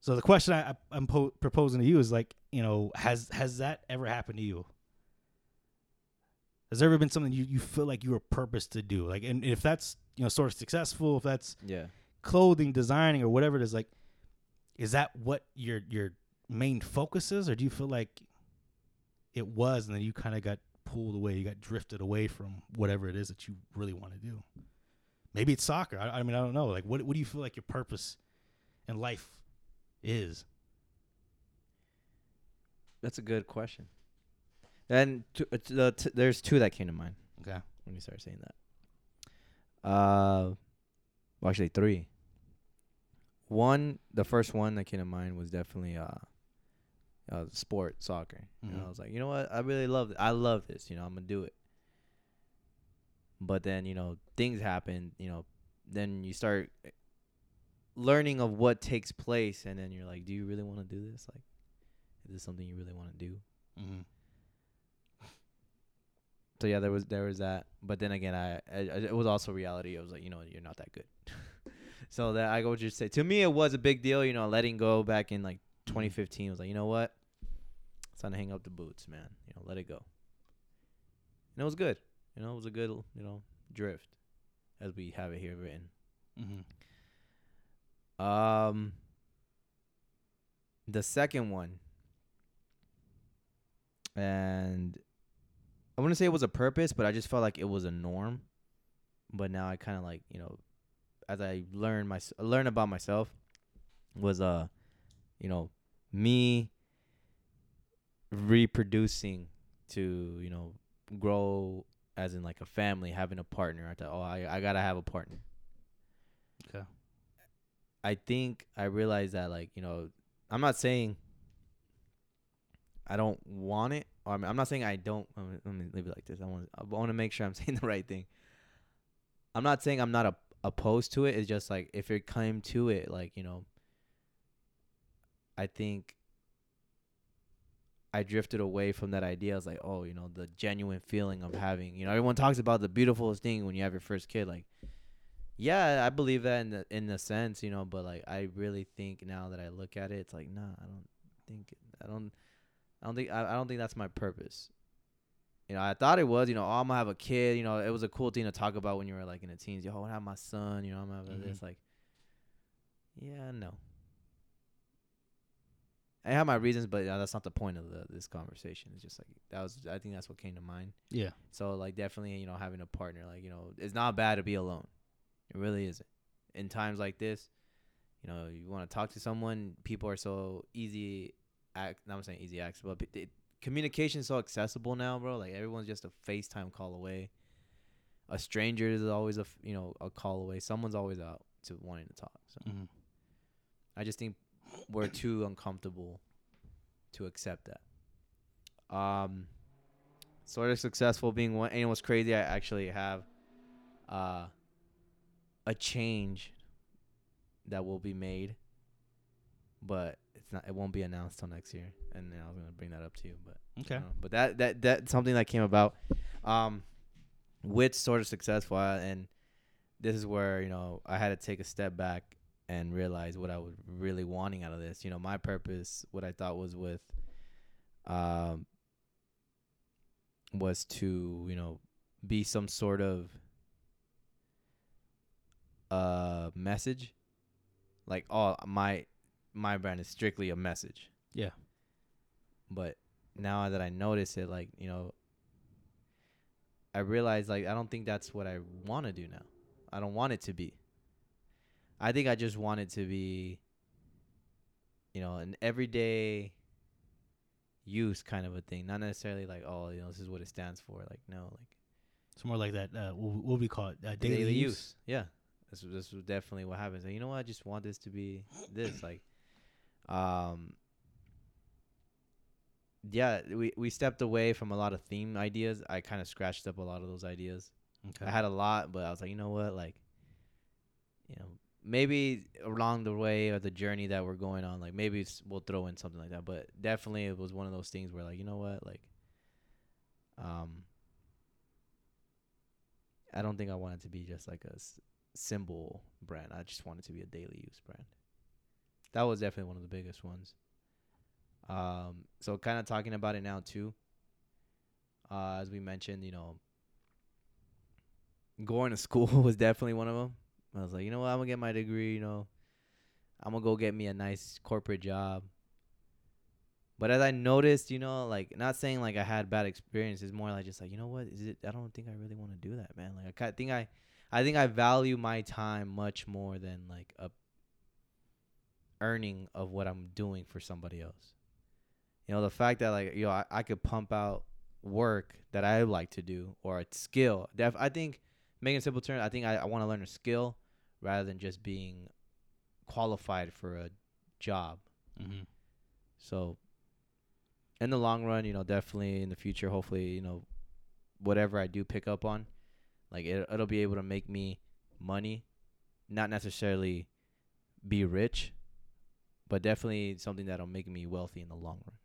Speaker 1: so the question I, i'm po- proposing to you is like you know has has that ever happened to you? Has there ever been something you, you feel like you were purposed to do? Like and if that's you know sort of successful if that's
Speaker 2: Yeah.
Speaker 1: clothing designing or whatever it is like is that what your your main focus is? Or do you feel like it was and then you kind of got pulled away you got drifted away from whatever it is that you really want to do? Maybe it's soccer. I, I mean i don't know. Like what, what do you feel like your purpose in life is
Speaker 2: That's a good question. And t- uh, t- the t- there's two that came to mind
Speaker 1: okay
Speaker 2: when you started saying that. Uh, well, actually three. One, the first one that came to mind was definitely uh, uh sport, soccer. Know,
Speaker 1: Mhm.
Speaker 2: I was like, you know what, I really love, I love this. You know, I'm gonna do it. But then you know things happen. You know, then you start learning of what takes place, and then you're like, do you really want to do this? Like, is this something you really want to do?
Speaker 1: mm-hmm.
Speaker 2: So yeah, there was there was that, but then again, I, I it was also reality. I was like, you know, you're not that good. so that I go just say to me, it was a big deal. You know, letting go back in like 2015 I was like, you know what, it's time to hang up the boots, man. You know, let it go. And it was good. You know, it was a good you know drift, as we have it here written.
Speaker 1: Mm-hmm.
Speaker 2: Um, the second one, and I wouldn't say it was a purpose, but I just felt like it was a norm. But now I kind of like you know, as I learn my learn about myself, was uh, you know, me reproducing to you know grow as in like a family, having a partner. I thought, oh, I I gotta have a partner.
Speaker 1: Okay.
Speaker 2: I think I realized that like you know I'm not saying I don't want it. Or I mean, I'm not saying I don't. Let me, let me leave it like this. I want I to make sure I'm saying the right thing. I'm not saying I'm not a, opposed to it. It's just like if it came to it, like you know, I think I drifted away from that idea. I was like, oh, you know, the genuine feeling of having, you know, everyone talks about the beautifulest thing when you have your first kid. Like, yeah, I believe that in the in the sense, you know, but like I really think now that I look at it, it's like, nah, I don't think I don't I don't think I, I don't think that's my purpose. You know, I thought it was, you know, oh, I'm gonna have a kid, you know, it was a cool thing to talk about when you were like in the teens. Yo, I wanna have my son, you know, I'm gonna have
Speaker 1: Mhm.
Speaker 2: this like Yeah, no. I have my reasons, but uh, that's not the point of the, this conversation. It's just like that was. I think that's what came to mind.
Speaker 1: Yeah.
Speaker 2: So like definitely, you know, having a partner, like you know, it's not bad to be alone. It really isn't. In times like this, you know, you want to talk to someone. People are so easy. Act, not I'm saying easy access, but it, communication is so accessible now, bro. Like everyone's just a FaceTime call away. A stranger is always a you know a call away. Someone's always out to wanting to talk. So
Speaker 1: Mm-hmm.
Speaker 2: I just think we're too uncomfortable to accept that. Um, sort of successful being one. And what's crazy, I actually have uh, a change that will be made, but it's not. It won't be announced till next year. And then I was gonna bring that up to you, but
Speaker 1: Okay.
Speaker 2: uh, but that that that's something that came about. Um, with sort of successful, and this is where you know I had to take a step back and realize what I was really wanting out of this. You know, my purpose, what I thought was with, um, was to you know be some sort of uh message like oh my my brand is strictly a message.
Speaker 1: Yeah.
Speaker 2: But now that I notice it, like you know, I realize like I don't think that's what I want to do now. I don't want it to be. I think I just want it to be, you know, an everyday use kind of a thing, not necessarily like oh you know this is what it stands for. Like no, like
Speaker 1: It's more like that. Uh, what, what we call it? Uh, daily,
Speaker 2: daily,
Speaker 1: use.
Speaker 2: use. Yeah, this this is definitely what happens. Like, you know what? I just want this to be this. Like, um, yeah, we we stepped away from a lot of theme ideas. I kind of scratched up a lot of those ideas.
Speaker 1: Okay.
Speaker 2: I had a lot, but I was like, you know what? Like, you know, maybe along the way or the journey that we're going on, like maybe we'll throw in something like that. But definitely, it was one of those things where, like, you know what? Like, um, I don't think I want it to be just like a symbol brand. I just want it to be a daily use brand. That was definitely one of the biggest ones. Um, so kind of talking about it now too. Uh, as we mentioned, you know, going to school was definitely one of them. I was like, you know what, I'm gonna get my degree. You know, I'm gonna go get me a nice corporate job. But as I noticed, you know, like not saying like I had bad experiences, more like just like you know what is it? I don't think I really want to do that, man. Like I think I, I think I value my time much more than like a earning of what I'm doing for somebody else. You know, the fact that like you know I, I could pump out work that I like to do or a skill. Def I think making a simple term, I think I, I want to learn a skill rather than just being qualified for a job.
Speaker 1: Mm-hmm.
Speaker 2: So in the long run, you know, definitely in the future, hopefully, you know, whatever I do pick up on, like it, it'll be able to make me money, not necessarily be rich, but definitely something that'll make me wealthy in the long run.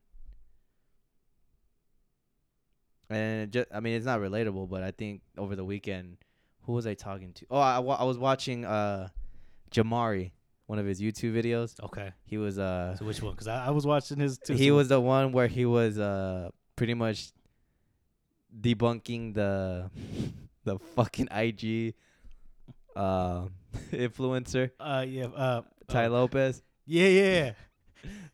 Speaker 2: And just, I mean, it's not relatable, but I think over the weekend, who was I talking to? Oh, I, I was watching uh, Jamari, one of his YouTube videos.
Speaker 1: Okay.
Speaker 2: He was uh,
Speaker 1: So which one? Because I, I was watching his too.
Speaker 2: he
Speaker 1: so-
Speaker 2: was the one where he was uh pretty much debunking the the fucking IG uh influencer
Speaker 1: Uh yeah. Uh.
Speaker 2: Tai
Speaker 1: uh,
Speaker 2: Lopez.
Speaker 1: yeah. Yeah.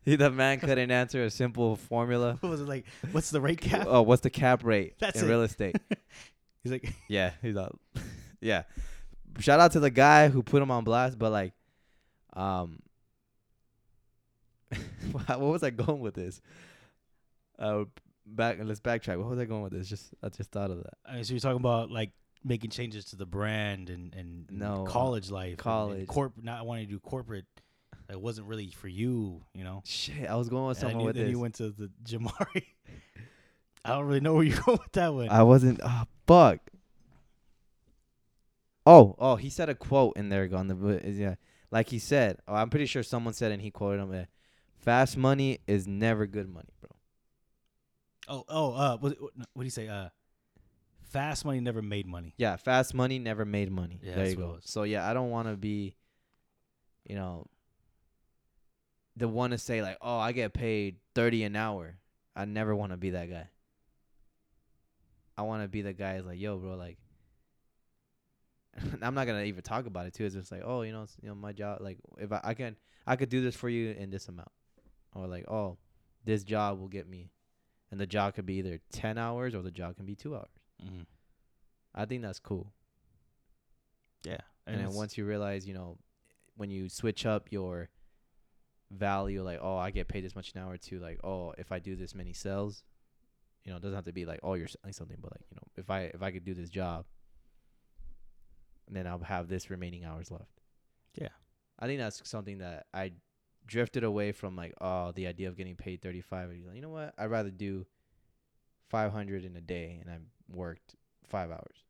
Speaker 2: He, the man couldn't answer a simple formula.
Speaker 1: What was it like? What's the rate cap?
Speaker 2: Oh, what's the cap rate
Speaker 1: That's
Speaker 2: in
Speaker 1: it.
Speaker 2: real estate?
Speaker 1: He's like,
Speaker 2: yeah, he's out. yeah. Shout out to the guy who put him on blast, but like, um, what was I going with this? Uh, back let's backtrack. What was I going with this? Just I just thought of that.
Speaker 1: I mean, so you're talking about like making changes to the brand and and and
Speaker 2: No,
Speaker 1: college life, and- and
Speaker 2: college.
Speaker 1: corp, not wanting to do corporate. It wasn't really for you, you know.
Speaker 2: Shit, I was going with
Speaker 1: And
Speaker 2: someone with
Speaker 1: then
Speaker 2: this.
Speaker 1: you went to the Jamari. I don't really know where you're going with that one.
Speaker 2: I wasn't. Oh fuck. Oh, oh, he said a quote in there on the yeah, like he said. Oh, I'm pretty sure someone said, and he quoted him. Uh, Fast money is never good money, bro.
Speaker 1: oh, oh, uh, what what do you say? Uh, fast money never made money.
Speaker 2: Yeah, fast money never made money.
Speaker 1: Yeah,
Speaker 2: there you go. So yeah, I don't want to be, you know, the one to say like, oh, I get paid thirty an hour. I never want to be that guy. I want to be the guy who's like, yo, bro, like. I'm not gonna even talk about it too. It's just like, oh, you know, it's, you know, my job. Like, if I, I can, I could do this for you in this amount, or like, oh, this job will get me, and the job could be either ten hours or the job can be two hours.
Speaker 1: Mm-hmm.
Speaker 2: I think that's cool.
Speaker 1: Yeah,
Speaker 2: And, then once you realize, you know, when you switch up your value, like, oh, I get paid this much an hour, to like, oh, if I do this many sales, you know, it doesn't have to be like, oh, you're selling something, but like, you know, if I if I could do this job, then I'll have this remaining hours left.
Speaker 1: Yeah.
Speaker 2: I think that's something that I drifted away from, like, oh, the idea of getting paid thirty five. You know what? I'd rather do five hundred in a day, and I worked five hours.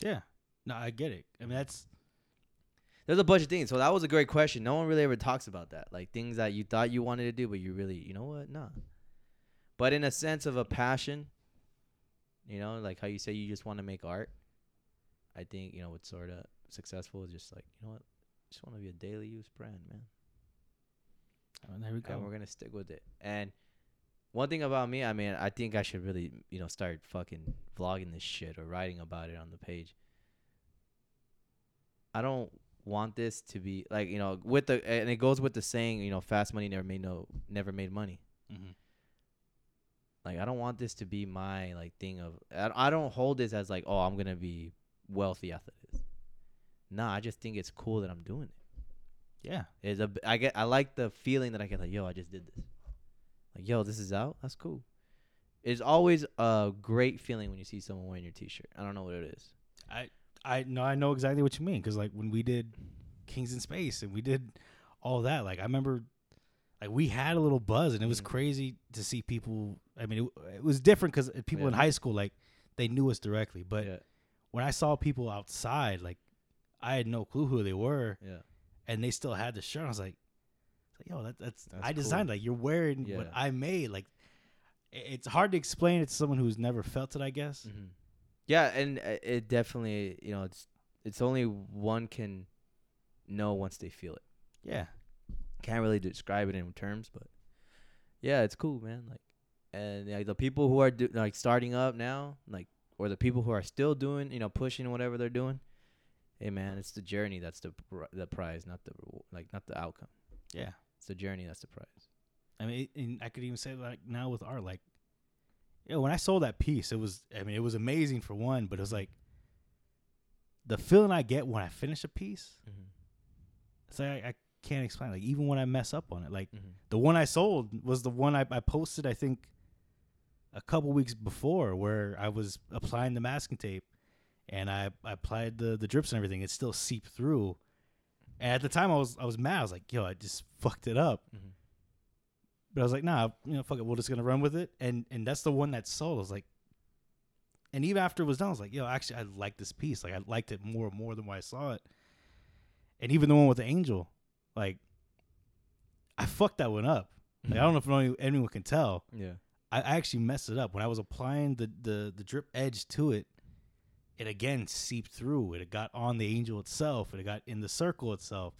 Speaker 1: yeah. No, I get it. I mean, that's
Speaker 2: There's a bunch of things. So that was a great question. No one really ever talks about that. Like things that you thought you wanted to do, but you really, you know what? Nah. But in a sense of a passion, you know, like how you say you just want to make art. I think, you know, what's sort of successful is just like, you know what? just want to be a daily use brand, man.
Speaker 1: oh, there we go.
Speaker 2: And we're going to stick with it. And one thing about me, I mean, I think I should really, you know, start fucking vlogging this shit or writing about it on the page. I don't want this to be like you know with the and it goes with the saying you know fast money never made no never made money.
Speaker 1: Mm-hmm.
Speaker 2: Like I don't want this to be my like thing of I, I don't hold this as like oh I'm gonna be wealthy after this. Nah, I just think it's cool that I'm doing it.
Speaker 1: Yeah.
Speaker 2: It's a I get I like the feeling that I get like yo I just did this. Like yo this is out. That's cool. It's always a great feeling when you see someone wearing your T-shirt. I don't know what it is.
Speaker 1: I I know I know exactly what you mean because like when we did Kings in Space and we did all that, like I remember, like we had a little buzz and it was
Speaker 2: Mhm.
Speaker 1: crazy to see people. I mean, it, it was different because people in high school like they knew us directly, but
Speaker 2: yeah,
Speaker 1: when I saw people outside, like I had no clue who they were,
Speaker 2: yeah,
Speaker 1: and they still had the shirt. I was like, it's like yo, that, that's,
Speaker 2: That's
Speaker 1: I designed.
Speaker 2: cool.
Speaker 1: Like you're wearing
Speaker 2: Yeah.
Speaker 1: what I made. Like it's hard to explain it to someone who's never felt it. I guess.
Speaker 2: hmm yeah, and uh, it definitely you know it's it's only one can know once they feel it.
Speaker 1: Yeah.
Speaker 2: Can't really describe it in terms, but yeah, it's cool, man. Like, and like the people who are do, like starting up now, like, or the people who are still doing, you know, pushing whatever they're doing. Hey, man, it's the journey that's the pr- the prize, not the like not the outcome.
Speaker 1: Yeah.
Speaker 2: It's the journey that's the prize.
Speaker 1: I mean, and I could even say like now with art, like, yeah, when I sold that piece, it was, I mean, it was amazing for one, but it was like the feeling I get when I finish a piece.
Speaker 2: Mm-hmm.
Speaker 1: It's like I, I can't explain. Like even when I mess up on it, like
Speaker 2: Mm-hmm.
Speaker 1: the one I sold was the one I, I posted, I think, a couple weeks before, where I was applying the masking tape, and I, I applied the the drips and everything. It still seeped through, and at the time I was I was mad. I was like, yo, I just fucked it up.
Speaker 2: Mm-hmm.
Speaker 1: But I was like, nah, you know, fuck it, we're just gonna run with it. And and that's the one that sold. I was like, and even after it was done, I was like, yo, actually, I like this piece. Like, I liked it more and more than when I saw it. And even the one with the angel, like, I fucked that one up. Like, I don't know if any- anyone can tell.
Speaker 2: Yeah.
Speaker 1: I, I actually messed it up when I was applying the the the drip edge to it. It again seeped through. It got on the angel itself. It got in the circle itself.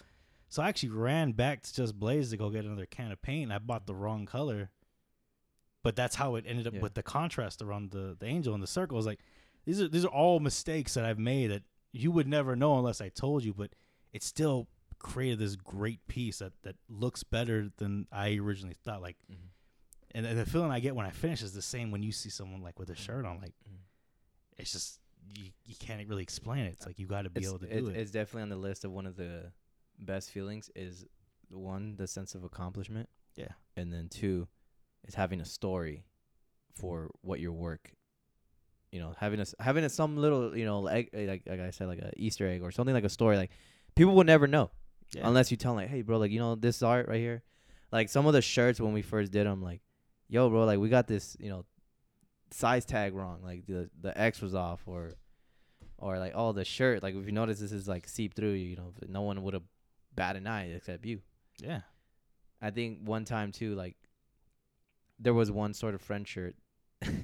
Speaker 1: So I actually ran back to Just Blaze to go get another can of paint. I bought the wrong color, but that's how it ended up
Speaker 2: Yeah.
Speaker 1: with the contrast around the the angel and the circle. I was like, these are these are all mistakes that I've made that you would never know unless I told you. But it still created this great piece that that looks better than I originally thought. Like
Speaker 2: Mm-hmm.
Speaker 1: and, and the feeling I get when I finish is the same when you see someone like with a shirt on. Like
Speaker 2: Mhm.
Speaker 1: it's just you, you can't really explain it. It's like you got to be
Speaker 2: it's,
Speaker 1: able to
Speaker 2: it's,
Speaker 1: do it.
Speaker 2: it's definitely on the list of one of the best feelings is one the sense of accomplishment
Speaker 1: Yeah.
Speaker 2: and then two is having a story for what your work you know having a having a, some little you know like eh, like, like i said like a easter egg or something like a story like people will never know
Speaker 1: Yeah.
Speaker 2: unless you tell 'em, like hey bro like you know this art right here like some of the shirts when we first did them like yo bro like we got this you know size tag wrong like the the x was off or or like oh the shirt like if you notice this is like seep through you know no one would have bat an eye except you
Speaker 1: yeah.
Speaker 2: i think one time too like there was one sort of friend shirt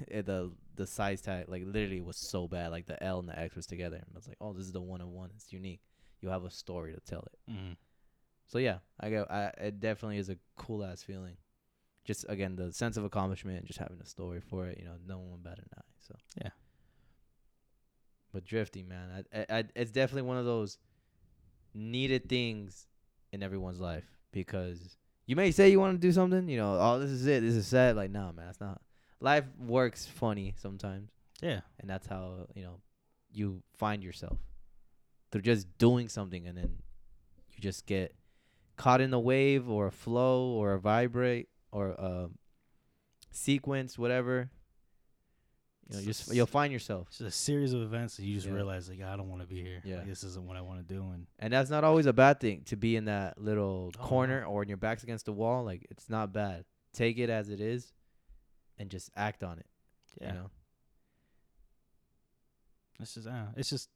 Speaker 2: it- the the size tag like literally was so bad like the l and the x was together and i was like oh this is the one on one it's unique you have a story to tell it
Speaker 1: Mm.
Speaker 2: so yeah, I go. I it definitely is a cool ass feeling. Just again, the sense of accomplishment and just having a story for it. You know, no one better than I. So
Speaker 1: Yeah.
Speaker 2: But drifting, man, I, I, I, it's definitely one of those needed things in everyone's life because you may say you want to do something. You know, oh, this is it. This is set. Like, nah, man, it's not. Life works funny sometimes,
Speaker 1: Yeah.
Speaker 2: and that's how you know you find yourself through just doing something, and then you just get caught in a wave or a flow or a vibrate or a sequence, whatever. You know, just you'll find yourself,
Speaker 1: It's a series of events that you just
Speaker 2: Yeah.
Speaker 1: realize like I don't want to be here.
Speaker 2: Yeah.
Speaker 1: Like, this isn't what I want to do. And
Speaker 2: and that's not always a bad thing to be in that little
Speaker 1: Oh,
Speaker 2: corner or when your back's against the wall. Like it's not bad. Take it as it is, and just act on it.
Speaker 1: yeah,
Speaker 2: You know.
Speaker 1: it's just uh, it's just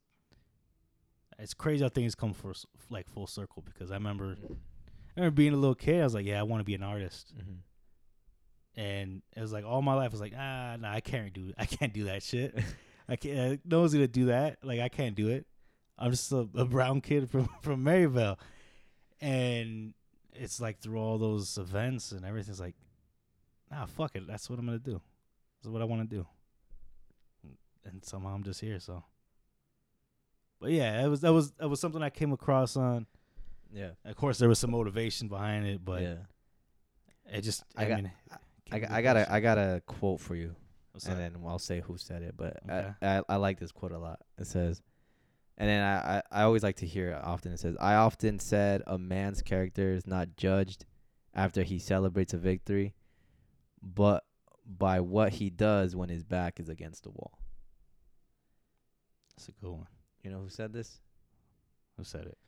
Speaker 1: it's crazy how things come for like full circle because I remember I remember being a little kid. I was like, yeah, I want to be an artist.
Speaker 2: Mm-hmm.
Speaker 1: and it was like all my life I was like ah nah I can't do I can't do that shit I can't uh, no one's gonna do that like I can't do it I'm just a, a brown kid from from Maryvale and it's like through all those events and everything's like nah fuck it that's what I'm gonna do that's what I want to do and somehow I'm just here so But yeah, it was that was that was something I came across on.
Speaker 2: Yeah.
Speaker 1: Of course, there was some motivation behind it, but
Speaker 2: yeah.
Speaker 1: it just
Speaker 2: I
Speaker 1: I,
Speaker 2: got-
Speaker 1: mean,
Speaker 2: I,
Speaker 1: to
Speaker 2: I got a got a quote for you,
Speaker 1: What's
Speaker 2: and
Speaker 1: that?
Speaker 2: then I'll say who said it. But
Speaker 1: Okay.
Speaker 2: I, I I like this quote a lot. It says, and then I, I I always like to hear it often. It says, "I often said a man's character is not judged after he celebrates a victory, but by what he does when his back is against the wall."
Speaker 1: That's a good one.
Speaker 2: You know who said this?
Speaker 1: Who said it?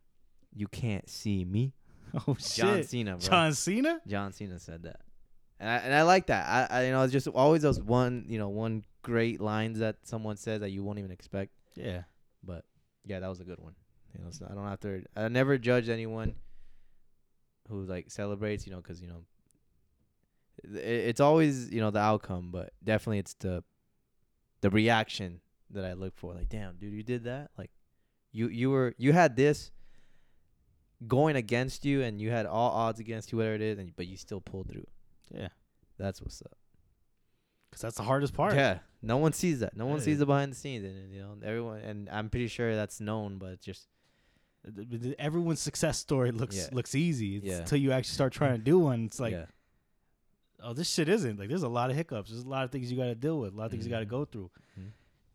Speaker 2: You can't see me.
Speaker 1: Oh shit.
Speaker 2: John Cena, bro.
Speaker 1: John Cena.
Speaker 2: John Cena said that, and I and I like that. I, I you know it's just always those one you know one great lines that someone says that you won't even expect.
Speaker 1: Yeah,
Speaker 2: But yeah, that was a good one. You know, so I don't have to. I never judge anyone who like celebrates. You know, because you know, it, it's always you know the outcome, but definitely it's the the reaction that I look for. Like, damn, dude, you did that. Like, you you were you had this going against you, and you had all odds against you, whatever it is, and but you still pulled through.
Speaker 1: yeah,
Speaker 2: That's what's up.
Speaker 1: because that's the hardest part.
Speaker 2: Yeah, no one sees that. No one
Speaker 1: Yeah.
Speaker 2: sees the behind the scenes, and you know everyone. And I'm pretty sure that's known, but just
Speaker 1: Everyone's success story looks
Speaker 2: Yeah.
Speaker 1: looks easy. It's
Speaker 2: Yeah.
Speaker 1: until you actually start trying to do one. It's like,
Speaker 2: yeah.
Speaker 1: oh, this shit isn't like. There's a lot of hiccups. There's a lot of things you got to deal with. A lot of things you got to go through.
Speaker 2: Mhm.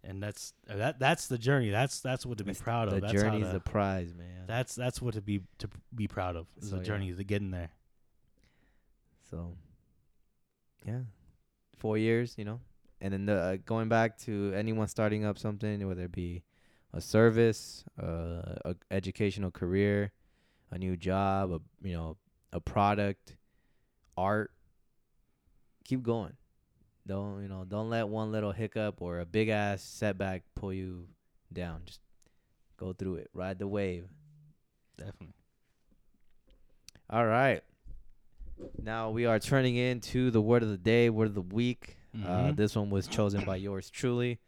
Speaker 1: And that's uh, that. That's the journey. That's that's what to be
Speaker 2: It's
Speaker 1: proud of.
Speaker 2: The
Speaker 1: that's
Speaker 2: journey's
Speaker 1: to-
Speaker 2: the prize, man.
Speaker 1: That's that's what to be to be proud of. Is
Speaker 2: So,
Speaker 1: the
Speaker 2: yeah.
Speaker 1: journey to getting there.
Speaker 2: so, yeah, four years, you know, and then the, uh, going back to anyone starting up something, whether it be a service, uh, a educational career, a new job, a you know, a product, art. Keep going. Don't you know? Don't let one little hiccup or a big ass setback pull you down. Just go through it. Ride the wave.
Speaker 1: Definitely.
Speaker 2: All right. Now we are turning into the word of the day, word of the week. Uh,
Speaker 1: Mhm.
Speaker 2: this one was chosen by yours truly.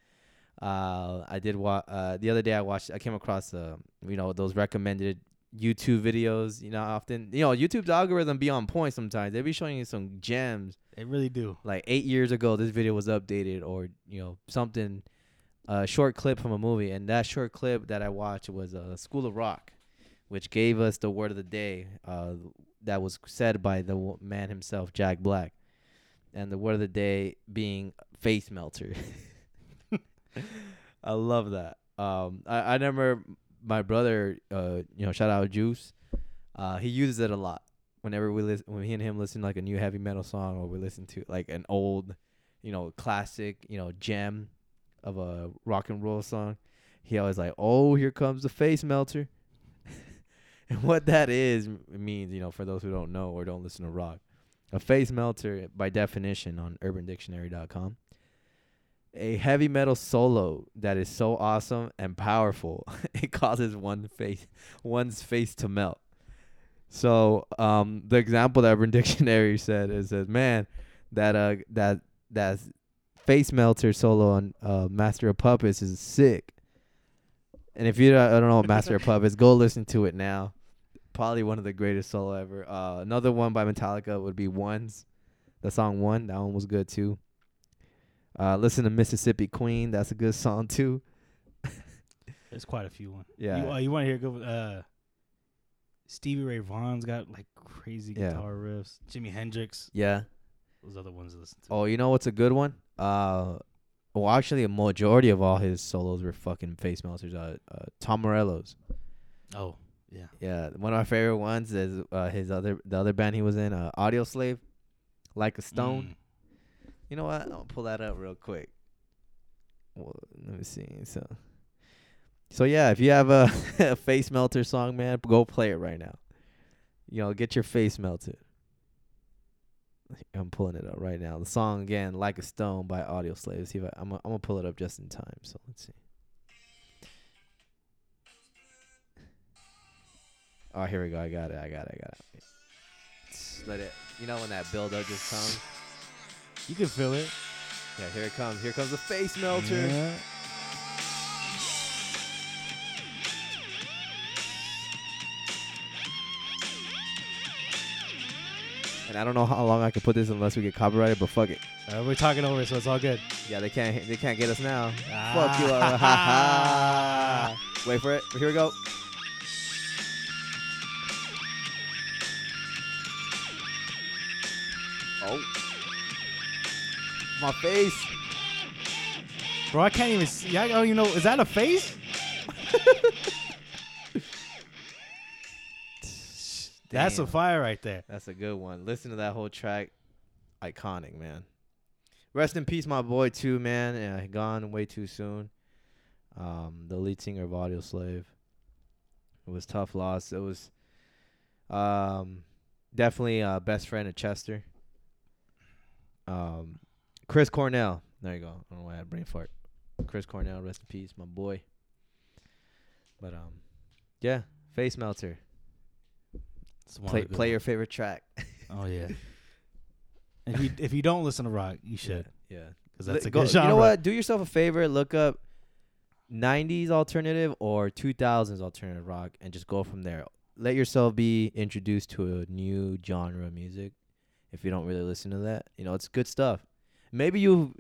Speaker 2: Uh, I did wa- uh, the other day. I watched. I came across uh, you know those recommended YouTube videos. You know, often you know YouTube's algorithm be on point sometimes. They be showing you some gems.
Speaker 1: They really do.
Speaker 2: Like eight years ago, this video was updated, or you know something, a short clip from a movie, and that short clip that I watched was uh, School of Rock, which gave us the word of the day. Uh, that was said by the man himself, Jack Black, and the word of the day being face melter. I love that. Um, I I remember my brother, uh, you know, shout out Juice. Uh, he uses it a lot whenever we listen, when he and him listen like a new heavy metal song, or we listen to like an old, you know, classic, you know, gem of a rock and roll song. He always like, oh, here comes the face melter. and what that is means, you know, for those who don't know or don't listen to rock, a face melter, by definition, on UrbanDictionary.com, a heavy metal solo that is so awesome and powerful, it causes one face, one's face to melt. So, um, the example that Urban Dictionary said is that man, that uh that that face melter solo on uh Master of Puppets is sick. And if you don't, I don't know what Master of Puppets, go listen to it now. Probably one of the greatest solo ever. Uh, another one by Metallica would be Ones. The song One, that one was good too. Uh, listen to Mississippi Queen, that's a good song too.
Speaker 1: There's quite a few one.
Speaker 2: Yeah.
Speaker 1: You, uh, you want to hear good? Uh, Stevie Ray Vaughan's got like crazy
Speaker 2: Yeah.
Speaker 1: guitar riffs. Jimi Hendrix.
Speaker 2: Yeah.
Speaker 1: Those other ones to listen to.
Speaker 2: Oh, you know what's a good one? Uh, well, actually, a majority of all his solos were fucking face melters. Uh, uh Tom Morello's.
Speaker 1: Oh, yeah.
Speaker 2: Yeah, one of my favorite ones is uh, his other the other band he was in, uh, Audioslave, like a stone.
Speaker 1: Mm.
Speaker 2: You know what? I'll pull that up real quick. Well, let me see. So, so yeah, if you have a, a face melter song, man, go play it right now. You know, get your face melted. I'm pulling it up right now. The song again, "Like a Stone" by Audioslave. See if I, I'm gonna- I'm gonna pull it up just in time. So let's see. Oh, here we go. I got it. I got it. I got it. Let it. You know when that build up just comes.
Speaker 1: You can feel it.
Speaker 2: Yeah, here it comes. Here comes the face melter.
Speaker 1: Yeah.
Speaker 2: And I don't know how long I can put this unless we get copyrighted, but fuck it.
Speaker 1: Uh, we're talking over, it, so it's all good.
Speaker 2: Yeah, they can't they can't get us now.
Speaker 1: Ah.
Speaker 2: Fuck you. Wait for it. Here we go. My face.
Speaker 1: Bro, I can't even see. I don't even know. Is that a face? That's a
Speaker 2: Damn.
Speaker 1: fire right there.
Speaker 2: That's a good one. Listen to that whole track. Iconic, man. Rest in peace, my boy, too, man. Yeah, gone way too soon. Um, the lead singer of Audioslave. It was tough loss. It was um definitely uh best friend of Chester. Um Chris Cornell. There you go. I don't know why I had a brain fart. Chris Cornell, rest in peace, my boy. But um yeah, face melter.
Speaker 1: It's one of
Speaker 2: Play play your favorite track.
Speaker 1: Oh yeah. if you if you don't listen to rock, you should
Speaker 2: Yeah.
Speaker 1: because that's
Speaker 2: Li-
Speaker 1: a
Speaker 2: go-
Speaker 1: good genre.
Speaker 2: You know what? Do yourself a favor. Look up 90s alternative or 2000s alternative rock and just go from there. Let yourself be introduced to a new genre of music if you don't really listen to that. You know, it's good stuff. Maybe you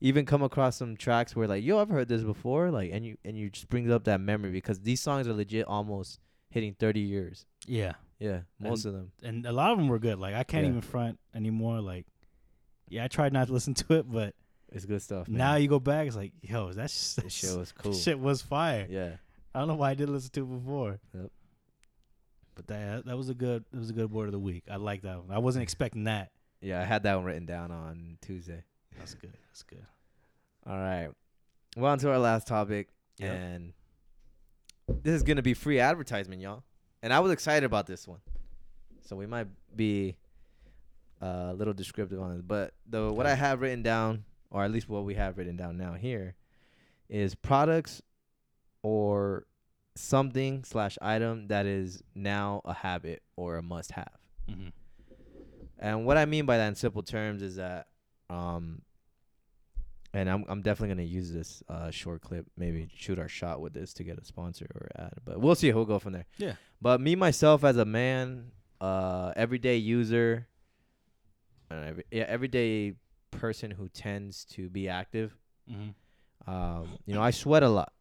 Speaker 2: even come across some tracks where like, yo, I've heard this before, like and you and you just brings up that memory because these songs are legit almost hitting 30 years.
Speaker 1: Yeah,
Speaker 2: Yeah, most of them.
Speaker 1: and a lot of them were good. Like I can't
Speaker 2: Yeah.
Speaker 1: even front anymore. Like, yeah, I tried not to listen to it, but
Speaker 2: It's good stuff. Man.
Speaker 1: now you go back, it's like, yo, that's
Speaker 2: this shit was cool.
Speaker 1: shit was fire.
Speaker 2: Yeah.
Speaker 1: I don't know why I didn't listen to it before.
Speaker 2: Yep.
Speaker 1: But that that was a good that was a good word of the week. I like that one. I wasn't expecting that.
Speaker 2: Yeah, I had that one written down on Tuesday.
Speaker 1: That's good. That's good.
Speaker 2: All right. Well, on to our last topic.
Speaker 1: Yep.
Speaker 2: And this is going to be free advertisement, y'all. And I was excited about this one. So we might be uh, a little descriptive on it. But the what I have written down, or at least what we have written down now here, is products or something slash item that is now a habit or a must have.
Speaker 1: Mm-hmm.
Speaker 2: And what I mean by that in simple terms is that, um, and I'm I'm definitely gonna use this uh, short clip, maybe shoot our shot with this to get a sponsor or ad, but we'll see. We'll go from there.
Speaker 1: Yeah.
Speaker 2: But me myself as a man, uh, everyday user, uh, every, yeah, everyday person who tends to be active.
Speaker 1: Mm-hmm.
Speaker 2: Um, you know, I sweat a lot,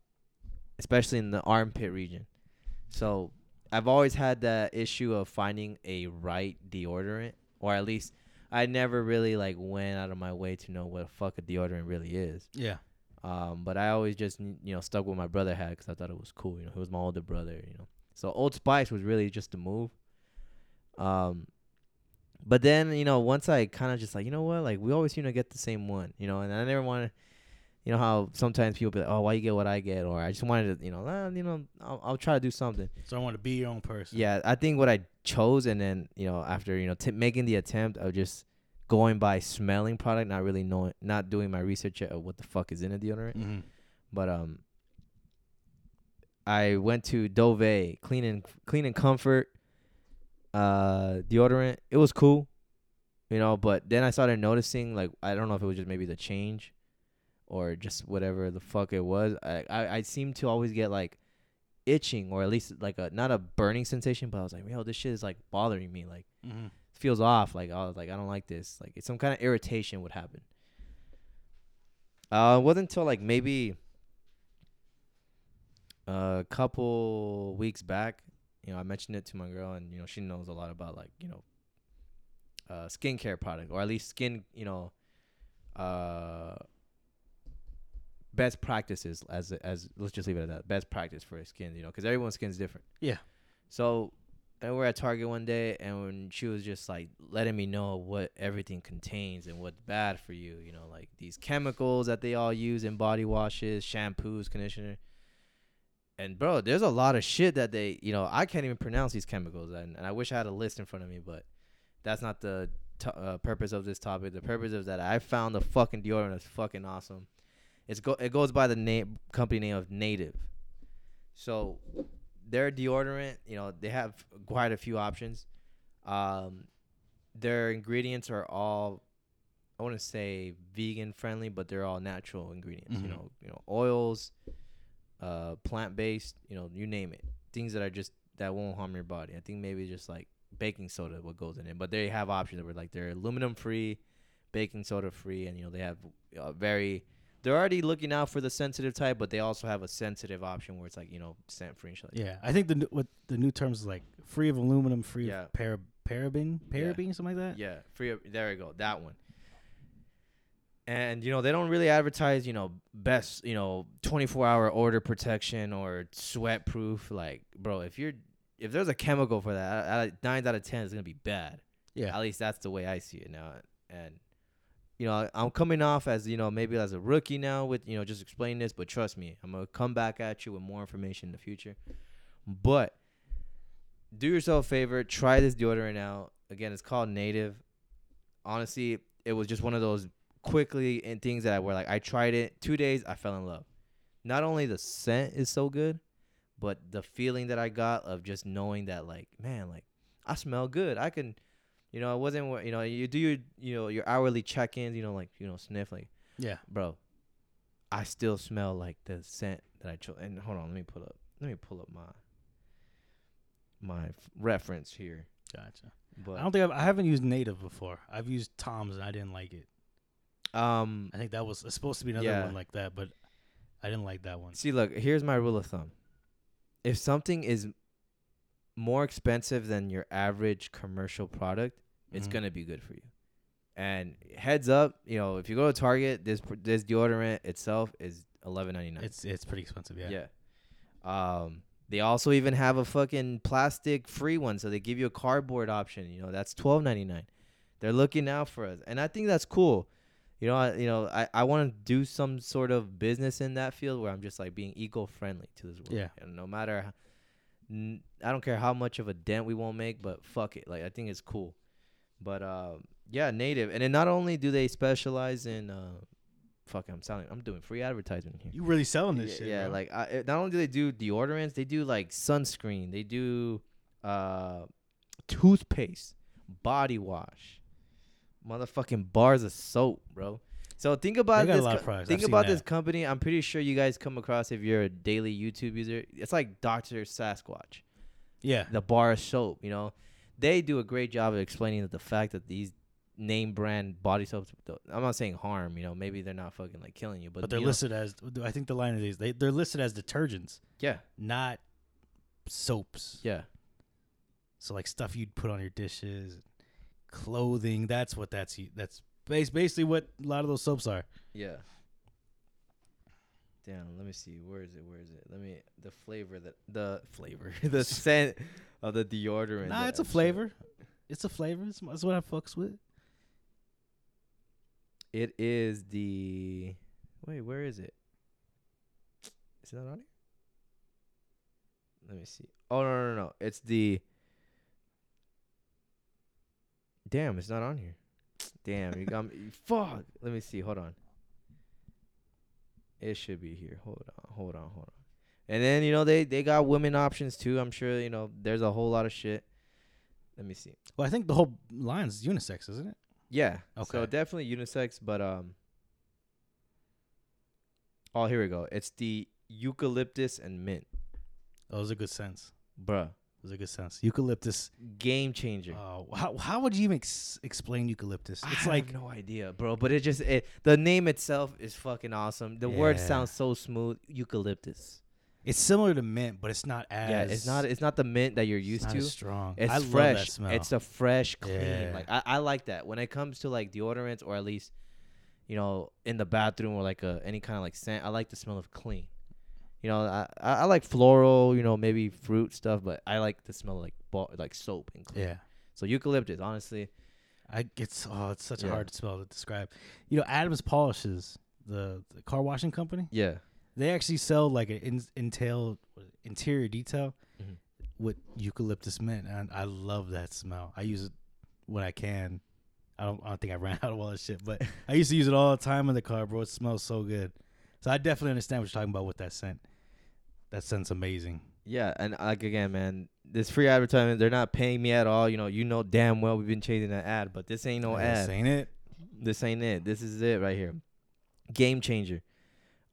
Speaker 2: especially in the armpit region. So I've always had that issue of finding a right deodorant, or at least I never really like went out of my way to know what the fuck a deodorant really is.
Speaker 1: Yeah.
Speaker 2: Um, but I always just you know stuck with my brother had because I thought it was cool. You know, he was my older brother. You know, so Old Spice was really just a move. Um, but then you know once I kind of just like you know what like we always seem to get the same one. You know, and I never want to. You know how sometimes people be like, "Oh, why you get what I get?" Or I just wanted to, you know, ah, you know, I'll, I'll try to do something.
Speaker 1: So I want to be your own person.
Speaker 2: Yeah, I think what I chose, and then you know, after you know, t- making the attempt of just going by smelling product, not really knowing, not doing my research yet of what the fuck is in a deodorant.
Speaker 1: Mm-hmm.
Speaker 2: But um, I went to Dove Clean and Clean and Comfort uh deodorant. It was cool, you know. But then I started noticing, like, I don't know if it was just maybe the change, or just whatever the fuck it was. I I, I seem to always get like itching, or at least like a not a burning sensation, but I was like, yo, this shit is like bothering me. Like
Speaker 1: Mm-hmm.
Speaker 2: feels off. Like I was like, I don't like this. Like it's some kind of irritation would happen. Uh, it wasn't until like maybe a couple weeks back, you know, I mentioned it to my girl, and you know, she knows a lot about like you know, uh, skincare product or at least skin, you know, uh, best practices as as let's just leave it at that. Best practice for a skin, you know, because everyone's skin's different.
Speaker 1: Yeah.
Speaker 2: So and we're at Target one day, and when she was just like letting me know what everything contains and what's bad for you, you know, like these chemicals that they all use in body washes, shampoos, conditioner. And bro, there's a lot of shit that they, you know, I can't even pronounce these chemicals, and, and I wish I had a list in front of me, but that's not the to- uh, purpose of this topic. The purpose is that I found the fucking deodorant that's fucking awesome. It's go it goes by the name company name of Native. So their deodorant, you know, they have quite a few options. Um, their ingredients are all, I want to say vegan friendly, but they're all natural ingredients. You
Speaker 1: Mhm.
Speaker 2: know, you know, oils, uh, plant based. You know, you name it. Things that are just that won't harm your body. I think maybe just like baking soda, what goes in it. But they have options that were like they're aluminum free, baking soda free, and you know they have uh, very they're already looking out for the sensitive type, but they also have a sensitive option where it's like you know scent free and shit. Like
Speaker 1: Yeah, I think the new- what the new terms is like free of aluminum, free
Speaker 2: Yeah.
Speaker 1: of para, paraben,
Speaker 2: Yeah.
Speaker 1: paraben, something like that.
Speaker 2: Yeah, free. Of, there you go. That one. And you know they don't really advertise, you know, best, you know, 24 hour order protection or sweat proof. Like, bro, if you're if there's a chemical for that, nine out of ten is gonna be bad.
Speaker 1: Yeah,
Speaker 2: At least that's the way I see it now. And you know, I'm coming off as you know maybe as a rookie now with you know just explaining this, but trust me, I'm gonna come back at you with more information in the future. But do yourself a favor, try this deodorant out. Again, it's called Native. Honestly, it was just one of those quickly and things that I were like I tried it two days, I fell in love. Not only the scent is so good, but the feeling that I got of just knowing that like man, like I smell good. I can, you know, it wasn't what you know. You do your you know your hourly check-ins, you know, like you know sniff like
Speaker 1: yeah.
Speaker 2: bro, I still smell like the scent that I chose. And hold on, let me pull up. Let me pull up my my f- reference here.
Speaker 1: Gotcha.
Speaker 2: But
Speaker 1: I don't think I've, I haven't used Native before. I've used Tom's and I didn't like it.
Speaker 2: um,
Speaker 1: I think that was supposed to be another
Speaker 2: Yeah.
Speaker 1: one like that, but I didn't like that one.
Speaker 2: see, look, here's my rule of thumb. If something is more expensive than your average commercial product, it's
Speaker 1: Mhm.
Speaker 2: gonna be good for you. And heads up, you know, if you go to Target, this this deodorant itself is eleven ninety nine.
Speaker 1: It's it's pretty expensive. Yeah.
Speaker 2: Yeah. Um, they also even have a fucking plastic free one, so they give you a cardboard option. You know, that's twelve ninety nine. They're looking out for us, and I think that's cool. You know, I, you know, I, I want to do some sort of business in that field where I'm just like being eco friendly to this world.
Speaker 1: Yeah.
Speaker 2: And no matter, n- I don't care how much of a dent we won't make, but fuck it, like I think it's cool. But um, yeah, native, and then not only do they specialize in uh, fuck, I'm selling, I'm doing free advertisement here.
Speaker 1: You really selling
Speaker 2: Yeah,
Speaker 1: this shit?
Speaker 2: yeah
Speaker 1: bro.
Speaker 2: like I, not only do they do deodorants, they do like sunscreen, they do uh toothpaste, body wash, motherfucking bars of soap, bro. So think about this. co- Think about this
Speaker 1: that.
Speaker 2: company. I'm pretty sure you guys come across if you're a daily YouTube user. It's like Doctor Sasquatch,
Speaker 1: yeah.
Speaker 2: the bar of soap. You know, they do a great job of explaining that the fact that these name brand body soaps. I'm not saying harm. You know, maybe they're not fucking like killing you, but,
Speaker 1: But they're
Speaker 2: you know-
Speaker 1: listed as I think the line of these they they're listed as detergents,
Speaker 2: Yeah,
Speaker 1: not soaps.
Speaker 2: yeah.
Speaker 1: So like stuff you'd put on your dishes, clothing. That's what that's that's basically what a lot of those soaps are.
Speaker 2: Yeah. Damn, let me see. Where is it? Where is it? Let me the flavor that the flavor the scent of the deodorant.
Speaker 1: Nah, it's a
Speaker 2: I'm sure-
Speaker 1: flavor. It's a flavor. It's, that's what I fucks with.
Speaker 2: It is the Wait, where is it? Is it not on here? Let me see. Oh no no no. no. It's the Damn, it's not on here. Damn, you got me fuck. Let me see. Hold on. It should be here. Hold on, hold on, hold on. And then you know they they got women options too. I'm sure you know there's a whole lot of shit. Let me see.
Speaker 1: Well, I think the whole line's unisex, isn't it?
Speaker 2: Yeah.
Speaker 1: Okay.
Speaker 2: So definitely unisex, but um. Oh, here we go. It's the eucalyptus and mint,
Speaker 1: those are good scents.
Speaker 2: bruh.
Speaker 1: Those are good scents. Eucalyptus.
Speaker 2: Game changer.
Speaker 1: Oh, how how would you even ex- explain eucalyptus? It's
Speaker 2: I
Speaker 1: like
Speaker 2: have no idea, bro. But it just it, the name itself is fucking awesome. The word
Speaker 1: Yeah.
Speaker 2: sounds so smooth. Eucalyptus.
Speaker 1: it's similar to mint, but it's not as
Speaker 2: yeah, it's not it's not the mint that you're
Speaker 1: it's
Speaker 2: used
Speaker 1: not
Speaker 2: to.
Speaker 1: as strong.
Speaker 2: It's
Speaker 1: I love that
Speaker 2: fresh.
Speaker 1: smell.
Speaker 2: It's a fresh, clean.
Speaker 1: Yeah.
Speaker 2: Like I, I like that. When it comes to like deodorants or at least, you know, in the bathroom or like a any kind of like scent, I like the smell of clean. You know, I I, like floral, you know, maybe fruit stuff, but I like the smell of like like soap and clean.
Speaker 1: yeah.
Speaker 2: So eucalyptus, honestly,
Speaker 1: I it's oh it's such a hard smell to describe. You know, Adam's Polishes, the, the car washing company,
Speaker 2: yeah.
Speaker 1: they actually sell like an in, intel interior detail
Speaker 2: Mhm.
Speaker 1: with eucalyptus mint, and I love that smell. I use it when I can. I don't, I don't think I ran out of all that shit, but I used to use it all the time in the car, bro. It smells so good. So I definitely understand what you're talking about with that scent. That scent's amazing.
Speaker 2: Yeah, and like again, man, this free advertisement, they're not paying me at all. You know, you know damn well we've been chasing that ad, but this ain't no ad.
Speaker 1: ain't it?
Speaker 2: this ain't it. This is it right here. Game changer.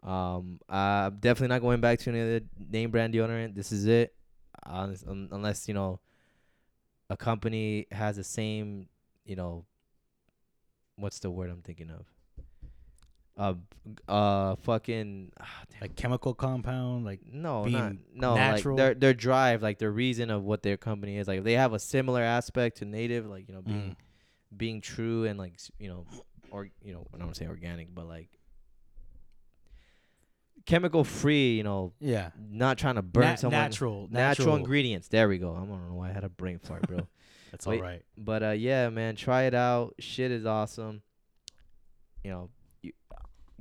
Speaker 2: Um, I'm definitely not going back to any other name brand deodorant. This is it. Unless you know, a company has the same, you know, what's the word I'm thinking of? Uh, uh, fucking.
Speaker 1: Like chemical compound, like
Speaker 2: no, not no,
Speaker 1: natural?
Speaker 2: like their their drive, like the reason of what their company is. Like they have a similar aspect to native, like you know, being
Speaker 1: mm,
Speaker 2: being true and like you know, or you know, I don't want to say organic, but like chemical free. You know,
Speaker 1: yeah,
Speaker 2: not trying to burn
Speaker 1: Na-
Speaker 2: someone.
Speaker 1: natural,
Speaker 2: natural ingredients. There we go. I don't know why I had a brain fart, bro.
Speaker 1: That's
Speaker 2: Wait.
Speaker 1: all right.
Speaker 2: But uh, yeah, man, try it out. Shit is awesome. You know, you,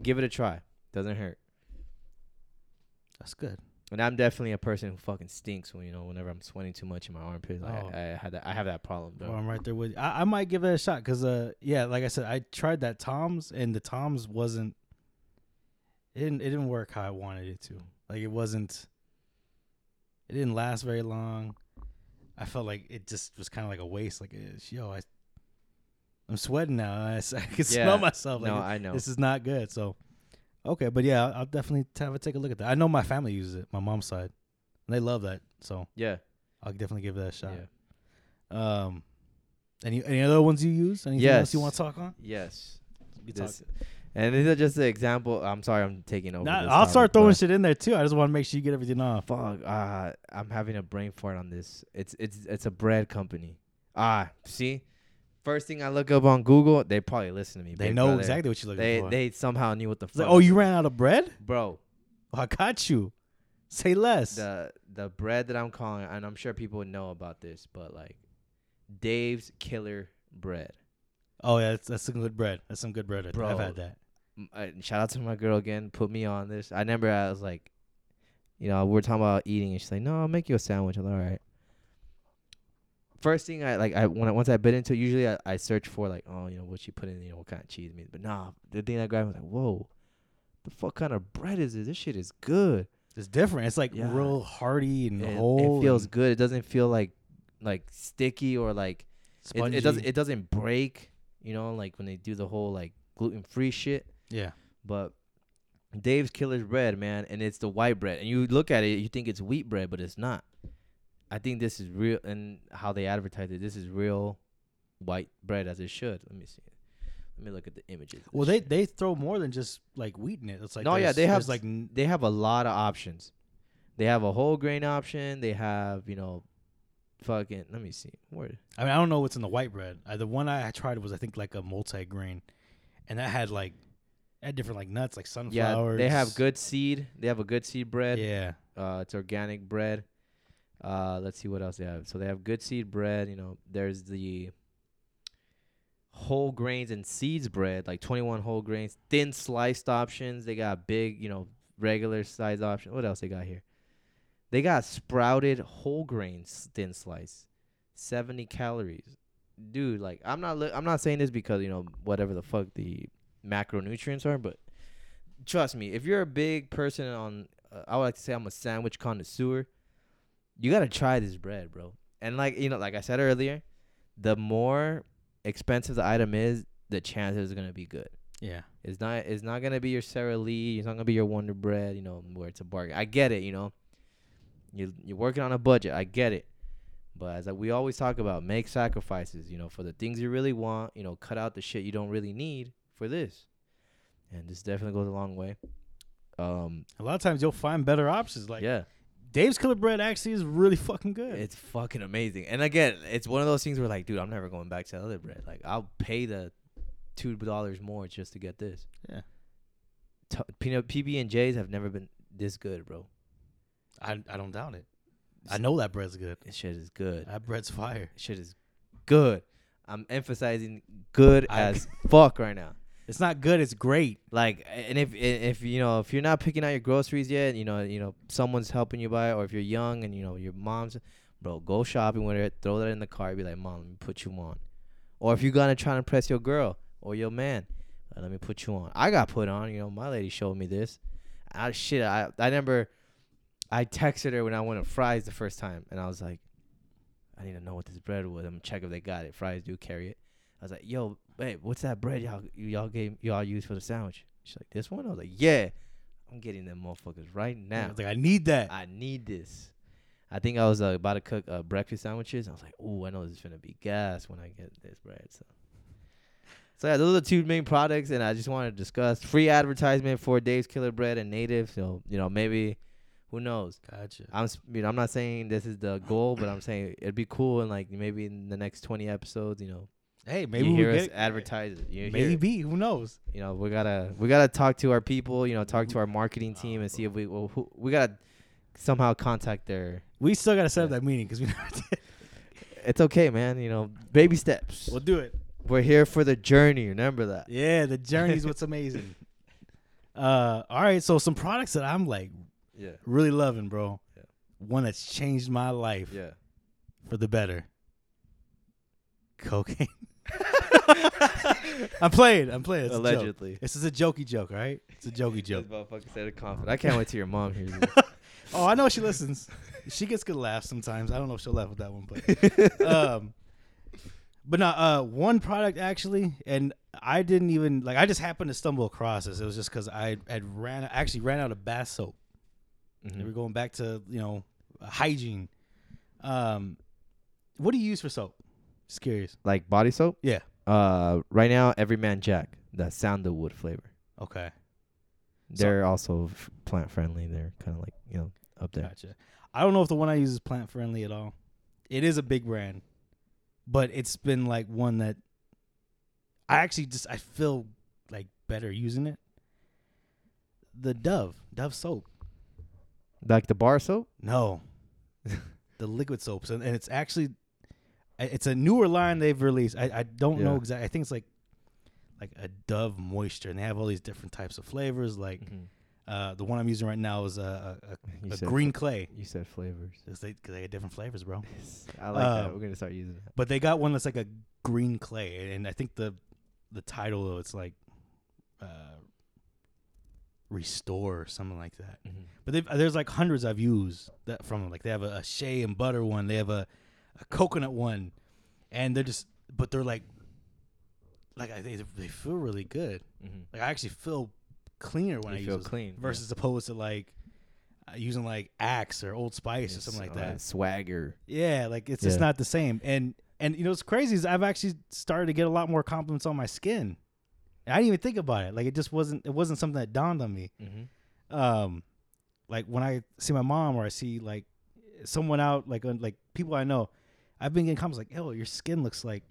Speaker 2: give it a try. Doesn't hurt.
Speaker 1: That's good.
Speaker 2: And I'm definitely a person who fucking stinks when you know whenever I'm sweating too much in my armpits.
Speaker 1: Oh.
Speaker 2: I, I had that. I have that problem, bro.
Speaker 1: Well, I'm right there with you. I, I might give it a shot because, uh, yeah, like I said, I tried that Tom's and the Tom's wasn't. It didn't. It didn't work how I wanted it to. Like it wasn't. It didn't last very long. I felt like it just was kind of like a waste. Like, eh, yo, I, I'm sweating now. I can
Speaker 2: Yeah.
Speaker 1: smell myself. Like,
Speaker 2: no, I know.
Speaker 1: this is not good. So, okay, but yeah, I'll, definitely have a take a look at that. I know my family uses it, my mom's side, and they love that. So
Speaker 2: yeah,
Speaker 1: I'll definitely give that a shot.
Speaker 2: yeah.
Speaker 1: Um, any any other ones you use? Anything else you want to talk on?
Speaker 2: Yes. This-
Speaker 1: talk.
Speaker 2: and these are just the example. I'm sorry, I'm taking over.
Speaker 1: Nah, I'll start throwing shit in there too. I just want to make sure you get everything off.
Speaker 2: Fuck. Uh, I'm having a brain fart on this. It's it's it's a bread company. Ah, see, first thing I look up on Google, they probably listen to me.
Speaker 1: They
Speaker 2: big
Speaker 1: know
Speaker 2: brother.
Speaker 1: exactly what you're looking
Speaker 2: They
Speaker 1: for.
Speaker 2: they somehow knew what the
Speaker 1: It's
Speaker 2: fuck.
Speaker 1: like, oh, you ran out of bread?
Speaker 2: bro.
Speaker 1: Oh, I got you. Say less.
Speaker 2: The the bread that I'm calling, and I'm sure people would know about this, but like Dave's Killer Bread.
Speaker 1: oh yeah, that's, that's some good bread. That's some good bread. I've
Speaker 2: Bro.
Speaker 1: had that.
Speaker 2: M- uh, shout out to my girl again. Put me on this. I remember I was like, you know, we are talking about eating, and she's like, "No, I'll make you a sandwich." I'm like, all right. First thing I like, I when I once I bit into, it, usually I, I search for like, oh, you know, what she put in, you know, what kind of cheese meat. But nah, the thing I grabbed was like, whoa, the fuck kind of bread is this? This shit is good.
Speaker 1: It's different. It's like
Speaker 2: Yeah.
Speaker 1: real hearty and
Speaker 2: It,
Speaker 1: whole.
Speaker 2: it feels
Speaker 1: and
Speaker 2: good. It doesn't feel like like sticky or like it, it doesn't it doesn't break. You know, like when they do the whole like gluten free shit.
Speaker 1: yeah.
Speaker 2: But Dave's Killer's bread, man, and it's the white bread. And you look at it, you think it's wheat bread, but it's not. I think this is real, and how they advertise it, this is real white bread as it should. Let me see. Let me look at the images.
Speaker 1: Well, they
Speaker 2: shit.
Speaker 1: they throw more than just like wheat in it. It's like
Speaker 2: No, yeah, they have
Speaker 1: like n-
Speaker 2: they have a lot of options. They have a whole grain option. They have you know, fucking. Let me see. Where?
Speaker 1: I mean, I don't know what's in the white bread. Uh, the one I tried was I think like a multi-grain, and that had like had different like nuts, like sunflowers.
Speaker 2: Yeah, they have good seed. They have a good seed bread.
Speaker 1: Yeah,
Speaker 2: Uh, it's organic bread. Uh, let's see what else they have. So they have good seed bread. You know, there's the whole grains and seeds bread, like 21 whole grains, thin sliced options. They got big, you know, regular size option. What else they got here? They got sprouted whole grains thin slice, 70 calories. Dude, like I'm not li- I'm not saying this because, you know, whatever the fuck the macronutrients are, but trust me, if you're a big person on uh, I would like to say I'm a sandwich connoisseur, you got to try this bread, bro. And like, you know, like I said earlier, the more expensive the item is, the chances are going to be good.
Speaker 1: yeah.
Speaker 2: It's not it's not gonna be your Sara Lee. It's not gonna be your Wonder Bread. You know where it's a bargain. I get it. You know, you you're working on a budget. I get it. But as I we always talk about, make sacrifices. You know, for the things you really want. You know, cut out the shit you don't really need for this. And this definitely goes a long way. Um,
Speaker 1: A lot of times you'll find better options. Like
Speaker 2: yeah,
Speaker 1: Dave's Killer Bread actually is really fucking good.
Speaker 2: it's fucking amazing. And again, it's one of those things where like, dude, I'm never going back to the other bread. Like, I'll pay the two dollars more just to get this.
Speaker 1: Yeah.
Speaker 2: T- peanut PB and J's have never been this good, bro.
Speaker 1: I I don't doubt it. I know that bread's good.
Speaker 2: This shit is good.
Speaker 1: That bread's fire.
Speaker 2: This shit is good. I'm emphasizing good
Speaker 1: I-
Speaker 2: as fuck right now.
Speaker 1: It's not good. It's great.
Speaker 2: Like, and if if you know if you're not picking out your groceries yet, you know you know someone's helping you buy, it, or if you're young and you know your mom's, bro, go shopping with her, throw that in the car, be like, mom, let me put you on. Or if you're gonna try to impress your girl or your man, uh, let me put you on. I got put on. You know, my lady showed me this. I shit. I I remember, I texted her when I went to Fry's the first time, and I was like, I need to know what this bread was. I'm gonna check if they got it. Fry's do carry it. I was like, yo, babe, what's that bread y'all y'all gave y'all used for the sandwich? She's like, this one. I was like, yeah, I'm getting them motherfuckers right now.
Speaker 1: It's like I need that.
Speaker 2: I need this. I think I was uh, about to cook uh, breakfast sandwiches. I was like, ooh, I know this is gonna be gas when I get this bread. So So yeah, those are the two main products, and I just wanted to discuss free advertisement for Dave's Killer Bread and Native. So you know, maybe who knows?
Speaker 1: Gotcha.
Speaker 2: I'm you know I'm not saying this is the goal, but I'm saying it'd be cool and like maybe in the next 20 episodes, you know,
Speaker 1: Hey, maybe
Speaker 2: you
Speaker 1: we
Speaker 2: hear us
Speaker 1: get
Speaker 2: advertise it. You hear.
Speaker 1: Maybe who knows?
Speaker 2: you know we gotta we gotta talk to our people, you know, talk to our marketing team and see if we well, who, we gotta somehow contact their.
Speaker 1: We still gotta set up that meeting because we never did.
Speaker 2: It's okay, man. You know, baby steps.
Speaker 1: We'll do it.
Speaker 2: We're here for the journey. Remember that.
Speaker 1: Yeah, the journey is what's amazing. Uh, all right, so some products that I'm like
Speaker 2: Yeah.
Speaker 1: really loving, bro.
Speaker 2: Yeah.
Speaker 1: One that's changed my life
Speaker 2: Yeah.
Speaker 1: for the better. Cocaine. I'm playing. I'm playing. It's
Speaker 2: Allegedly.
Speaker 1: This is a jokey joke, right? It's a jokey
Speaker 2: This
Speaker 1: joke.
Speaker 2: motherfucker said it confident. I can't wait till your mom hears it.
Speaker 1: Oh, I know she listens. She gets good laughs sometimes. I don't know if she'll laugh with that one, but um, but no, uh, one product actually, and I didn't even like. I just happened to stumble across this. It was just because I had ran actually ran out of bath soap.
Speaker 2: Mhm.
Speaker 1: They were going back to you know hygiene. Um, what do you use for soap? Just curious.
Speaker 2: Like body soap.
Speaker 1: Yeah.
Speaker 2: Uh, right now, Every Man Jack, that sandalwood flavor.
Speaker 1: Okay,
Speaker 2: They're also f- plant friendly. They're kind of like you know up there.
Speaker 1: gotcha. I don't know if the one I use is plant friendly at all. It is a big brand, but it's been like one that I actually just I feel like better using it. The Dove, Dove soap.
Speaker 2: Like the bar soap.
Speaker 1: No, the liquid soaps, and, and it's actually it's a newer line they've released. I, I don't know exactly. I think it's like like a Dove Moisture, and they have all these different types of flavors. Like uh, the one I'm using right now is a, a, a, a
Speaker 2: said
Speaker 1: green clay.
Speaker 2: You said flavors.
Speaker 1: 'Cause they, they different flavors, bro.
Speaker 2: I like that.
Speaker 1: Um,
Speaker 2: We're gonna start using that.
Speaker 1: But they got one that's like a green clay, and I think the the title of it's like uh, restore or something like that. But they've, there's like hundreds I've used that from them. Like they have a, a shea and butter one, they have a, a coconut one, and they're just but they're like like I, they they feel really good. Like I actually feel cleaner when I
Speaker 2: you
Speaker 1: use
Speaker 2: feel
Speaker 1: those
Speaker 2: clean
Speaker 1: versus opposed to like uh, using like Axe or Old Spice or something like that.
Speaker 2: Swagger.
Speaker 1: Yeah, like it's just not the same. And and you know what's crazy is I've actually started to get a lot more compliments on my skin. And I didn't even think about it. Like it just wasn't it wasn't something that dawned on me.
Speaker 2: Mm-hmm.
Speaker 1: Um like when I see my mom or I see like someone out like like people I know, I've been getting comments like, "Yo, your skin looks like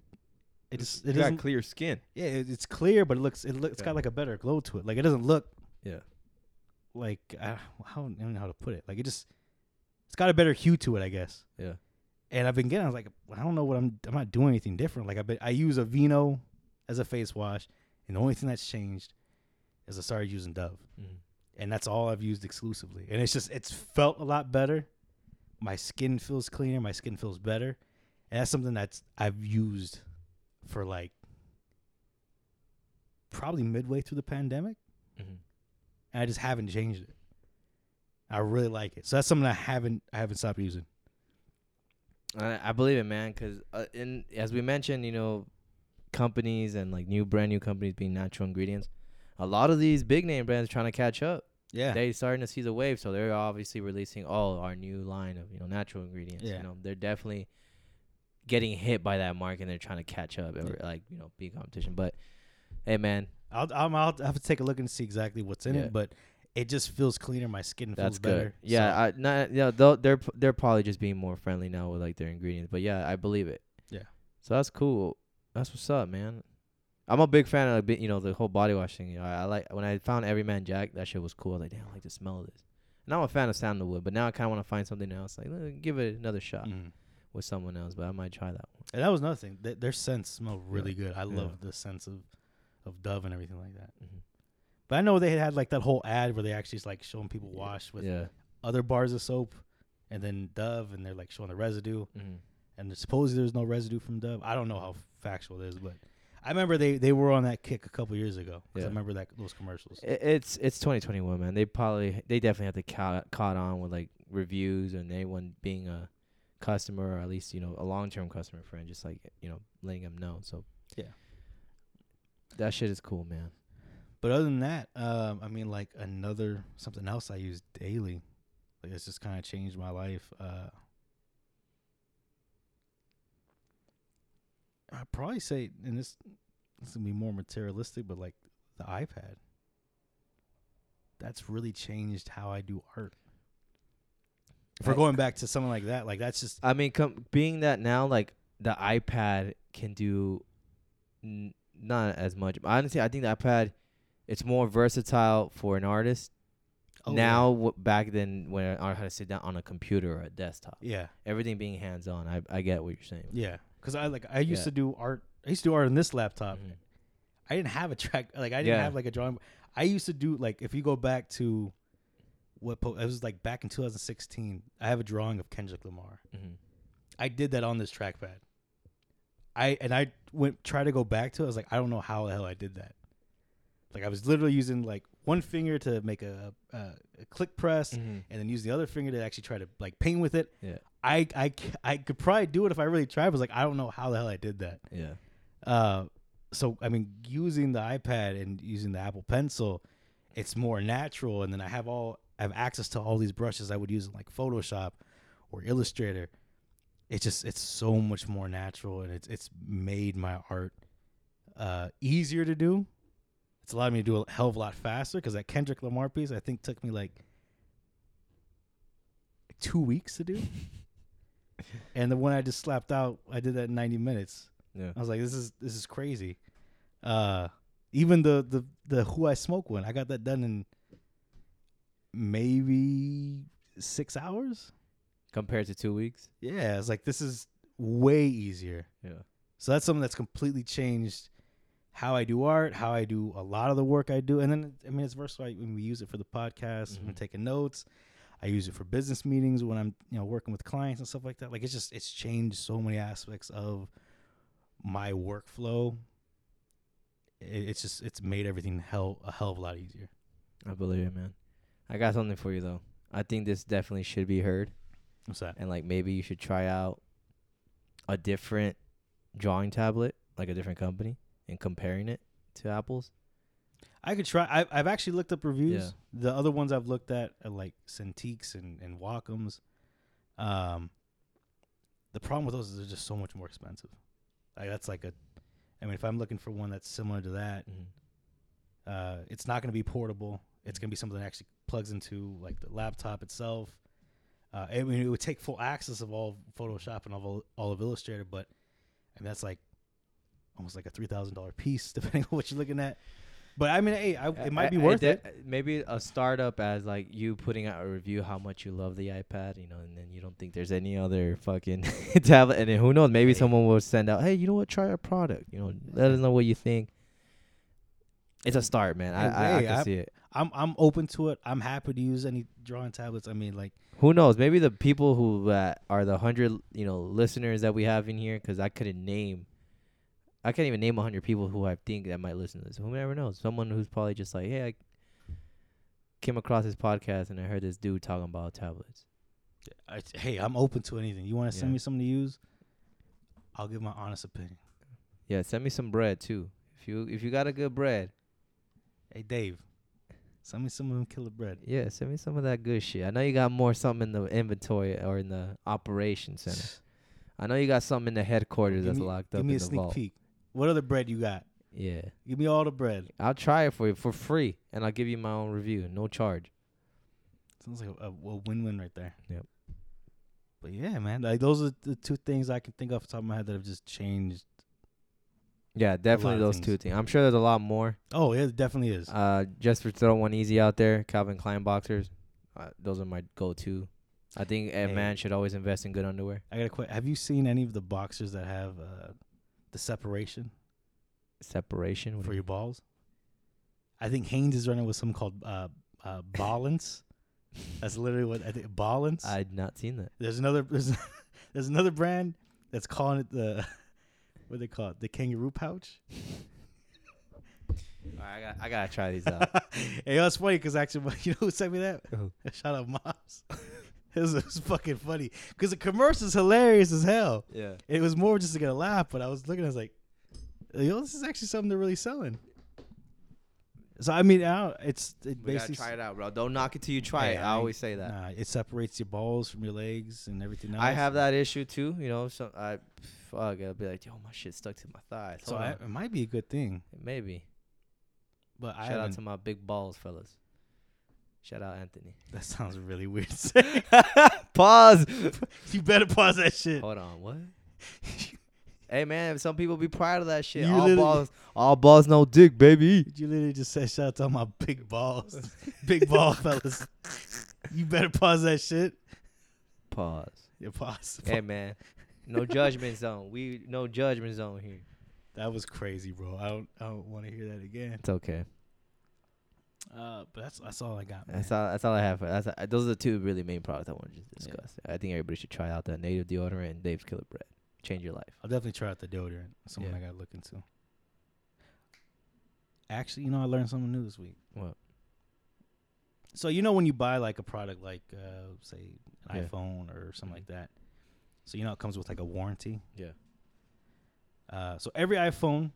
Speaker 1: it just it
Speaker 2: you got clear skin.
Speaker 1: yeah, it, it's clear, but it looks it looks it's
Speaker 2: Yeah.
Speaker 1: got like a better glow to it. Like it doesn't look
Speaker 2: Yeah.
Speaker 1: like I, how I don't know how to put it. Like it just it's got a better hue to it, I guess.
Speaker 2: Yeah.
Speaker 1: And I've been getting I was like I don't know what I'm I'm not doing anything different. Like I been I use Aveeno as a face wash, and the only thing that's changed is I started using Dove,
Speaker 2: Mm-hmm.
Speaker 1: and that's all I've used exclusively. And it's just it's felt a lot better. My skin feels cleaner. My skin feels better, and that's something that's I've used for like probably midway through the pandemic
Speaker 2: Mm-hmm.
Speaker 1: and I just haven't changed it. I really like it, so that's something I haven't I haven't stopped using.
Speaker 2: I, I believe it, man. Because uh, in as we mentioned, you know, companies and like new brand new companies being natural ingredients, a lot of these big name brands trying to catch up.
Speaker 1: Yeah,
Speaker 2: They starting to see the wave, so they're obviously releasing all our new line of you know natural ingredients.
Speaker 1: Yeah.
Speaker 2: You know, they're definitely getting hit by that mark, and they're trying to catch up, or
Speaker 1: Yeah.
Speaker 2: like you know, be competition. But hey, man,
Speaker 1: I'll, I'll I'll have to take a look and see exactly what's in
Speaker 2: Yeah.
Speaker 1: it, but it just feels cleaner. My skin feels
Speaker 2: That's
Speaker 1: better.
Speaker 2: good. Yeah,
Speaker 1: so-
Speaker 2: I not yeah, they're they're probably just being more friendly now with like their ingredients. But yeah, I believe it.
Speaker 1: Yeah.
Speaker 2: So that's cool. That's what's up, man. I'm a big fan of like, you know the whole body wash thing. You know, I, I like when I found Every Man Jack, that shit was cool. I was like, damn, I like the smell of this. And I'm a fan of sandalwood, but now I kind of want to find something else. Like, give it another shot
Speaker 1: Mhm.
Speaker 2: With someone else. But I might try that one.
Speaker 1: And that was another thing. Th- their scents smell really
Speaker 2: Yeah.
Speaker 1: good. I
Speaker 2: Yeah.
Speaker 1: love the scents of of Dove and everything like that.
Speaker 2: Mm-hmm.
Speaker 1: But I know they had like that whole ad where they actually like showing people wash with
Speaker 2: yeah.
Speaker 1: other bars of soap, and then Dove, and they're like showing the residue.
Speaker 2: Mm-hmm.
Speaker 1: and supposedly there's no residue from Dove. I don't know how factual it is, but I remember they, they were on that kick a couple years ago. 'cause
Speaker 2: Yeah.
Speaker 1: I remember that those commercials.
Speaker 2: I- It's it's 2021, man. They probably they definitely have to caught caught on with like reviews and anyone being a customer or at least you know a long term customer friend, just like you know letting them know. So
Speaker 1: Yeah.
Speaker 2: that shit is cool, man.
Speaker 1: But other than that, um, I mean, like another something else I use daily. Like it's just kind of changed my life. Uh, I'd probably say, and this it's gonna be more materialistic, but like the iPad, that's really changed how I do art. If we're going back to something like that, like that's just
Speaker 2: I mean, com- being that now, like the iPad can do n- not as much. Honestly, I think the iPad it's more versatile for an artist
Speaker 1: oh,
Speaker 2: now. W- back then, when I had to sit down on a computer or a desktop,
Speaker 1: Yeah,
Speaker 2: everything being hands on. I I get what you're saying.
Speaker 1: yeah. Because I like I used
Speaker 2: Yeah.
Speaker 1: to do art. I used to do art on this laptop.
Speaker 2: Mhm.
Speaker 1: I didn't have a track. Like I didn't
Speaker 2: Yeah.
Speaker 1: have like a drawing. I used to do like if you go back to what po- it was like back in 2016. I have a drawing of Kendrick Lamar.
Speaker 2: Mhm.
Speaker 1: I did that on this trackpad. I and I went try to go back to it. I was like, I don't know how the hell I did that. Like I was literally using like one finger to make a, a, a click press,
Speaker 2: Mhm.
Speaker 1: and then use the other finger to actually try to like paint with it.
Speaker 2: Yeah.
Speaker 1: I I I could probably do it if I really tried. But I was like, I don't know how the hell I did that.
Speaker 2: Yeah.
Speaker 1: Uh, so I mean, using the iPad and using the Apple Pencil, it's more natural. And then I have all I have access to all these brushes I would use in like Photoshop or Illustrator. It's just it's so much more natural, and it's it's made my art uh, easier to do. It's allowed me to do a hell of a lot faster because that Kendrick Lamar piece I think took me like two weeks to do, and the one I just slapped out I did that in ninety minutes.
Speaker 2: Yeah.
Speaker 1: I was like, this is this is crazy. Uh, even the the the who I smoke one, I got that done in maybe six hours.
Speaker 2: Compared to two weeks.
Speaker 1: Yeah, it's like this is way easier.
Speaker 2: Yeah.
Speaker 1: So that's something that's completely changed how I do art, how I do a lot of the work I do, and then I mean it's versatile when we use it for the podcast, when I'm
Speaker 2: Mhm.
Speaker 1: taking notes. I use it for business meetings when I'm you know working with clients and stuff like that. Like it's just it's changed so many aspects of my workflow. It, it's just it's made everything hell a hell of a lot easier.
Speaker 2: I believe it, man. I got something for you though. I think this definitely should be heard,
Speaker 1: What's that?
Speaker 2: and like maybe you should try out a different drawing tablet, like a different company, and comparing it to Apple's.
Speaker 1: I could try. I've, I've actually looked up reviews.
Speaker 2: Yeah.
Speaker 1: The other ones I've looked at are like Cintiqs and and Wacom's. Um, the problem with those is they're just so much more expensive. Like that's like a. I mean, if I'm looking for one that's similar to that, uh, it's not going to be portable. It's going to be something that actually plugs into like the laptop itself. Uh, I mean, it would take full access of all Photoshop and all all of Illustrator, but I mean that's like almost like a three thousand dollar piece, depending on what you're looking at. But I mean, hey, I, it might be
Speaker 2: I- I
Speaker 1: worth it.
Speaker 2: Maybe a startup as like you putting out a review how much you love the iPad, you know, and then you don't think there's any other fucking tablet, and then who knows? Maybe
Speaker 1: Hey.
Speaker 2: someone will send out, hey, you know what? Try our product. You know, let us know what you think. It's a start, man. I I, I
Speaker 1: Hey,
Speaker 2: can
Speaker 1: I-
Speaker 2: see it.
Speaker 1: I'm I'm open to it. I'm happy to use any drawing tablets. I mean, like
Speaker 2: Who knows? Maybe the people who uh, are the hundred, you know, listeners that we have in here, because I couldn't name, I can't even name a hundred people who I think that might listen to this. Who never knows? Someone who's probably just like, hey, I came across this podcast and I heard this dude talking about tablets.
Speaker 1: I, hey, I'm open to anything. You want to send
Speaker 2: Yeah.
Speaker 1: me something to use? I'll give my honest opinion.
Speaker 2: Yeah, send me some bread too. If you if you got a good bread,
Speaker 1: Hey, Dave, send me some of them killer bread.
Speaker 2: yeah, send me some of that good shit. I know you got more something in the inventory or in the operation center. I know you got something in the headquarters
Speaker 1: Give
Speaker 2: that's
Speaker 1: me-
Speaker 2: locked
Speaker 1: Give
Speaker 2: up
Speaker 1: me
Speaker 2: in
Speaker 1: a
Speaker 2: the
Speaker 1: sneak
Speaker 2: vault.
Speaker 1: peek. What other bread you got?
Speaker 2: Yeah,
Speaker 1: Give me all the bread.
Speaker 2: I'll try it for you for free, and I'll give you my own review, no charge.
Speaker 1: Sounds like a, a win-win right there.
Speaker 2: Yep.
Speaker 1: But yeah, man, like those are the two things I can think off the top of my head that have just changed.
Speaker 2: Yeah, definitely those
Speaker 1: things.
Speaker 2: two things. I'm sure there's a lot more.
Speaker 1: Oh, it definitely is.
Speaker 2: Uh, just for throw one easy out there, Calvin Klein boxers. Uh, those are my go-to. I think a
Speaker 1: Hey.
Speaker 2: man should always invest in good underwear.
Speaker 1: I got a question. Have you seen any of the boxers that have uh, the separation
Speaker 2: Separation.
Speaker 1: For
Speaker 2: you-
Speaker 1: your balls? I think Hanes is running with something called uh, uh, Ballance. That's literally what I think. Ballance.
Speaker 2: I'd not seen that.
Speaker 1: There's another there's, there's another brand that's calling it the what they call it the kangaroo pouch.
Speaker 2: All right, I got I gotta try these out.
Speaker 1: hey, that's funny because actually, you know who sent me that?
Speaker 2: Who?
Speaker 1: Shout out, moms. it, was, it was fucking funny because the commercial's hilarious as hell.
Speaker 2: yeah.
Speaker 1: It was more just to get a laugh, but I was looking, I was like, yo, this is actually something they're really selling. So I mean, I don't, it's it
Speaker 2: We gotta
Speaker 1: basically
Speaker 2: try it out, bro. Don't knock it till you try
Speaker 1: Hey,
Speaker 2: it.
Speaker 1: I
Speaker 2: I always say that.
Speaker 1: Nah, it separates your balls from your legs and everything else.
Speaker 2: I have that issue too. You know, so I fuck. I'll be like, yo, my shit stuck to my thighs.
Speaker 1: So
Speaker 2: Hold
Speaker 1: I,
Speaker 2: on.
Speaker 1: it might be a good thing,
Speaker 2: maybe.
Speaker 1: but I
Speaker 2: Shout out
Speaker 1: haven't.
Speaker 2: to my big balls, fellas. Shout out Anthony.
Speaker 1: that sounds really weird. to say.
Speaker 2: Pause.
Speaker 1: you better pause that shit.
Speaker 2: Hold on. What? hey man, some people be proud of that shit.
Speaker 1: You
Speaker 2: all
Speaker 1: literally-
Speaker 2: balls, all balls, no dick, baby.
Speaker 1: You literally just said shout out to all my big balls, big ball fellas. You better pause that shit.
Speaker 2: Pause.
Speaker 1: Yeah, pause.
Speaker 2: hey man, no judgment zone. We no judgment zone here.
Speaker 1: That was crazy, bro. I don't. I don't want to hear that again.
Speaker 2: It's okay.
Speaker 1: Uh, but that's that's all I got. Man.
Speaker 2: That's all. That's all I have. For, that's those are the two really main products I wanted to
Speaker 1: Yeah.
Speaker 2: discuss. I think everybody should try out that native deodorant and Dave's Killer Bread. Change your life.
Speaker 1: I'll definitely try out the deodorant. Someone
Speaker 2: Yeah.
Speaker 1: I gotta look into. Actually, you know, I learned something new this week.
Speaker 2: What?
Speaker 1: So you know when you buy like a product like uh say an
Speaker 2: Yeah.
Speaker 1: iPhone or something like that. So you know it comes with like a warranty.
Speaker 2: Yeah.
Speaker 1: Uh so every iPhone,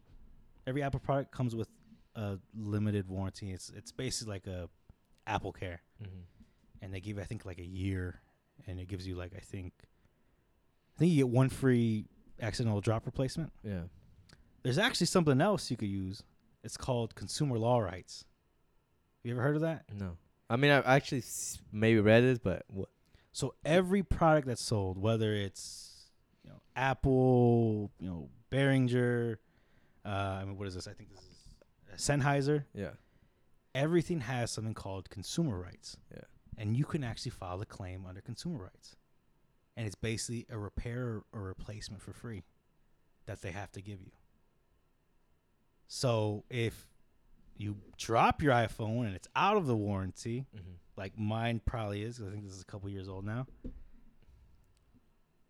Speaker 1: every Apple product comes with a limited warranty. It's it's basically like a Apple Care.
Speaker 2: Mm-hmm.
Speaker 1: And they give you I think like a year and it gives you like I think I think you get one free accidental drop replacement.
Speaker 2: Yeah.
Speaker 1: There's actually something else you could use. It's called consumer law rights. Have you ever heard of that?
Speaker 2: No. I mean, I've actually maybe read this, but what?
Speaker 1: So every product that's sold, whether it's you know Apple, you know Behringer, uh, I mean what is this? I think this is Sennheiser.
Speaker 2: Yeah.
Speaker 1: Everything has something called consumer rights.
Speaker 2: Yeah.
Speaker 1: And you can actually file a claim under consumer rights, and it's basically a repair or replacement for free that they have to give you. So if you drop your iPhone and it's out of the warranty,
Speaker 2: Mm-hmm.
Speaker 1: like mine probably is. 'cause I think this is a couple years old now.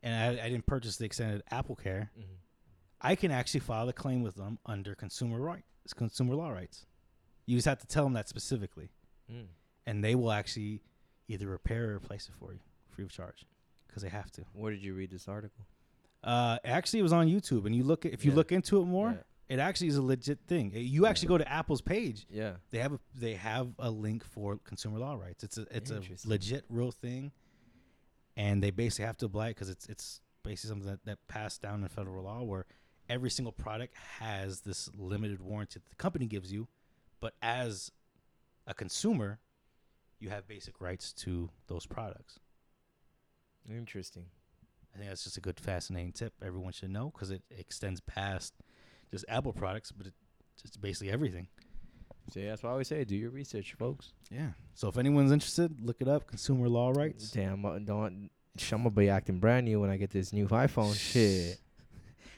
Speaker 1: And I, I didn't purchase the extended Apple Care.
Speaker 2: Mm-hmm.
Speaker 1: I can actually file a claim with them under consumer rights, consumer law rights. You just have to tell them that specifically,
Speaker 2: Mm.
Speaker 1: and they will actually either repair or replace it for you free of charge because they have to.
Speaker 2: Where did you read this article?
Speaker 1: Uh, actually, it was on YouTube, and you look at, if you look into it more, it actually is a legit thing. You actually go to Apple's page,
Speaker 2: Yeah.
Speaker 1: they have a they have a link for consumer law rights. It's a it's a legit real thing, and they basically have to apply it because it's it's basically something that, that passed down in federal law where every single product has this limited warranty that the company gives you, but as a consumer, you have basic rights to those products.
Speaker 2: Interesting.
Speaker 1: I think that's just a good, fascinating tip everyone should know because it extends past just Apple products, but it just basically everything.
Speaker 2: See, that's why I always say, do your research, folks.
Speaker 1: Yeah. So if anyone's interested, look it up. Consumer law rights.
Speaker 2: Damn, uh, don't. I'm gonna be acting brand new when I get this new iPhone. Shit.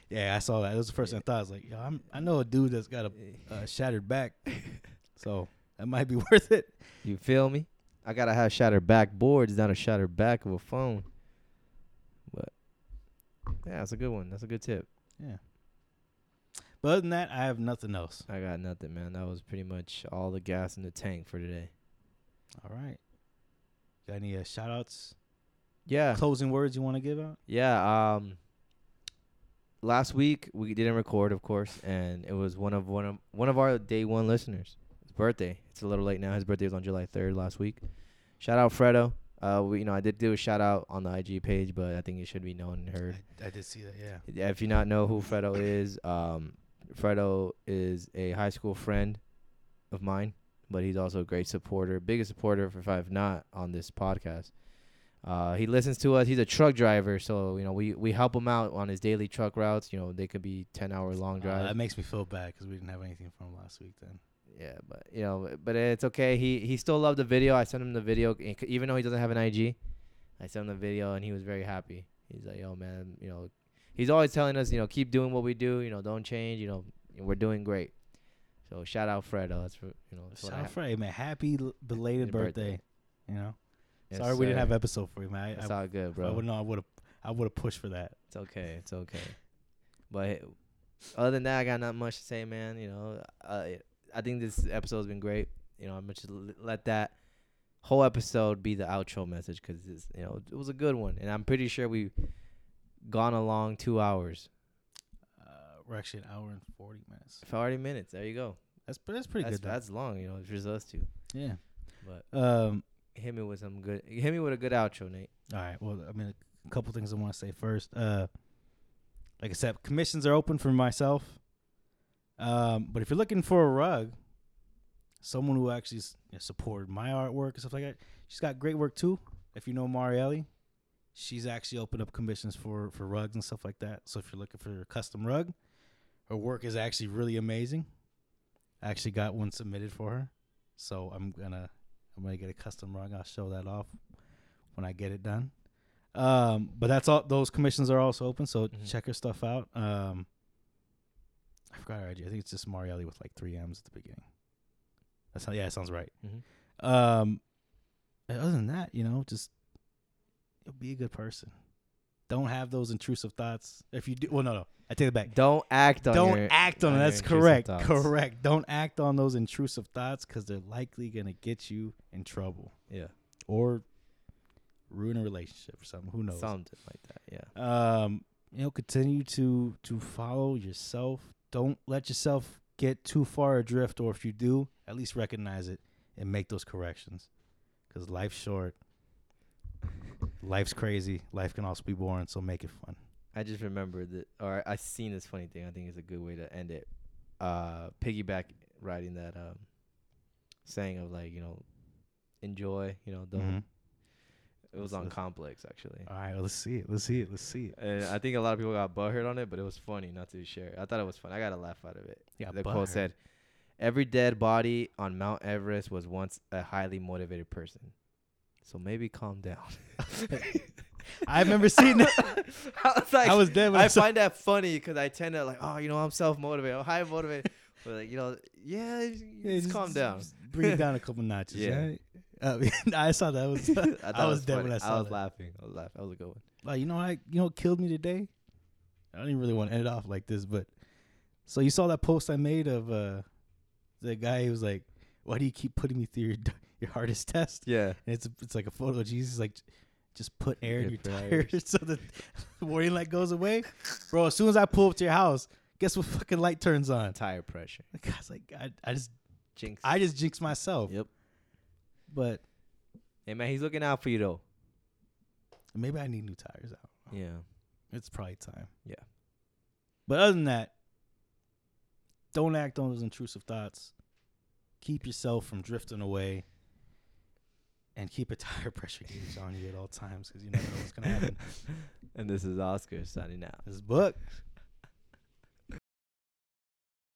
Speaker 1: Yeah, I saw that. That was the first thing I thought. I was like, yo, I'm, I know a dude that's got a uh, shattered back, so that might be worth it.
Speaker 2: You feel me? I gotta have shattered back boards, not a shattered back of a phone. But yeah, that's a good one. That's a good tip.
Speaker 1: Yeah. But other than that, I have nothing else.
Speaker 2: I got nothing, man. That was pretty much all the gas in the tank for today.
Speaker 1: All right. Got any uh, shout outs,
Speaker 2: Yeah.
Speaker 1: closing words you want to give out?
Speaker 2: Yeah, um last week we didn't record, of course, and it was one of one of one of our day one listeners. His birthday. It's a little late now. His birthday was on July third last week. Shout out Fredo. Uh, we, you know, I did do a shout out on the IG page, but I think it should be known and heard.
Speaker 1: I, I did see that. Yeah.
Speaker 2: Yeah, If you not know who Fredo is, um, Fredo is a high school friend of mine, but he's also a great supporter, biggest supporter for Five Not on this podcast. Uh, he listens to us. He's a truck driver, so you know we we help him out on his daily truck routes. You know they could be ten hour long
Speaker 1: Uh,
Speaker 2: drives.
Speaker 1: that makes me feel bad because we didn't have anything from last week. Then.
Speaker 2: yeah, but you know, but it's okay. He he still loved the video. I sent him the video, even though he doesn't have an IG. I sent him the video, and he was very happy. He's like, "Yo, man, you know." He's always telling us, you know, keep doing what we do. You know, don't change. You know, we're doing great. So shout out Fredo. That's for you know. That's
Speaker 1: Shout out Freddie, man. Happy belated
Speaker 2: birthday.
Speaker 1: birthday. You know.
Speaker 2: Yes,
Speaker 1: Sorry we didn't have episode for you, man. I,
Speaker 2: It's all good, bro.
Speaker 1: I would know. I would have. I would have pushed for that.
Speaker 2: It's okay. It's okay. But other than that, I got not much to say, man. You know, uh, I think this episode's been great. You know, I'm gonna just let that whole episode be the outro message because it's you know it was a good one, and I'm pretty sure we gone along two hours,
Speaker 1: Uh, we're actually an hour and forty minutes.
Speaker 2: forty minutes. There you go.
Speaker 1: That's that's pretty
Speaker 2: That's
Speaker 1: good. though.
Speaker 2: that's long, you know. It's just us two.
Speaker 1: yeah.
Speaker 2: But
Speaker 1: Um.
Speaker 2: hit me with some good. Hit me with a good outro, Nate.
Speaker 1: All right. Well, I mean, a couple things I want to say first. Uh, like I said, commissions are open for myself. Um, but if you're looking for a rug, someone who actually you know, supported my artwork and stuff like that, she's got great work too. If you know Marielli, she's actually opened up commissions for for rugs and stuff like that. So if you're looking for a custom rug, her work is actually really amazing. I actually got one submitted for her, so I'm gonna I'm gonna get a custom rug. I'll show that off when I get it done. Um, but that's all. Those commissions are also open, so
Speaker 2: Mhm.
Speaker 1: check her stuff out. Um, I forgot her IG. I think it's just Marielli with like three M's at the beginning. That's how. Yeah, it sounds right.
Speaker 2: Mm-hmm.
Speaker 1: Um, other than that, you know, just be a good person. Don't have those intrusive thoughts. If you do, well, no, no, I take it back.
Speaker 2: Don't act on.
Speaker 1: Don't
Speaker 2: your,
Speaker 1: act on it.
Speaker 2: on
Speaker 1: That's correct.
Speaker 2: thoughts.
Speaker 1: Correct. Don't act on those intrusive thoughts because they're likely gonna get you in trouble
Speaker 2: Yeah,
Speaker 1: or ruin a relationship or something. Who knows?
Speaker 2: something like that. Yeah.
Speaker 1: um you know continue to to follow yourself don't let yourself get too far adrift or if you do at least recognize it and make those corrections because life's short life's crazy life can also be boring so make it fun
Speaker 2: I just remembered that, or I seen this funny thing. I think it's a good way to end it. Uh, piggyback riding that um saying of like you know, enjoy. You know, don't.
Speaker 1: Mhm.
Speaker 2: It was
Speaker 1: Let's-
Speaker 2: on
Speaker 1: let's-
Speaker 2: Complex actually.
Speaker 1: all right let's see it let's see it let's see it
Speaker 2: And I think a lot of people got butthurt on it, but it was funny not to share. I thought it was fun. I got a laugh out of it.
Speaker 1: yeah
Speaker 2: the quote said, "Every dead body on Mount Everest was once a highly motivated person." So maybe calm down.
Speaker 1: i remember seeing that
Speaker 2: I was like,
Speaker 1: i was dead when
Speaker 2: I
Speaker 1: I
Speaker 2: find that funny because I tend to like, oh, you know, I'm self motivated, I'm high motivated, but like, you know, yeah, just,
Speaker 1: Yeah,
Speaker 2: just calm down.
Speaker 1: just bring it down a couple notches
Speaker 2: Yeah.
Speaker 1: yeah uh, I saw that was
Speaker 2: I,
Speaker 1: I
Speaker 2: it
Speaker 1: was dead when I saw
Speaker 2: was
Speaker 1: that.
Speaker 2: laughing. I was laughing. That was a good one.
Speaker 1: Like, you know, I you know what killed me today. I don't even really want to end it off like this, but so you saw that post I made of uh the guy who was like, "Why do you keep putting me through your your hardest test?"
Speaker 2: Yeah.
Speaker 1: And it's it's like a photo of Jesus, like just put air in your tires so that the warning light goes away, bro. As soon as I pull up to your house, guess what fucking light turns on?
Speaker 2: Tire pressure.
Speaker 1: Was like, I, I just
Speaker 2: Jinx.
Speaker 1: I just jinxed myself.
Speaker 2: Yep.
Speaker 1: But
Speaker 2: hey man, he's looking out for you though.
Speaker 1: maybe I need new tires out.
Speaker 2: Yeah.
Speaker 1: It's probably time.
Speaker 2: Yeah.
Speaker 1: But other than that, don't act on those intrusive thoughts. Keep yourself from drifting away. And keep a tire pressure gauge on you at all times because you never know what's going to happen.
Speaker 2: and this is Oscar signing out.
Speaker 1: This book.